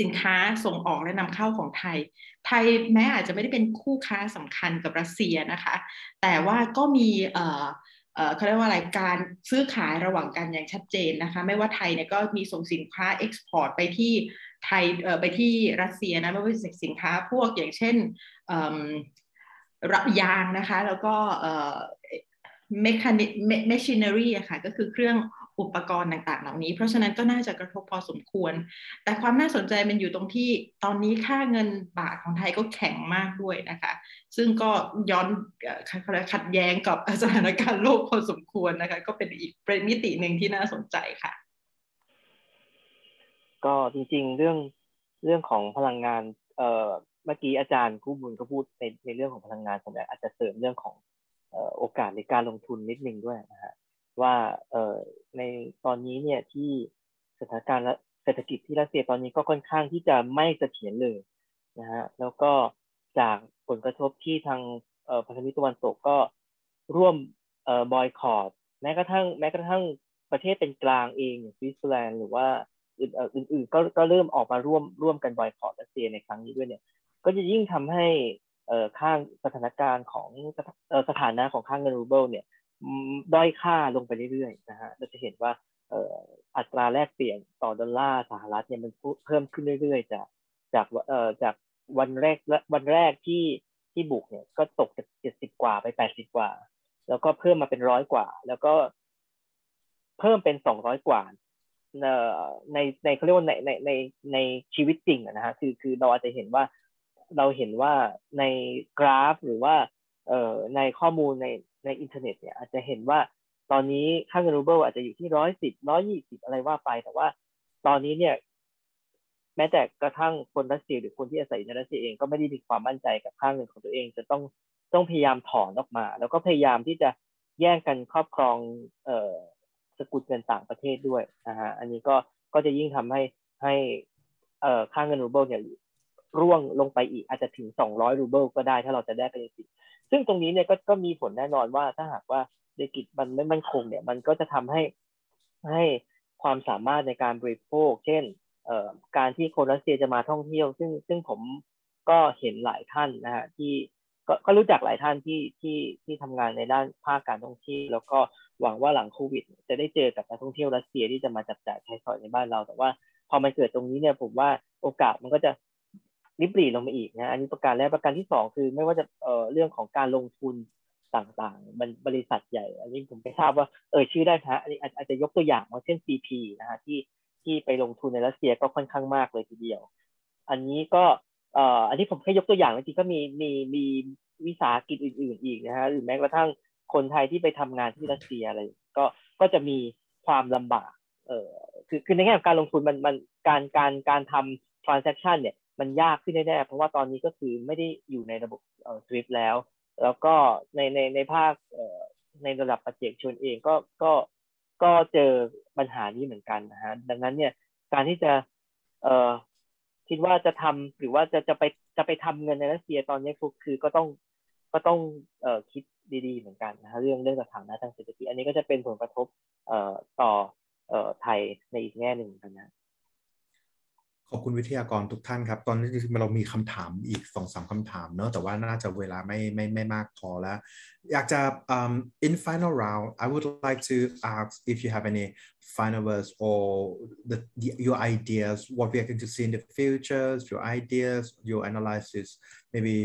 สินค้าส่งออกและนำเข้าของไทย ไทยแม้อาจจะไม่ได้เป็นคู่ค้าสำคัญกับรัสเซียนะคะ แต่ว่าก็มีเขาเรียกว่าอะไรการซื้อขายระหว่างกันอย่างชัดเจนนะคะ ไม่ว่าไทยเนี่ยก็มีส่งสินค้า export ไปที่ ไทยไปที่รัสเซียนะไม่ว่าจะสินค้าพวกอย่างเช่นรับยางนะคะ แล้วก็ mechanic machinery อะค่ะก็คือเครื่องอุปกรณ์ต่างๆ เหล่านี้ เพราะฉะนั้นก็น่าจะกระทบพอสมควร แต่ความน่าสนใจมันอยู่ตรงที่ตอนนี้ค่าเงินบาทของไทยก็แข็งมากด้วยนะคะ ซึ่งก็ย้อนขัดแย้งกับสถานการณ์โลกพอสมควรนะคะ ก็เป็นอีกเป็นมิติหนึ่งที่น่าสนใจค่ะ ก็จริงๆ เรื่องเรื่องของพลังงานเอ่อเมื่อกี้อาจารย์คู่บุญก็พูดในในเรื่องของพลังงานผมอาจจะเสริมเรื่องของโอกาสในการลงทุนนิดนึงด้วยนะฮะว่าเอ่อในตอนนี้เนี่ยที่สถานการณ์เศรษฐกิจที่รัสเซียตอนนี้ก็ค่อนข้างที่จะไม่เสถียรเลยนะฮะแล้วก็จากผลกระทบที่ทางพันธมิตรตะวันตกก็ร่วมเอ่อบอยคอรดแม้กระทั่งแม้กระทั่งประเทศเป็นกลางเองอย่างสวิตเซอร์แลนด์หรือว่า อื่นๆก็ก็เริ่มออกมาร่วมร่วมกันบอยคอตต์รัสเซียในครั้งนี้ด้วยเนี่ย ก็จะยิ่งทำให้เอ่อข้างสถานการณ์ของสถานะของค่าเงินรูเบิลเนี่ยด้อยค่าลงไปเรื่อยๆนะฮะเราจะเห็นว่าอัตราแลกเปลี่ยนต่อดอลลาร์สหรัฐเนี่ยมันเพิ่มขึ้นเรื่อยๆ จากจากเอ่อจากวันแรกวันแรกที่ที่บุกเนี่ยก็ตกจากเจ็ดสิบกว่าไปแปดสิบกว่า แล้วก็เพิ่มมาเป็นร้อยกว่า แล้วก็เพิ่มเป็นสองร้อยกว่า ในในเขาเรียกว่าในในในในชีวิตจริงนะฮะคือคือเราอาจจะเห็นว่าเราเห็นว่าในกราฟหรือว่าเอ่อในข้อมูลในในอินเทอร์เน็ตเนี่ยอาจจะเห็นว่าตอนนี้ค่าเงินรูเบิลอาจจะอยู่ที่ร้อยสิบร้อยยี่สิบอะไรว่าไป แต่ว่าตอนนี้เนี่ย แม้แต่กระทั่งคนรัสเซียหรือคนที่อาศัยในรัสเซียเองก็ไม่ได้มีความมั่นใจกับค่าเงินของตัวเอง จะต้องต้องพยายามถอนออกมา แล้วก็พยายามที่จะแย่งกันครอบครอง เอ่อ สกุลเงินต่างประเทศด้วยนะฮะอันนี้ก็ก็จะยิ่งทำให้ให้เอ่อค่าเงินรูเบิลเนี่ยร่วงลงไปอีกอาจจะถึง 200 รูเบิลก็ได้ถ้าเราจะได้ไปจริงซึ่งตรงนี้เนี่ยก็ก็มีผลแน่นอนว่าถ้าหากว่าเศรษฐกิจมันไม่มั่นคงเนี่ยมันก็จะทำให้ให้ความสามารถในการบริโภค เช่นเอ่อการที่คนรัสเซียจะมาท่องเที่ยว ซึ่งซึ่งผมก็เห็นหลายท่านนะฮะที่ ก็ก็รู้จักหลายท่านที่ที่ที่ทำงานในด้านภาคการท่องเที่ยวแล้วก็หวังว่าหลังโควิด จะได้เจอกับนักท่องเที่ยวรัสเซียที่จะมาจับจ่ายใช้สอยในบ้านเรา แต่ว่าพอมันเกิดตรงนี้เนี่ยผมว่าโอกาสมันก็จะริบหรี่ลงมาอีกนะอันนี้ประการแรกประการที่สองคือ ไม่ว่าจะเอ่อเรื่องของการลงทุนต่างๆมันบริษัทใหญ่ อันนี้ผมไม่ทราบว่าเออชื่อได้ฮะอันนี้อาจจะยกตัวอย่างว่าเช่น CP นะฮะที่ที่ไปลงทุนในรัสเซียก็ค่อนข้างมากเลยทีเดียว อันนี้ก็ เอ่ออันนี้ผมแค่ยกตัวอย่างจริงก็มีมีมีวิสาหกิจอื่น ๆ อีกนะฮะหรือแม้กระทั่งคนไทยที่ไปทำงานที่รัสเซียอะไร ก็ก็จะมีความลำบากเอ่อคือคือในแง่ของการลงทุนมันมันการการการทำ transaction เนี่ยมันยากขึ้นแน่ๆเพราะว่าตอนนี้ก็คือไม่ได้อยู่ในระบบเอ่อ SWIFT แล้ว แล้วก็ในในในภาคเอ่อในระดับประเจกชนเองก็ก็ก็เจอปัญหานี้เหมือนกันนะฮะดังนั้นเนี่ยการที่จะเอ่อ คิดว่าจะทำหรือว่าจะจะไปจะไปทำเงินในรัสเซียตอนนี้คือก็ต้องก็ต้องเอ่อคิดดีๆเหมือนกันนะฮะเรื่องเรื่องสถานะทางเศรษฐกิจอันนี้ก็จะเป็นผลกระทบเอ่อต่อเอ่อไทยในอีกแง่หนึ่งนะ ขอบคุณวิทยากรทุกท่านครับ ตอนนี้เรามีคำถามอีกสองสามคำถามเนอะแต่ว่าน่าจะเวลาไม่ไม่ไม่มากพอแล้ว อยากจะ um in final round I would like to ask if you have any final words or the, the your ideas what we are going to see in the future your ideas your analysis maybe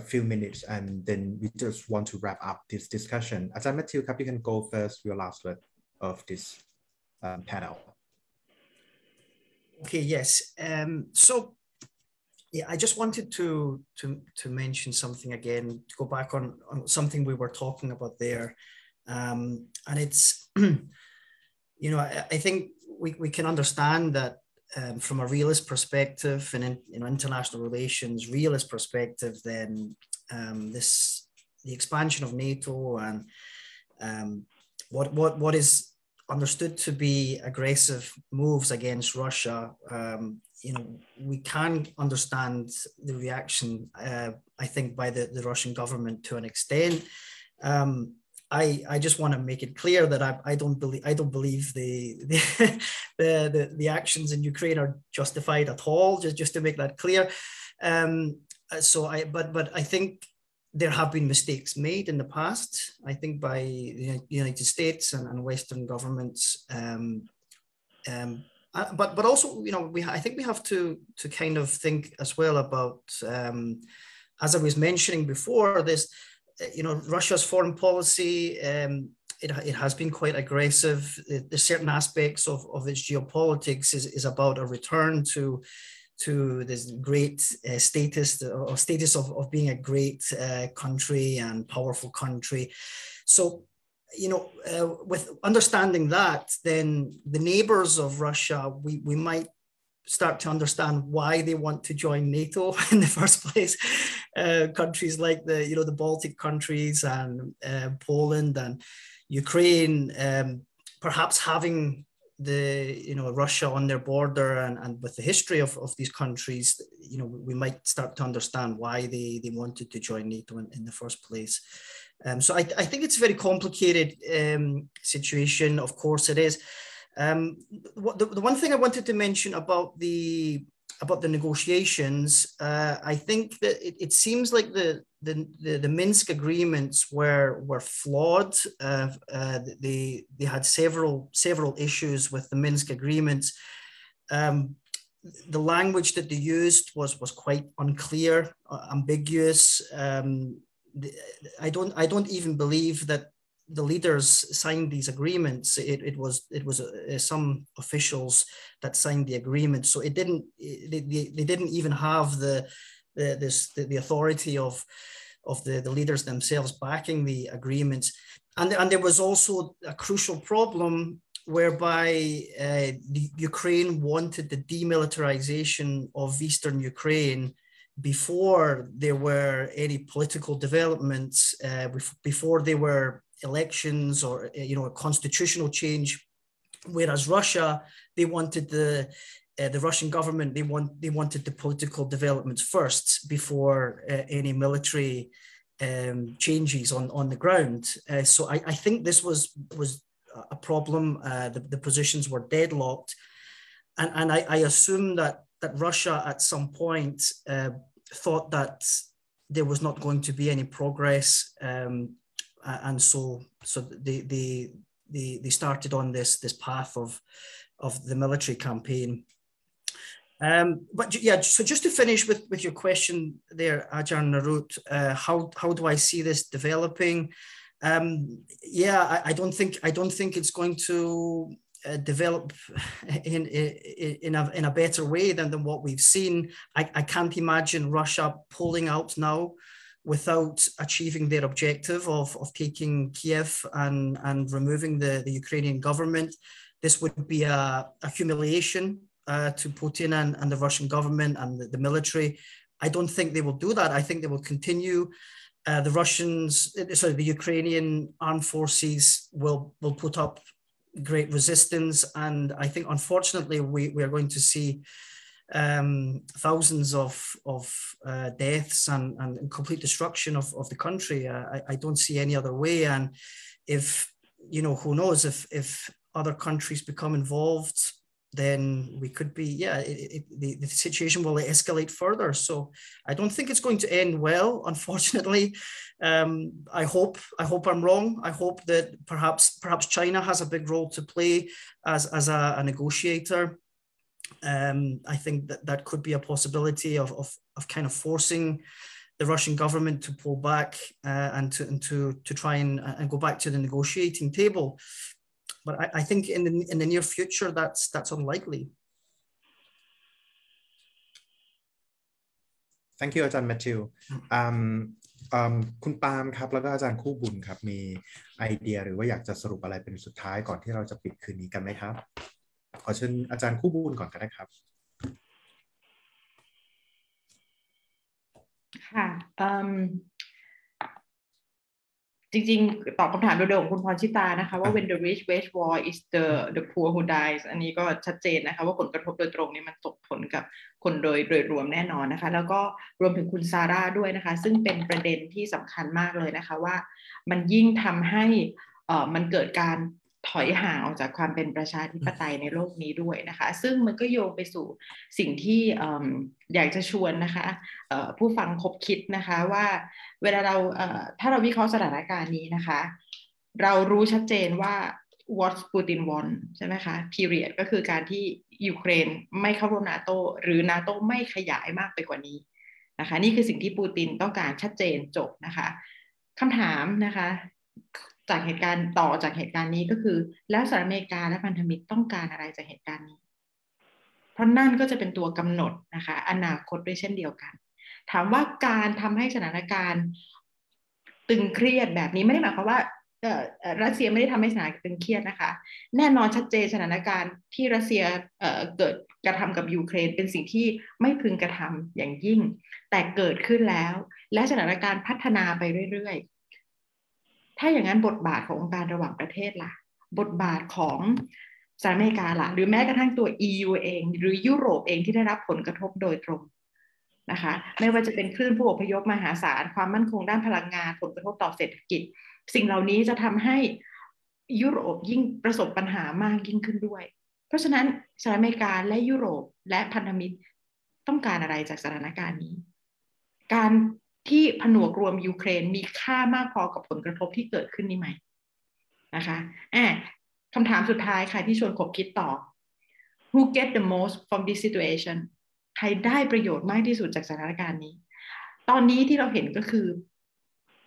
a few minutes and then we just want to wrap up this discussion อาจารย์แมทธิวครับ you can go first your last word of this um, panel Okay, yes. Um, so, yeah, I just wanted to to to mention something again. To go back on, on something we were talking about there, um, and it's, you know, I, I, think we we can understand that um, from a realist perspective and in international relations realist perspective, then um, this the expansion of NATO and um, what what what is understood to be aggressive moves against Russia, um, you know, we can understand the reaction, uh, I think, by the, the Russian government to an extent. Um, I, I just want to make it clear that I, I don't believe I don't believe the the, the, the the actions in Ukraine are justified at all. Just just to make that clear. Um, so I but but I think there have been mistakes made in the past, I think, by the United States and, and Western governments. Um, um, uh, but but also, you know, we I think we have to to kind of think as well about, um, as I was mentioning before, this, you know, Russia's foreign policy. Um, it, it has been quite aggressive. There's certain aspects of, of its geopolitics is, is about a return to to this great uh, status or status of, of being a great uh, country and powerful country. So, you know, uh, with understanding that, then the neighbors of Russia, we, we might start to understand why they want to join NATO in the first place. Uh, countries like the, you know, the Baltic countries and uh, Poland and Ukraine, um, perhaps having the you know Russia on their border and, and with the history of, of these countries, you know, we might start to understand why they, they wanted to join NATO in, in the first place. Um, so I, I think it's a very complicated um, situation. Of course, it is. Um, the, the one thing I wanted to mention about the about the negotiations, uh, I think that it, it seems like the, the, the, the, Minsk agreements were, were flawed. Uh, uh, they, they had several, several issues with the Minsk agreements. Um, the language that they used was, was quite unclear, uh, ambiguous. Um, I don't, I don't even believe that the leaders signed these agreements. It, it was it was uh, some officials that signed the agreement, so it didn't they, they, didn't even have the the this the, the authority of of the, the leaders themselves backing the agreements, and and there was also a crucial problem whereby uh, Ukraine wanted the demilitarization of eastern Ukraine before there were any political developments, uh, before they were elections or you know a constitutional change. Whereas russia they wanted the uh, the russian government they want they wanted the political developments first before uh, any military um, changes on on the ground. Uh, so I, I think this was was a problem. Uh, the, the positions were deadlocked. And and i, I assume that that russia at some point uh, thought that there was not going to be any progress um, and so so they they they they started on this this path of of the military campaign. Um, but yeah, so just to finish with, with your question there, Ajar Narut, uh, how how do I see this developing? Um, yeah, I, I, don't think I don't think it's going to uh, develop in, in in a in a better way than, than what we've seen. I, I can't imagine Russia pulling out now without achieving their objective of, of taking Kiev and, and removing the, the Ukrainian government. This would be a, a humiliation uh, to Putin and, and the Russian government and the, the, military. I don't think they will do that. I think they will continue. Uh, the Russians, sorry, the Ukrainian armed forces will, will put up great resistance. And I think, unfortunately, we, we are going to see um, thousands of, of uh, deaths and, and complete destruction of, of the country. I, I don't see any other way. And if, you know, who knows if, if other countries become involved, then we could be, yeah, it, it, the, the situation will escalate further. So I don't think it's going to end well, unfortunately. Um, I hope, I hope I'm wrong. I hope that perhaps, perhaps China has a big role to play as, as a, a negotiator um, I think that that could be a possibility of, of, of kind of forcing the Russian government to pull back uh, and to and to to try and, and go back to the negotiating table. But I, I think in the in the near future that's that's unlikely. Thank you อาจารย์แมทธิวคุณปาล์มครับแล้วก็อาจารย์คู่บุญครับมีไอเดียหรือว่าอยากจะสรุปอะไรเป็นสุดท้ายก่อนที่เราจะปิดคืนนี้กันไหมครับข อเชิญอาจารย์คู่บูลก่อนก็ได้ครับค่ะจริงๆ ตอบคำถามโดยๆของคุณพรชิตานะคะ ว่า when the rich wage war is the the poor who dies อันนี้ก็ชัดเจนนะคะ ว่าผลกระทบโดยตรงนี้มันส่งผลกับคนโดยโดยรวมแน่นอนนะคะ แล้วก็รวมถึงคุณซาร่าด้วยนะคะ ซึ่งเป็นประเด็นที่สำคัญมากเลยนะคะว่ามันยิ่งทำให้มันเกิดการ ถอยห่างออกจากความเป็นประชาธิปไตยในโลกนี้ด้วยนะคะ ซึ่งมันก็โยงไปสู่สิ่งที่อยากจะชวนนะคะผู้ฟังคบคิดนะคะว่าเวลาเราถ้าเราวิเคราะห์สถานการณ์นี้นะคะ เรารู้ชัดเจนว่า what Putin want ใช่ไหมคะ period ก็คือการที่ยูเครนไม่เข้าร่วมนาโตหรือนาโตไม่ขยายมากไปกว่านี้นะคะ นี่คือสิ่งที่ปูตินต้องการชัดเจนจบนะคะคำถามนะคะ จากเหตุการณ์ต่อจากเหตุการณ์นี้ก็คือ แล้วสหรัฐอเมริกาและพันธมิตรต้องการอะไรจากเหตุการณ์นี้ เพราะนั่นก็จะเป็นตัวกำหนดนะคะ อนาคตด้วยเช่นเดียวกัน ถามว่าการทำให้สถานการณ์ตึงเครียดแบบนี้ไม่ได้หมายความว่ารัสเซียไม่ได้ทำให้สถานการณ์ตึงเครียดนะคะ แน่นอนชัดเจนสถานการณ์ที่รัสเซียเเกิดกระทำกับยูเครนเป็นสิ่งที่ไม่พึงกระทำอย่างยิ่ง แต่เกิดขึ้นแล้ว และสถานการณ์พัฒนาไปเรื่อย ถ้าอย่างนั้นบทบาทขององค์การระหว่างประเทศล่ะ บทบาทของสหรัฐอเมริกาล่ะ หรือแม้กระทั่งตัว EU เอง หรือยุโรปเองที่ได้รับผลกระทบโดยตรงนะคะไม่ว่าจะเป็นคลื่นผู้อพยพมหาศาลความมั่นคงด้านพลังงานผลกระทบต่อเศรษฐกิจ สิ่งเหล่านี้จะทำให้ยุโรปยิ่งประสบปัญหามากยิ่งขึ้นด้วย เพราะฉะนั้นสหรัฐอเมริกาและยุโรปและพันธมิตรต้องการอะไรจากสถานการณ์นี้ การ ที่ผนวกรวมยูเครนมีค่ามากพอกับผลกระทบที่เกิดขึ้นนี้ไหมนะคะอ่คำถามสุดท้ายค่ะที่ชวนขบคิดต่อ who get the most from this situation ใครได้ประโยชน์มากที่สุดจากสถานการณ์นี้ ตอนนี้ที่เราเห็นก็คือ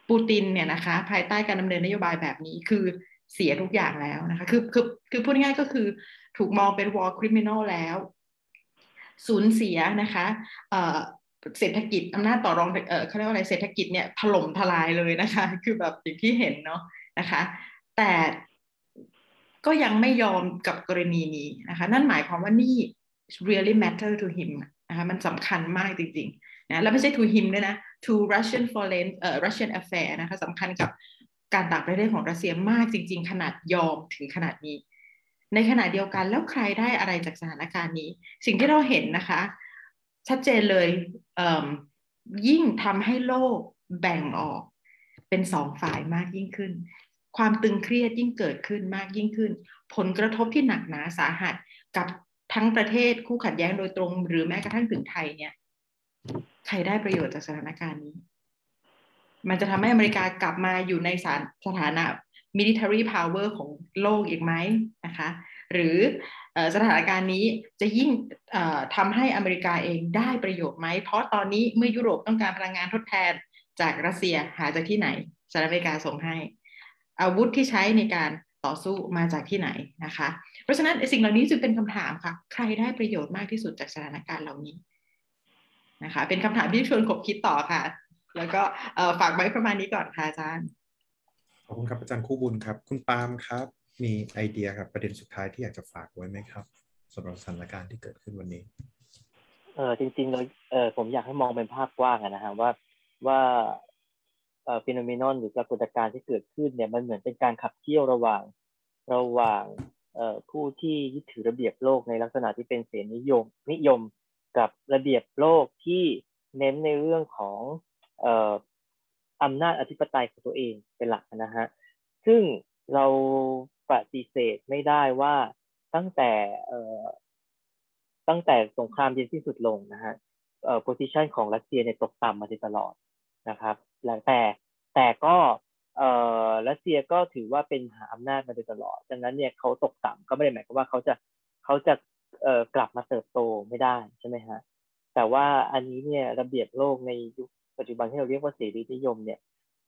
ปูตินเนี่ยนะคะ ภายใต้การดำเนินนโยบายแบบนี้คือเสียทุกอย่างแล้วนะคะ คือคือคือพูดง่ายก็คือถูกมองเป็น war criminal แล้ว สูญเสียนะคะ เศรษฐกิจอำนาจต่อรองเออเขาเรียกว่าอะไรเศรษฐกิจเนี่ยถล่มทลายเลยนะคะ คือแบบอย่างที่เห็นเนาะนะคะ แต่ก็ยังไม่ยอมกับกรณีนี้นะคะ นั่นหมายความว่านี่ really matter to him นะคะมันสำคัญมากจริงๆนะแล้วไม่ใช่ to him ด้วยนะ to Russian foreign เอ่อ Russian affair นะคะสำคัญกับการต่างประเทศของรัสเซียมากจริง ๆ ขนาดยอมถึงขนาดนี้ ในขณะเดียวกันแล้วใครได้อะไรจากสถานการณ์นี้ สิ่งที่เราเห็นนะคะ ชัดเจนเลย ยิ่งทำให้โลกแบ่งออก เป็นสองฝ่ายมากยิ่งขึ้น ความตึงเครียดยิ่งเกิดขึ้นมากยิ่งขึ้น ผลกระทบที่หนักหนาสาหัสกับทั้งประเทศคู่ขัดแย้งโดยตรง หรือแม้กระทั่งถึงไทยเนี่ยใครได้ประโยชน์จากสถานการณ์นี้ มันจะทำให้อเมริกากลับมาอยู่ในสถานะ military power ของโลกอีกไหมนะคะ หรือ สถานการณ์นี้จะยิ่งทำให้อเมริกาเองได้ประโยชน์ไหม เพราะตอนนี้เมื่อยุโรปต้องการพลังงานทดแทนจากรัสเซียหาจากที่ไหนสหรัฐอเมริกาส่งให้ อาวุธที่ใช้ในการต่อสู้มาจากที่ไหนนะคะ เพราะฉะนั้นสิ่งเหล่านี้จึงเป็นคำถามค่ะ ใครได้ประโยชน์มากที่สุดจากสถานการณ์เหล่านี้นะคะ เป็นคำถามที่ชวนขบคิดต่อค่ะ แล้วก็ฝากไว้ประมาณนี้ก่อนค่ะอาจารย์ ขอบคุณครับอาจารย์คู่บุญครับ คุณปาล์มครับ มีไอเดียครับประเด็นสุดท้ายที่อยากจะฝากไว้ไหมครับสำหรับสถานการณ์ที่เกิดขึ้นวันนี้เออจริงๆเลยเออผมอยากให้มองเป็นภาพกว้างนะฮะว่าว่าเอ่อ phenomenon หรือปรากฏการณ์ที่เกิดขึ้นเนี่ยมันเหมือนเป็นการขับเคี่ยวระหว่างระหว่างเอ่อผู้ที่ยึดถือระเบียบโลกในลักษณะที่เป็นเสรีนิยม นิยมกับระเบียบโลกที่เน้นในเรื่องของเอ่ออำนาจอธิปไตยของตัวเองเป็นหลักนะฮะซึ่งเรา ปฏิเสธไม่ได้ว่าตั้งแต่เอ่อตั้งแต่สงครามเย็นที่สุดลงนะฮะเอ่อโพซิชันของรัสเซียเนี่ยตกต่ำมาตลอดนะครับแต่แต่ก็เอ่อรัสเซียก็ถือว่าเป็นหาอำนาจมาโดยตลอด ดังนั้นเนี่ยเขาตกต่ำก็ไม่ได้หมายความว่าเขาจะเขาจะเอ่อกลับมาเติบโตไม่ได้ใช่ไหมฮะแต่ว่าอันนี้เนี่ยระเบียบโลกในยุคปัจจุบันที่เราเรียกว่าเสรีนิยมเนี่ย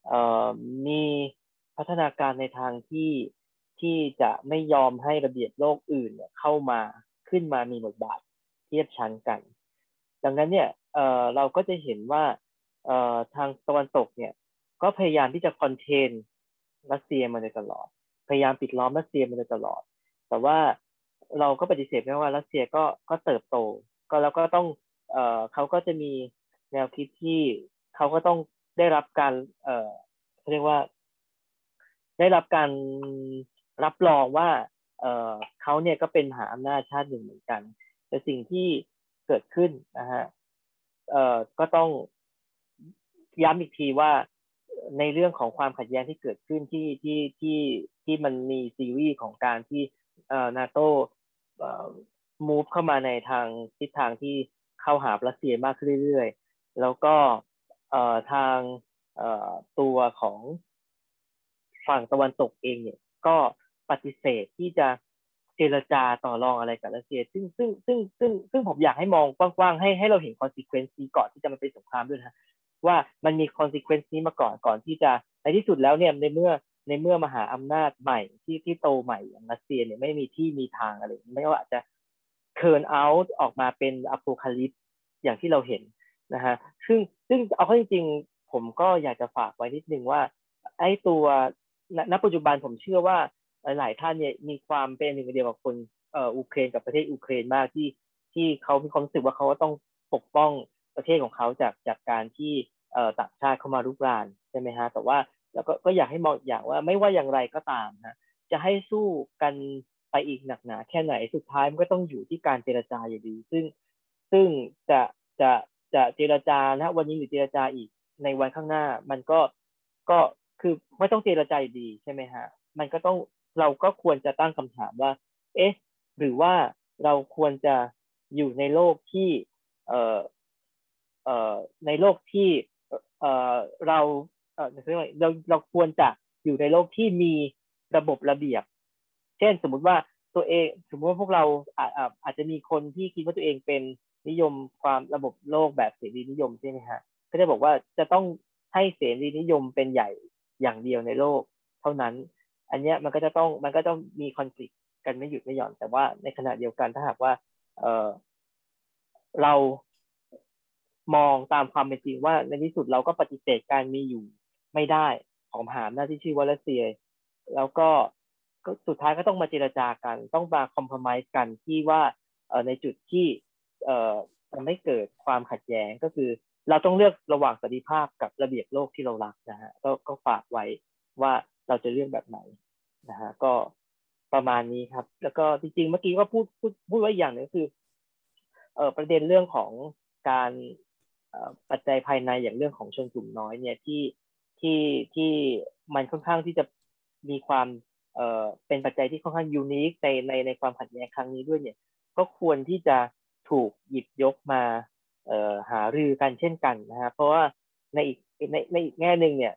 เอ่อมีพัฒนาการในทางที่ ที่จะไม่ยอมให้ระเบียบโลกอื่นเนี่ยเข้ามาขึ้นมามีบทบาทเทียบชั้นกัน ดังนั้นเนี่ยเอ่อเราก็จะเห็นว่าเอ่อทางตะวันตกเนี่ยก็พยายามที่จะคอนเทนรัสเซียมาโดยตลอด พยายามปิดล้อมรัสเซียมาโดยตลอด แต่ว่าเราก็ปฏิเสธไม่ว่ารัสเซียก็ก็เติบโต ก็แล้วก็ต้องเอ่อเขาก็จะมีแนวคิดที่เขาก็ต้องได้รับการเอ่อเรียกว่า ได้รับการ รับรองว่าเออเขาเนี่ยก็เป็นมหาอำนาจชาติหนึ่งเหมือนกัน แต่สิ่งที่เกิดขึ้นนะฮะเออก็ต้องย้ำอีกทีว่าในเรื่องของความขัดแย้งที่เกิดขึ้นที่ที่ที่ที่มันมีซีรีส์ของการที่เออนาโต้เอ่อ move เข้ามาในทางทิศทางที่เข้าหารัสเซียมากขึ้นเรื่อยๆ แล้วก็ทางตัวของฝั่งตะวันตกเองเนี่ย ก็ ปฏิเสธที่จะเจรจาต่อรองอะไรกับรัสเซีย ซึ่งซึ่งซึ่งซึ่งซึ่งผมอยากให้มองกว้างๆให้ให้เราเห็น consequence นี้ก่อนที่จะมาเป็นสงครามด้วยนะว่ามันมี consequence นี้มาก่อนก่อนที่จะในที่สุดแล้วเนี่ยในเมื่อในเมื่อมหาอำนาจใหม่ที่ที่โตใหม่อย่างรัสเซียเนี่ยไม่มีที่มีทางอะไรไม่ว่าอาจจะ turn out ออกมาเป็น apocalypse อย่างที่เราเห็นนะฮะซึ่งซึ่งเอาเข้าจริงๆ ผมก็อยากจะฝากไว้นิดนึงว่าไอ้ตัวณปัจจุบันผมเชื่อว่า หลายท่านเนี่ยมีความเป็นหนึ่งเดียวกับคนเอ่ออูเครนกับประเทศอูเครนมากที่ที่เขามีความรู้สึกว่าเขาต้องปกป้องประเทศของเขาจากจากการที่เอ่อต่างชาติเข้ามารุกรานใช่ไหมฮะแต่ว่าแล้วก็ก็อยากให้มองอย่างว่าไม่ว่าอย่างไรก็ตามนะจะให้สู้กันไปอีกหนักหนาแค่ไหนสุดท้ายมันก็ต้องอยู่ที่การเจรจาอยู่ดี ซึ่งซึ่งจะจะจะเจรจานะวันนี้หรือเจรจาอีกในวันข้างหน้า มันก็ก็คือไม่ต้องเจรจาดีใช่ไหมฮะมันก็ต้อง เราก็ควรจะตั้งคำถามว่า เอ๊ะ หรือว่าเราควรจะอยู่ในโลกที่ เอ่อ เอ่อ ในโลกที่ เอ่อ เรา เอ่อเราเราควรจะอยู่ในโลกที่มีระบบระเบียบ เช่น สมมุติว่าตัวเอง สมมติว่าพวกเราอาจอาจจะมีคนที่คิดว่าตัวเองเป็นนิยมความระบบโลกแบบเสรีนิยมใช่ไหมฮะ ก็จะบอกว่าจะต้องให้เสรีนิยมเป็นใหญ่อย่างเดียวในโลก เท่านั้น อันเนี้ยมันก็จะต้องมันก็ต้องมีคอนฟ lict กันไม่หยุดไม่หย่อน แต่ว่าในขณะเดียวกันถ้าหากว่า เออเรามองตามความเป็นจริงว่าในที่สุดเราก็ปฏิเสธการมีอยู่ไม่ได้ของมหาอำนาจที่ชื่อว่ารัสเซีย แล้วก็ก็สุดท้ายก็ต้องมาเจรจากัน ต้องมาคอมเพลมไมซ์กันที่ว่าเออในจุดที่เออจะไม่เกิดความขัดแย้งก็คือ เราต้องเลือกระหว่างสันติภาพกับระเบียบโลกที่เรารักนะฮะก็ก็ฝากไว้ว่าเราจะเลือกแบบไหน นะฮะก็ประมาณนี้ครับ แล้วก็จริงๆเมื่อกี้ก็พูดพูดพูดไว้อย่างหนึ่งคือเอ่อประเด็นเรื่องของการปัจจัยภายในอย่างเรื่องของชนกลุ่มน้อยเนี่ยที่ที่ที่มันค่อนข้างที่จะมีความเอ่อเป็นปัจจัยที่ค่อนข้างยูนิคในในในความขัดแย้งครั้งนี้ด้วยเนี่ย ก็ควรที่จะถูกหยิบยกมาเอ่อหารือกันเช่นกันนะฮะเพราะว่าในอีกในในอีกแง่หนึ่งเนี่ย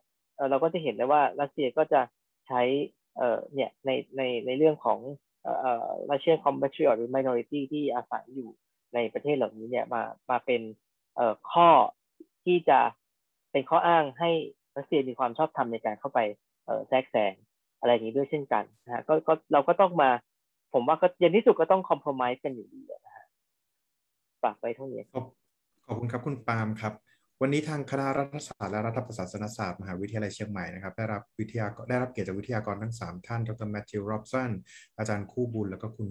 เราก็จะเห็นได้ว่ารัสเซียก็จะใช้ เอ่อเนี่ยในในในเรื่องของเอ่อ Russian compatriot หรือ minority ที่อาศัยอยู่ในประเทศเหล่านี้เนี่ยมามาเป็นเอ่อข้อที่จะเป็นข้ออ้างให้รัสเซียมีความชอบธรรมในการเข้าไปเอ่อแทรกแซงอะไรอย่างนี้ด้วยเช่นกันนะฮะก็ก็เราก็ต้องมา ผมว่าก็ยันที่สุดก็ต้องคอมเพลมไพร์กันอยู่ดีนะฮะฝากไปเท่านี้ขอบคุณครับคุณปาล์มครับ วันนี้ทางคณะรัฐศาสตร์และรัฐประศาสนศาสตร์มหาวิทยาลัยเชียงใหม่นะครับได้รับวิทยาได้รับเกียรติจากวิทยากรทั้ง 3 ท่าน ดรแมทธิวโรบสันอาจารย์คู่บุญ แล้วก็คุณ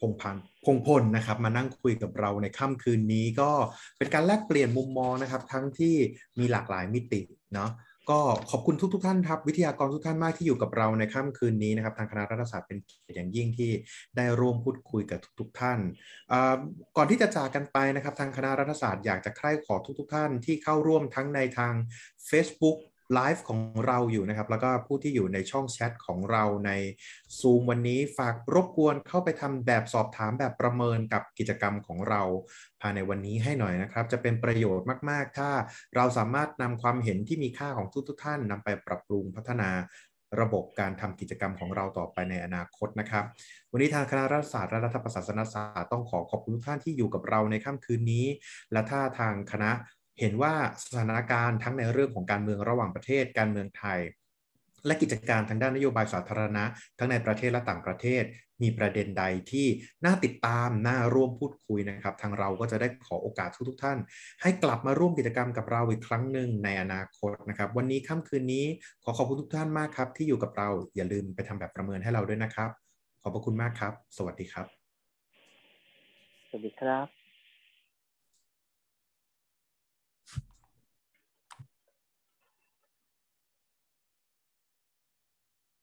พงพันพงพลนะครับมานั่งคุยกับเราในค่ำคืนนี้ก็เป็นการแลกเปลี่ยนมุมมองนะครับ ทั้งที่มีหลากหลายมิติเนาะ ก็ขอบคุณทุกทท่านครับ วิทยากรทุกท่านมากที่อยู่กับเราในค่ำคืนนี้นะครับ ทางคณะรัฐศาสตร์เป็นเกียรติอย่างยิ่งที่ได้ร่วมพูดคุยกับทุกๆท่าน ก่อนที่จะจากกันไปนะครับ ทางคณะรัฐศาสตร์อยากจะใคร่ขอทุกๆท่านที่เข้าร่วมทั้งในทาง Facebook ไลฟ์ของเราอยู่นะครับ แล้วก็ผู้ที่อยู่ในช่องแชทของเราใน Zoom วันนี้ฝากรบกวนเข้าไปทำแบบสอบถามแบบประเมินกับกิจกรรมของเรา ภายในวันนี้ให้หน่อยนะครับ จะเป็นประโยชน์มาก ๆ ถ้าเราสามารถนำความเห็นที่มีค่าของทุก ๆ ท่านนำไปปรับปรุงพัฒนาระบบการทำกิจกรรมของเราต่อไปในอนาคตนะครับ วันนี้ทางคณะรัฐศาสตร์และรัฐประศาสนศาสตร์ต้องขอขอบคุณทุกท่านที่อยู่กับเราในค่ำคืนนี้ และถ้าทางคณะ เห็นว่าสถานการณ์ทั้งในเรื่องของการเมืองระหว่างประเทศ การเมืองไทย และกิจการทางด้านนโยบายสาธารณะ ทั้งในประเทศและต่างประเทศ มีประเด็นใดที่น่าติดตามน่าร่วมพูดคุยนะครับ ทางเราก็จะได้ขอโอกาสทุกๆท่าน ให้กลับมาร่วมกิจกรรมกับเราอีกครั้งหนึ่งในอนาคตนะครับ วันนี้ค่ำคืนนี้ขอขอบคุณทุกท่านมากครับ ที่อยู่กับเราอย่าลืมไปทำแบบประเมินให้เราด้วยนะครับ ขอบพระคุณมากครับ สวัสดีครับ สวัสดีครับ